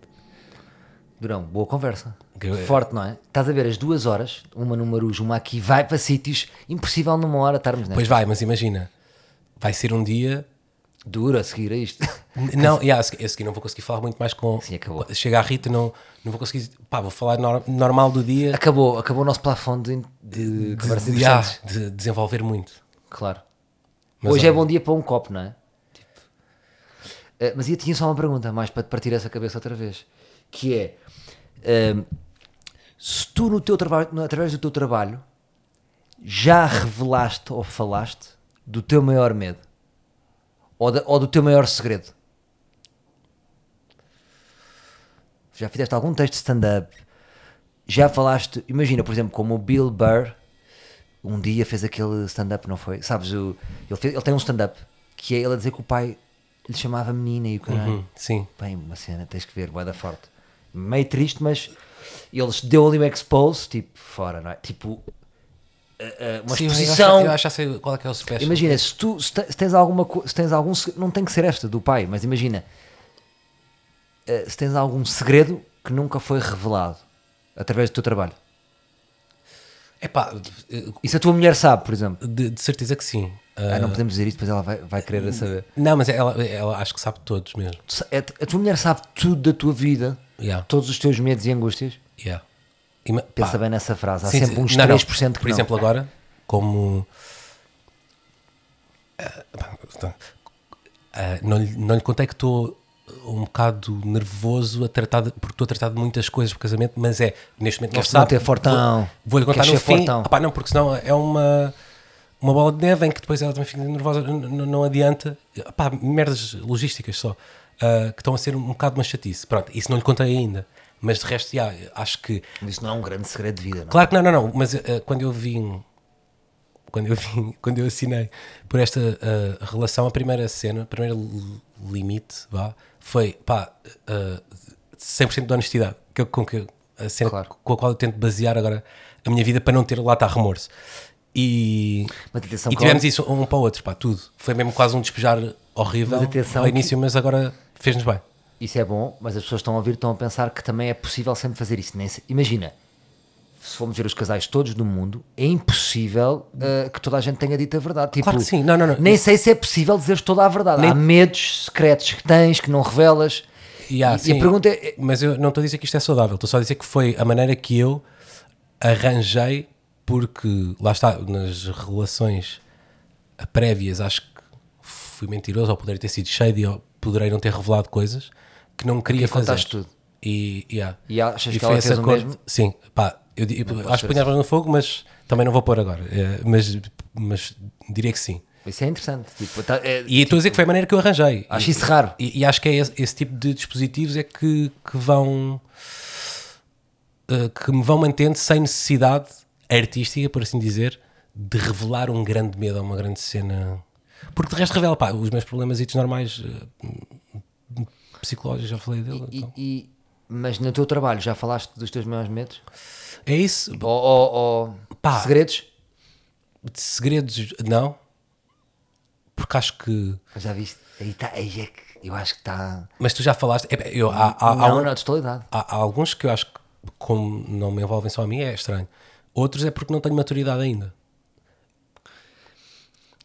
Durão, boa conversa.
Que-
Forte, não é? Estás a ver as duas horas, uma no Marujo, uma aqui, vai para sítios impossível numa hora estarmos, é?
Pois vai, mas imagina, vai ser um dia
Duro a seguir a isto.
Não, yeah, a seguir- não vou conseguir falar muito mais com.
Sim, acabou.
Chega a Rita, não, não vou conseguir. Pá, vou falar nor- normal do dia.
Acabou, acabou o nosso plafond de, de,
De,
conversas
de, ah,
interessantes.
de desenvolver muito.
Claro.
Mas
Hoje é
olha-
bom dia para um copo, não é? Tipo, eh, mas eu tinha só uma pergunta, mais para te partir essa cabeça outra vez. Que é: ehm, se tu no teu trabalho, no- através do teu trabalho, já revelaste ou falaste do teu maior medo? Ou, da- ou do teu maior segredo? Já fizeste algum texto de stand-up? Já falaste, imagina, por exemplo, como o Bill Burr, um dia fez aquele stand-up, não foi? Sabes, o, ele, fez- ele tem um stand-up que é ele a dizer que o pai lhe chamava menina e o caralho.
Hum, sim.
Bem, uma cena, tens que ver, vai dar forte. Meio triste, mas eles deu ali um expose, tipo, fora, não é? Tipo, uma
Sim, eu acho-
exposição.
Eu acho já sei qual é que é o special.
Imagina, se tu se te- se tens alguma se tens algum não tem que ser esta do pai, mas imagina eh, se tens algum segredo que nunca foi revelado através do teu trabalho.
Epá,
E se a tua mulher sabe, por exemplo,
de, de certeza que sim.
ah,
Ah,
não podemos dizer isto, depois ela vai, vai querer saber.
não, mas ela, ela acho que sabe todos mesmo.
A tua mulher sabe tudo da tua vida,
Yeah,
todos os teus medos e angústias.
yeah. E ma-
Pensa bem nessa frase, há
sim,
sempre uns
Não, não.
3% que
Por
não.
exemplo, agora, como. ah, não, lhe, não lhe contei que estou um bocado nervoso a tratar de- porque estou a tratar de muitas coisas por casamento, mas é neste momento não
Queres-te
sabe.
fortão?
Vou- Vou-lhe contar
Queres
no fim.
fortão?
Não, porque senão é uma, uma bola de neve em que depois ela também fica nervosa, n- n- não adianta. Merdas logísticas só, ah, que estão a ser um bocado uma chatice. Pronto, isso não lhe contei ainda. Mas de resto, já, acho que
Isso não é um grande segredo de vida, não é?
Claro que não, não, não, mas eh, quando eu vim, quando eu vim, [laughs] quando eu assinei por esta eh, relação, a primeira cena, o primeiro li- limite, vá, foi, pá, eh, 100% de honestidade, que eu- com que a cena
Claro.
com a qual eu tento basear agora a minha vida para não ter lá está remorso. E,
Mas atenção,
e
que
tivemos isso um para o outro, pá, tudo. Foi mesmo quase um despejar horrível
Mas atenção
ao
que-
início, mas agora fez-nos bem.
Isso é bom, mas as pessoas estão a ouvir estão a pensar que também é possível sempre fazer isso. Nem se- Imagina, se formos ver os casais todos do mundo, é impossível uh, que toda a gente tenha dito a verdade. Tipo,
Claro que sim. Não, não, não.
Nem sei se é possível dizer toda a verdade.
Nem-
Há medos secretos que tens, que não revelas.
E, há,
E- a
sim,
pergunta é-
Mas eu não estou a dizer que isto é saudável, estou só a dizer que foi a maneira que eu arranjei, porque lá está, nas relações prévias, acho que fui mentiroso, ou poderia ter sido shady, ou poderei não ter revelado coisas que não queria fazer.
tudo.
E, yeah.
E achas que
foi
ela fez o mesmo?
Sim, pá, eu, di- eu acho que punhava no fogo, mas também não vou pôr agora. Eh, mas, mas diria que sim.
Isso é interessante. Tipo, tá- é-
E estou a dizer que foi a maneira que eu arranjei.
Acho
E-
isso raro.
E, e acho que é esse, esse tipo de dispositivos é que, que vão eh, que me vão mantendo sem necessidade artística, por assim dizer, de revelar um grande medo a uma grande cena. Porque de resto revela pá, os meus problemas normais eh, psicológicos, já falei dele.
e-
então.
e- mas no teu trabalho já falaste dos teus maiores medos?
É isso.
Ou, ou- ou
Pá.
segredos?
De segredos, não. Porque acho que.
Mas já viste? Aí, tá, aí é que eu acho que está.
Mas tu já falaste. é, eu, há, há, há
Não,
um-
na totalidade.
há, há alguns que eu acho que, como não me envolvem só a mim, é estranho. Outros é porque não tenho maturidade ainda.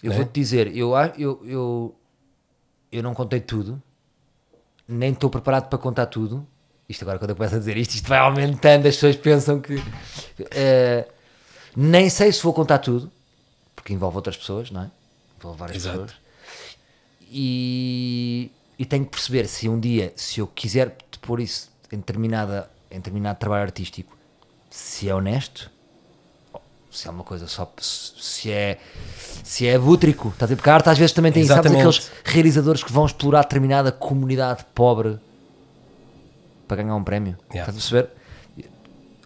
Eu
Né?
vou-te dizer, eu, eu, eu, eu não contei tudo, nem estou preparado para contar tudo. Isto agora, quando eu começo a dizer isto, isto vai aumentando, as pessoas pensam que. eh, nem sei se vou contar tudo, porque envolve outras pessoas, não é? Envolve várias
Exato.
pessoas. E, e tenho que perceber se um dia, se eu quiser pôr isso em, determinada, em determinado trabalho artístico, se é honesto, se é uma coisa só se é se é bútrico, estás a ver? Porque a arte às vezes também tem sabes aqueles realizadores que vão explorar determinada comunidade pobre para ganhar um prémio,
Yeah.
estás a perceber?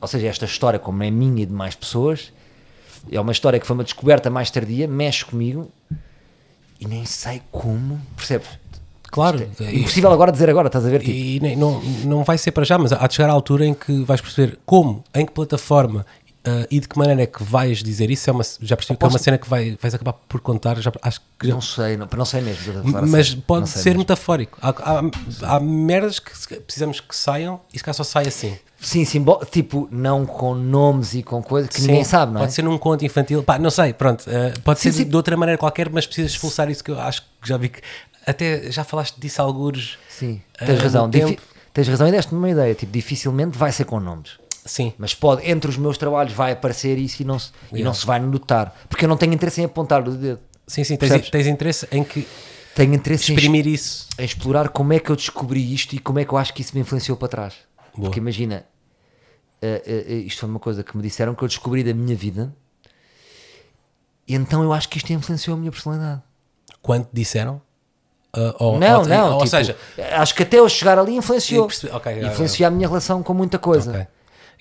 Ou seja, esta história, como é minha e de mais pessoas, é uma história que foi uma descoberta mais tardia, mexe comigo e nem sei como, percebes?
Claro.
É impossível agora dizer agora, estás a ver? Tipo,
E não, não vai ser para já, mas há de chegar à altura em que vais perceber como, em que plataforma ah, e de que maneira é que vais dizer isso. É uma, já percebi que é uma cena que vai, vais acabar por contar. Já, acho que já-
não sei, não, não sei mesmo.
mas
sério,
pode ser
mesmo.
metafórico. Há, há, há merdas que precisamos que saiam e se calhar só sai assim.
Sim, sim, tipo, não com nomes e com coisas que
Sim,
ninguém sabe, não é?
Pode ser num conto infantil, pá, não sei, pronto. ah, pode
Sim,
ser
sim.
de outra maneira qualquer, mas precisas expulsar isso que eu acho que já vi que. Até já falaste disso algures.
Sim,
ah,
tens
no
razão. Tens razão e deste-me uma ideia. Tipo, dificilmente vai ser com nomes.
Sim,
Mas pode, entre os meus trabalhos vai aparecer isso e não se, e
Yeah.
não se vai notar. Porque eu não tenho interesse em apontar o dedo.
sim, sim. Tens, tens interesse em que
Tenho interesse em,
exprimir isso.
em explorar como é que eu descobri isto e como é que eu acho que isso me influenciou para trás.
Boa.
Porque imagina, eh, eh, isto foi uma coisa que me disseram que eu descobri da minha vida e então eu acho que isto influenciou a minha personalidade.
Quanto disseram? Ah, ou,
não,
ou,
não,
Ou
tipo,
seja,
acho que até eu chegar ali influenciou.
Percebi, ok, ok,
influenciou a minha relação com muita coisa.
ok.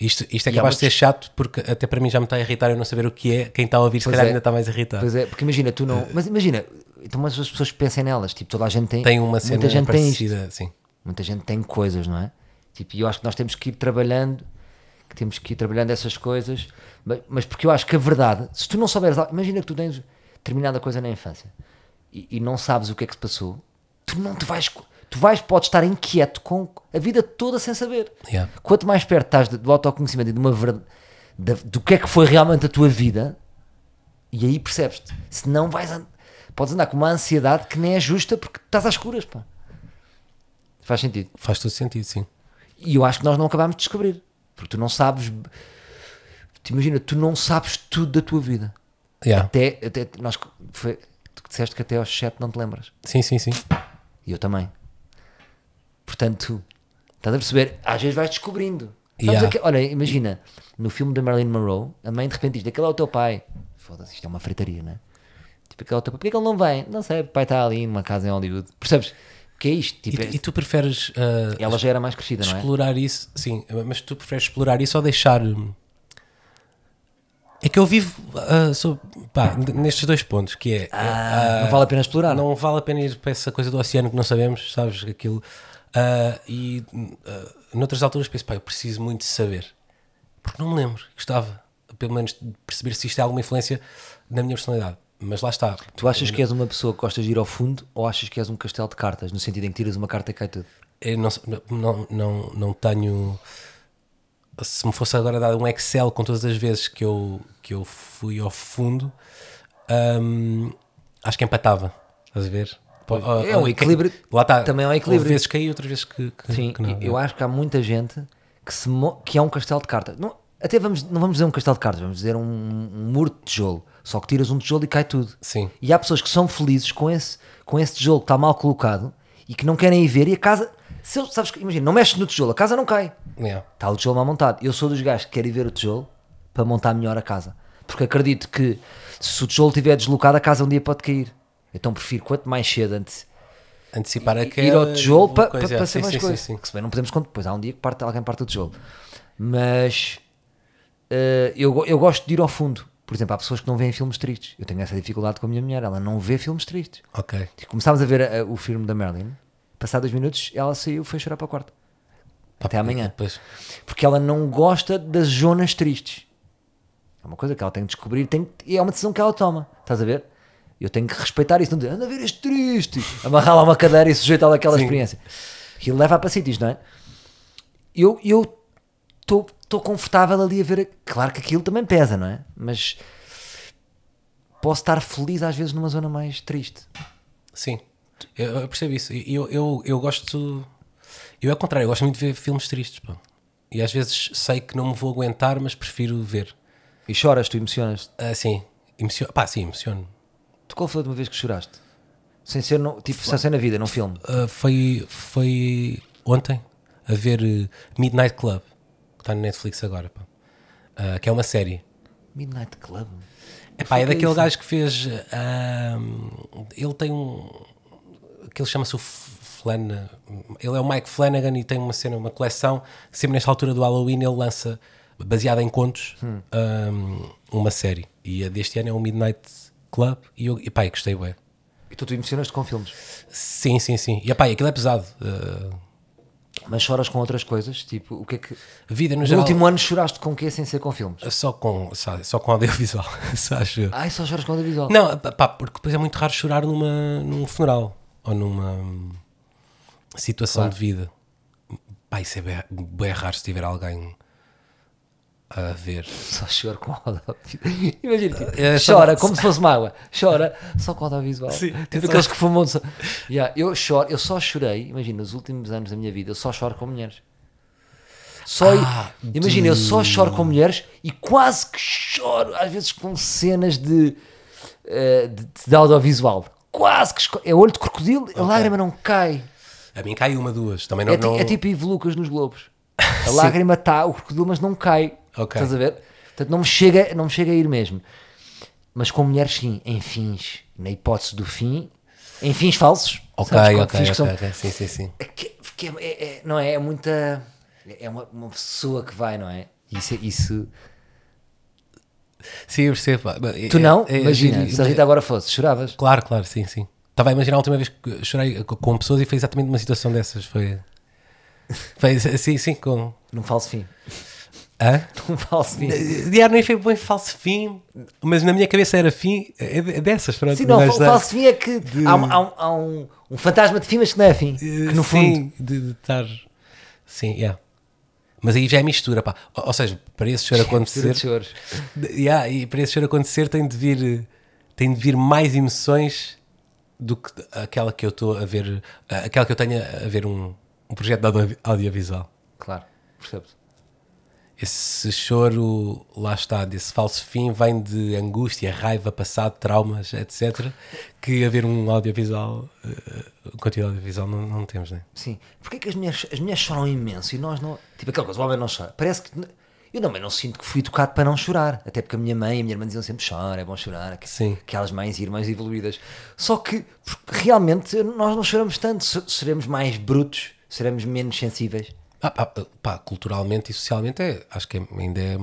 Isto, isto é
E
capaz de ser chato porque até para mim já me está a irritar eu não saber o que é. Quem está a ouvir, se
Pois
calhar
é.
ainda está mais irritado.
Pois é, porque imagina, tu não. Mas imagina, então mas as pessoas pensem nelas, tipo, toda a gente tem.
Tem uma cena
muita gente tem isto.
parecida, sim.
Muita gente tem coisas, não é? Tipo, e eu acho que nós temos que ir trabalhando, que temos que ir trabalhando essas coisas, mas, mas porque eu acho que a verdade, se tu não souberes, imagina que tu tens determinada coisa na infância e, e não sabes o que é que se passou, tu não te vais, tu vais, podes estar inquieto com a vida toda sem saber.
Yeah.
Quanto mais perto estás do autoconhecimento e de uma verdade, do que é que foi realmente a tua vida, e aí percebes-te. Se não vais, an- podes andar com uma ansiedade que nem é justa porque estás às escuras, pá. Faz sentido.
Faz todo sentido, sim.
E eu acho que nós não acabámos de descobrir. Porque tu não sabes. Te imagina, tu não sabes tudo da tua vida.
Yeah.
Até, até nós. Foi, tu disseste que até aos 7 não te lembras.
Sim, sim, sim.
E eu também. Portanto, estás a perceber? Às vezes vais descobrindo.
Yeah.
aque- olha, imagina, no filme da Marilyn Monroe, a mãe de repente diz: aquele é o teu pai. Foda-se, isto é uma fritaria, não é? Tipo, aquele é o teu pai. Porquê que ele não vem? Não sei, o pai está ali numa casa em Hollywood. Percebes? Que é isto? Tipo,
E,
é-
e tu preferes ah,
ela já era mais crescida, não é?
explorar isso? Sim, mas tu preferes explorar isso ou deixar. hum, É que eu vivo ah, sob- pá, n- nestes dois pontos, que é
Ah, não vale a pena explorar.
não vale a pena ir para essa coisa do oceano que não sabemos, sabes? Aquilo. Ah, e ah, noutras alturas penso, pá, eu preciso muito de saber. Porque não me lembro. Gostava, pelo menos, de perceber se isto é alguma influência na minha personalidade. Mas lá está.
Tu achas que és uma pessoa que gostas de ir ao fundo ou achas que és um castelo de cartas, no sentido em que tiras uma carta e cai tudo?
Eu não, não, não, não tenho. Se me fosse agora dar um Excel com todas as vezes que eu, que eu fui ao fundo, hum, acho que empatava. Estás a ver?
É um equilíbrio.
Lá está.
Também é um equilíbrio.
Houve vezes que caí, outras vezes que, que,
Sim,
que não.
eu acho que há muita gente que, se mo- que é um castelo de cartas. Não, até vamos, não vamos dizer um castelo de cartas, vamos dizer um, um muro de tijolo. Só que tiras um tijolo e cai tudo.
Sim.
E há pessoas que são felizes com esse, com esse tijolo que está mal colocado e que não querem ir ver e a casa. Se eu, sabes, imagina, não mexes no tijolo, a casa não cai.
Yeah.
Está o tijolo mal montado. Eu sou dos gajos que querem ver o tijolo para montar melhor a casa. Porque acredito que se o tijolo estiver deslocado, a casa um dia pode cair. Então prefiro, quanto mais cedo, antes
Antecipar
ir
aquela
ao tijolo para, para, para ser
sim,
mais
sim,
coisa.
sim, sim.
Que não podemos contar, depois há um dia que parte, alguém parte o tijolo. Mas eh, eu, eu gosto de ir ao fundo. Por exemplo, há pessoas que não veem filmes tristes. Eu tenho essa dificuldade com a minha mulher, ela não vê filmes tristes.
Ok.
Tipo, Começámos a ver eh, o filme da Merlin, passados dois minutos, ela saiu e foi chorar para o quarto. Até amanhã.
Depois,
Porque ela não gosta das zonas tristes. É uma coisa que ela tem que descobrir tem, e é uma decisão que ela toma. Estás a ver? Eu tenho que respeitar isso. Não dizer, anda a ver este triste. Amarrar lá uma cadeira e sujeitá-la àquela
Sim.
experiência. Aquilo leva para sítios, não é? Eu estou confortável ali a ver. a- Claro que aquilo também pesa, não é? Mas posso estar feliz às vezes numa zona mais triste.
sim. Eu, eu percebo isso. Eu, eu, eu gosto. Eu, ao contrário, eu gosto muito de ver filmes tristes. Pá. E às vezes sei que não me vou aguentar, mas prefiro ver.
E choras, tu emocionas.
Ah, sim. Emociono. Pá, sim, emociono.
Tu qual foi a última vez que choraste? Sem ser, no, tipo, sem ser na vida, num filme.
Uh, foi, foi ontem a ver uh, Midnight Club, que está no Netflix agora, pá. Uh, que é uma série.
Midnight Club.
Epá, é
é
daquele
isso?
gajo que fez. uh, ele tem um. que ele chama-se o F- Flan. Ele é o Mike Flanagan e tem uma cena, uma coleção. Sempre nesta altura do Halloween ele lança, baseada em contos,
Hum.
um, uma série. E a deste ano é o Midnight Club e eu, e pá, eu gostei bem.
E tu te emocionas com filmes.
Sim, sim, sim. E pá, aquilo é pesado. Uh,
Mas choras com outras coisas? Tipo, o que é que.
vida no
No
geral.
último ano choraste com o quê sem ser com filmes?
Só com, só, só com audiovisual. [laughs] só acho.
Ai, só choras com audiovisual.
Não, pá, porque depois é muito raro chorar numa, num funeral ou numa hum, situação
Claro.
de vida. Pá, isso é bem, bem raro se tiver alguém a ver.
Só choro com audiovisual. [laughs] Imagina, tipo,
É, só-
chora como se fosse mágoa. Chora só com audiovisual.
Sim,
tipo
é só-
aqueles que fumam. Só... Yeah, eu, choro, eu só chorei, imagina, nos últimos anos da minha vida, eu só choro com mulheres. Só,
Ah,
imagina, eu só choro com mulheres e quase que choro, às vezes com cenas de, eh, de, de audiovisual. Quase que é olho de crocodilo, a lágrima não cai.
A mim cai uma, duas. Também não.
É,
não...
é tipo Ivo Lucas nos Globos. [laughs] A lágrima está, o crocodilo, mas não cai.
Ok.
Estás a ver? Portanto, não me, chega, não me chega a ir mesmo. Mas com mulheres, sim, em fins, na hipótese do fim, em fins falsos.
Ok,
sabes?
Ok,
são-
ok. Sim, sim, sim.
é que- porque é, é- é- não é? É muita. É uma, uma pessoa que vai, não é? Isso, isso
Sim, eu percebo.
tu
É-
não?
é-
Imagina,
é-
se a Rita agora fosse, choravas.
Claro, claro, sim, sim. Estava a imaginar a última vez que chorei co- com pessoas e foi exatamente uma situação dessas. Foi. Foi sim, sim, com.
Num falso fim.
Hã?
Num [laughs] falso fim.
Diário nem foi bem falso fim, mas na minha cabeça era fim, é é dessas, pronto.
Sim, não, o falso fim é que há, um- há um, há um, um fantasma de fim, mas que não é fim. Que no fundo.
Sim, de, de estar. Sim, yeah. Mas aí já é mistura, pá. Ou, ou seja, para esse choro [laughs]
Mistura
acontecer.
de
de- yeah, e para esse choro acontecer tem de vir. Tem de vir mais emoções do que aquela que eu estou a ver. Aquela que eu tenho a ver um, um projeto de audio- audiovisual.
Claro, percebo
Esse choro, lá está, desse falso fim, vem de angústia, raiva, passado, traumas, etc. Que haver um audiovisual, um conteúdo audiovisual, não, não temos, né?
Sim. Porquê que as mulheres, as mulheres choram imenso e nós não. Tipo aquela coisa, o homem não chora. Parece que. Eu também não sinto que fui educado para não chorar. Até porque a minha mãe e a minha irmã diziam sempre chora, é bom chorar. que-
Sim.
Aquelas mães e irmãs evoluídas. Só que realmente nós não choramos tanto. Se- Seremos mais brutos, seremos menos sensíveis.
Ah, pá, pá, culturalmente e socialmente é, acho que é- ainda é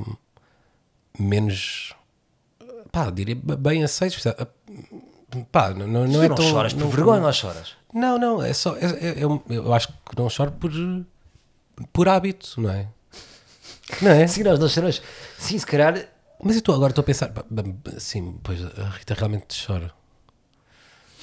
menos, pá, diria bem aceito. Pá, não, não, não é
não
tão,
choras por
não-
vergonha ou choras?
Não, não, é só, é- é- eu, eu acho que não choro por, por hábito, não é? Não é? [laughs]
Sim, nós não choramos. Sim, se calhar.
Mas eu estou agora estou a pensar, sim, pois a Rita realmente chora.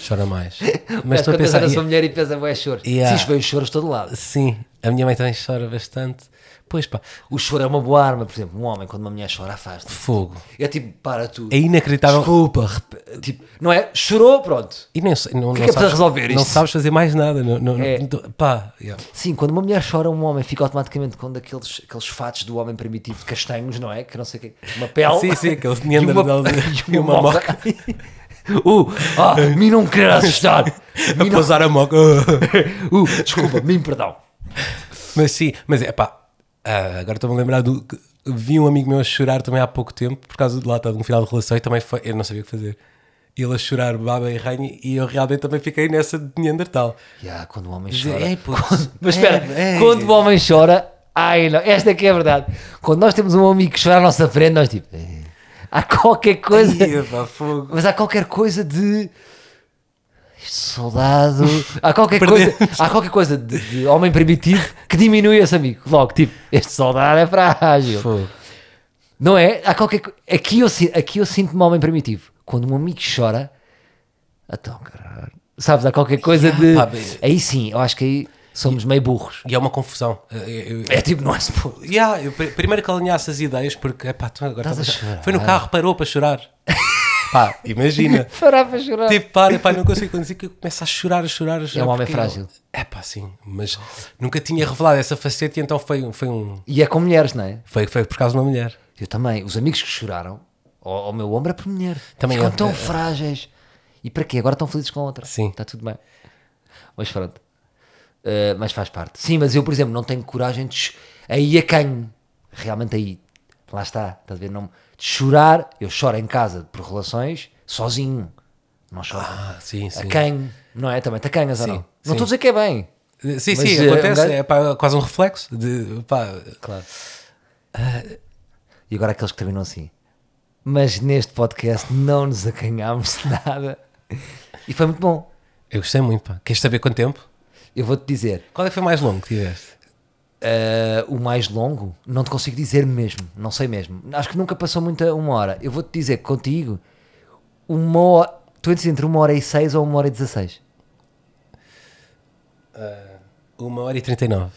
Chora mais. [laughs] Mas estou a pensar,
na sua mulher e pensa, é choro.
Yeah.
Sim, veio choros de todo lado.
sim, a minha mãe também chora bastante. Pois pá,
O choro é uma boa arma, por exemplo, um homem, quando uma mulher chora, afasta.
fogo.
É tipo, para tu.
É inacreditável.
Desculpa, rep- tipo, não é? Chorou, pronto.
E nem, sei- não,
que
não
é
sabes,
resolver
Não
isto?
sabes fazer mais nada. Não, não,
É.
não- pá, yeah.
Sim, quando uma mulher chora, um homem fica automaticamente com daqueles aqueles fatos do homem primitivo de castanhos, não é? Que não sei o quê. Uma pele.
Sim, sim, aquele [laughs]
e uma,
Neanderthal [laughs]
e uma, moca. Uh, ah, me não querer assustar.
a pousar a moca. [laughs]
uh, desculpa, me perdão.
mas sim, mas é pá, ah, agora estou-me a lembrar do. que Vi um amigo meu a chorar também há pouco tempo por causa de lá está, de um final de relação e também foi. Eu não sabia o que fazer. Ele a chorar baba e ranho e eu realmente também fiquei nessa de Neandertal.
Yeah, quando o homem chora.
"Ei, putz,
Quando- [laughs] mas espera,
é, é."
quando o homem chora, ai não, esta é que é a verdade. Quando nós temos um amigo que chora à nossa frente, nós tipo, "Eh, há qualquer coisa.
Fogo.
Mas há qualquer coisa de. Este soldado. Há qualquer
Perdemos.
coisa, há qualquer coisa de, de homem primitivo que diminui esse amigo. Logo, tipo, este soldado é frágil.
Fogo.
Não é? Há qualquer aqui eu, aqui eu sinto-me homem primitivo. Quando um amigo chora, então, caralho. Sabes, há qualquer coisa de.
pá,
Aí sim, eu acho que aí somos meio burros.
E é uma confusão. Eu- eu-
É tipo, não é suposto.
Yeah, eu pri- primeiro que alinhasse as ideias, porque epá, tu agora
Estás a chorar.
foi no carro, parou para chorar. [laughs] pá, imagina.
Parar para chorar.
Tipo, para, pá, não consigo conduzir que eu começo a chorar, a chorar, a chorar.
É um homem frágil.
É pá, sim, mas nunca tinha revelado essa faceta e então foi, foi um.
E é com mulheres, não é?
Foi, foi por causa de uma mulher.
Eu também. Os amigos que choraram ao, ao meu ombro é por mulher.
Também
Ficam
é-
tão
é-
frágeis. E para quê? Agora estão felizes com outra.
Sim.
Está tudo bem. Mas pronto. Uh, mas faz parte. Sim, mas eu, por exemplo, não tenho coragem de. Aí a canho. Realmente aí. Lá está. Estás a ver? Não, de chorar. Eu choro em casa por relações sozinho. Não choro.
Ah, sim, sim.
a canho. Não é? Também te acanhas ou
Sim,
não? Não
sim.
estou a dizer que é bem.
Sim,
Mas,
sim,
eh,
acontece.
um
É pá, quase um reflexo de. Pá,
Claro. E agora aqueles que terminam assim. mas neste podcast não nos acanhámos de nada. E foi muito bom.
Eu gostei muito, pá. Queres saber quanto tempo?
Eu vou-te dizer,
Qual é que foi mais longo que tiveste?
eh, o mais longo, não te consigo dizer mesmo, não sei mesmo. Acho que nunca passou muito a uma hora. Eu vou-te dizer que contigo, uma hora, tu antes entre uma hora e seis ou uma hora e dezesseis.
Uma hora e 39.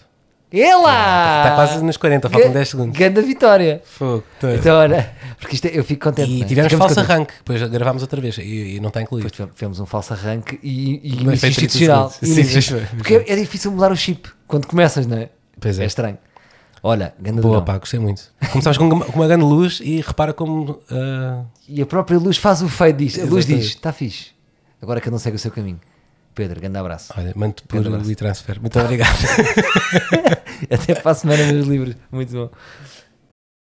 Ela!
Está quase nos 40, faltam 10 segundos.
Ganda vitória.
Fogo.
Então, olha, porque isto é- eu fico contente.
E
é?
tivemos falso arranque, depois gravámos outra vez e, e não está incluído.
Depois tivemos- um falso arranque e, e
Mas
início
foi 30
institucional.
Sim, foi.
porque é, é difícil mudar o chip quando começas, não é?
Pois é.
É estranho. Olha, ganda
Boa, pá, gostei muito. Começámos com uma, com uma grande luz e repara como. ah,
E a própria luz faz o fade disto. A luz
Exatamente.
diz, está fixe. Agora que eu não segue o seu caminho. Pedro, grande abraço.
olha, mando por
abraço.
WeTransfer. Muito obrigado. [laughs]
Até para a semana, meus livros. Muito bom.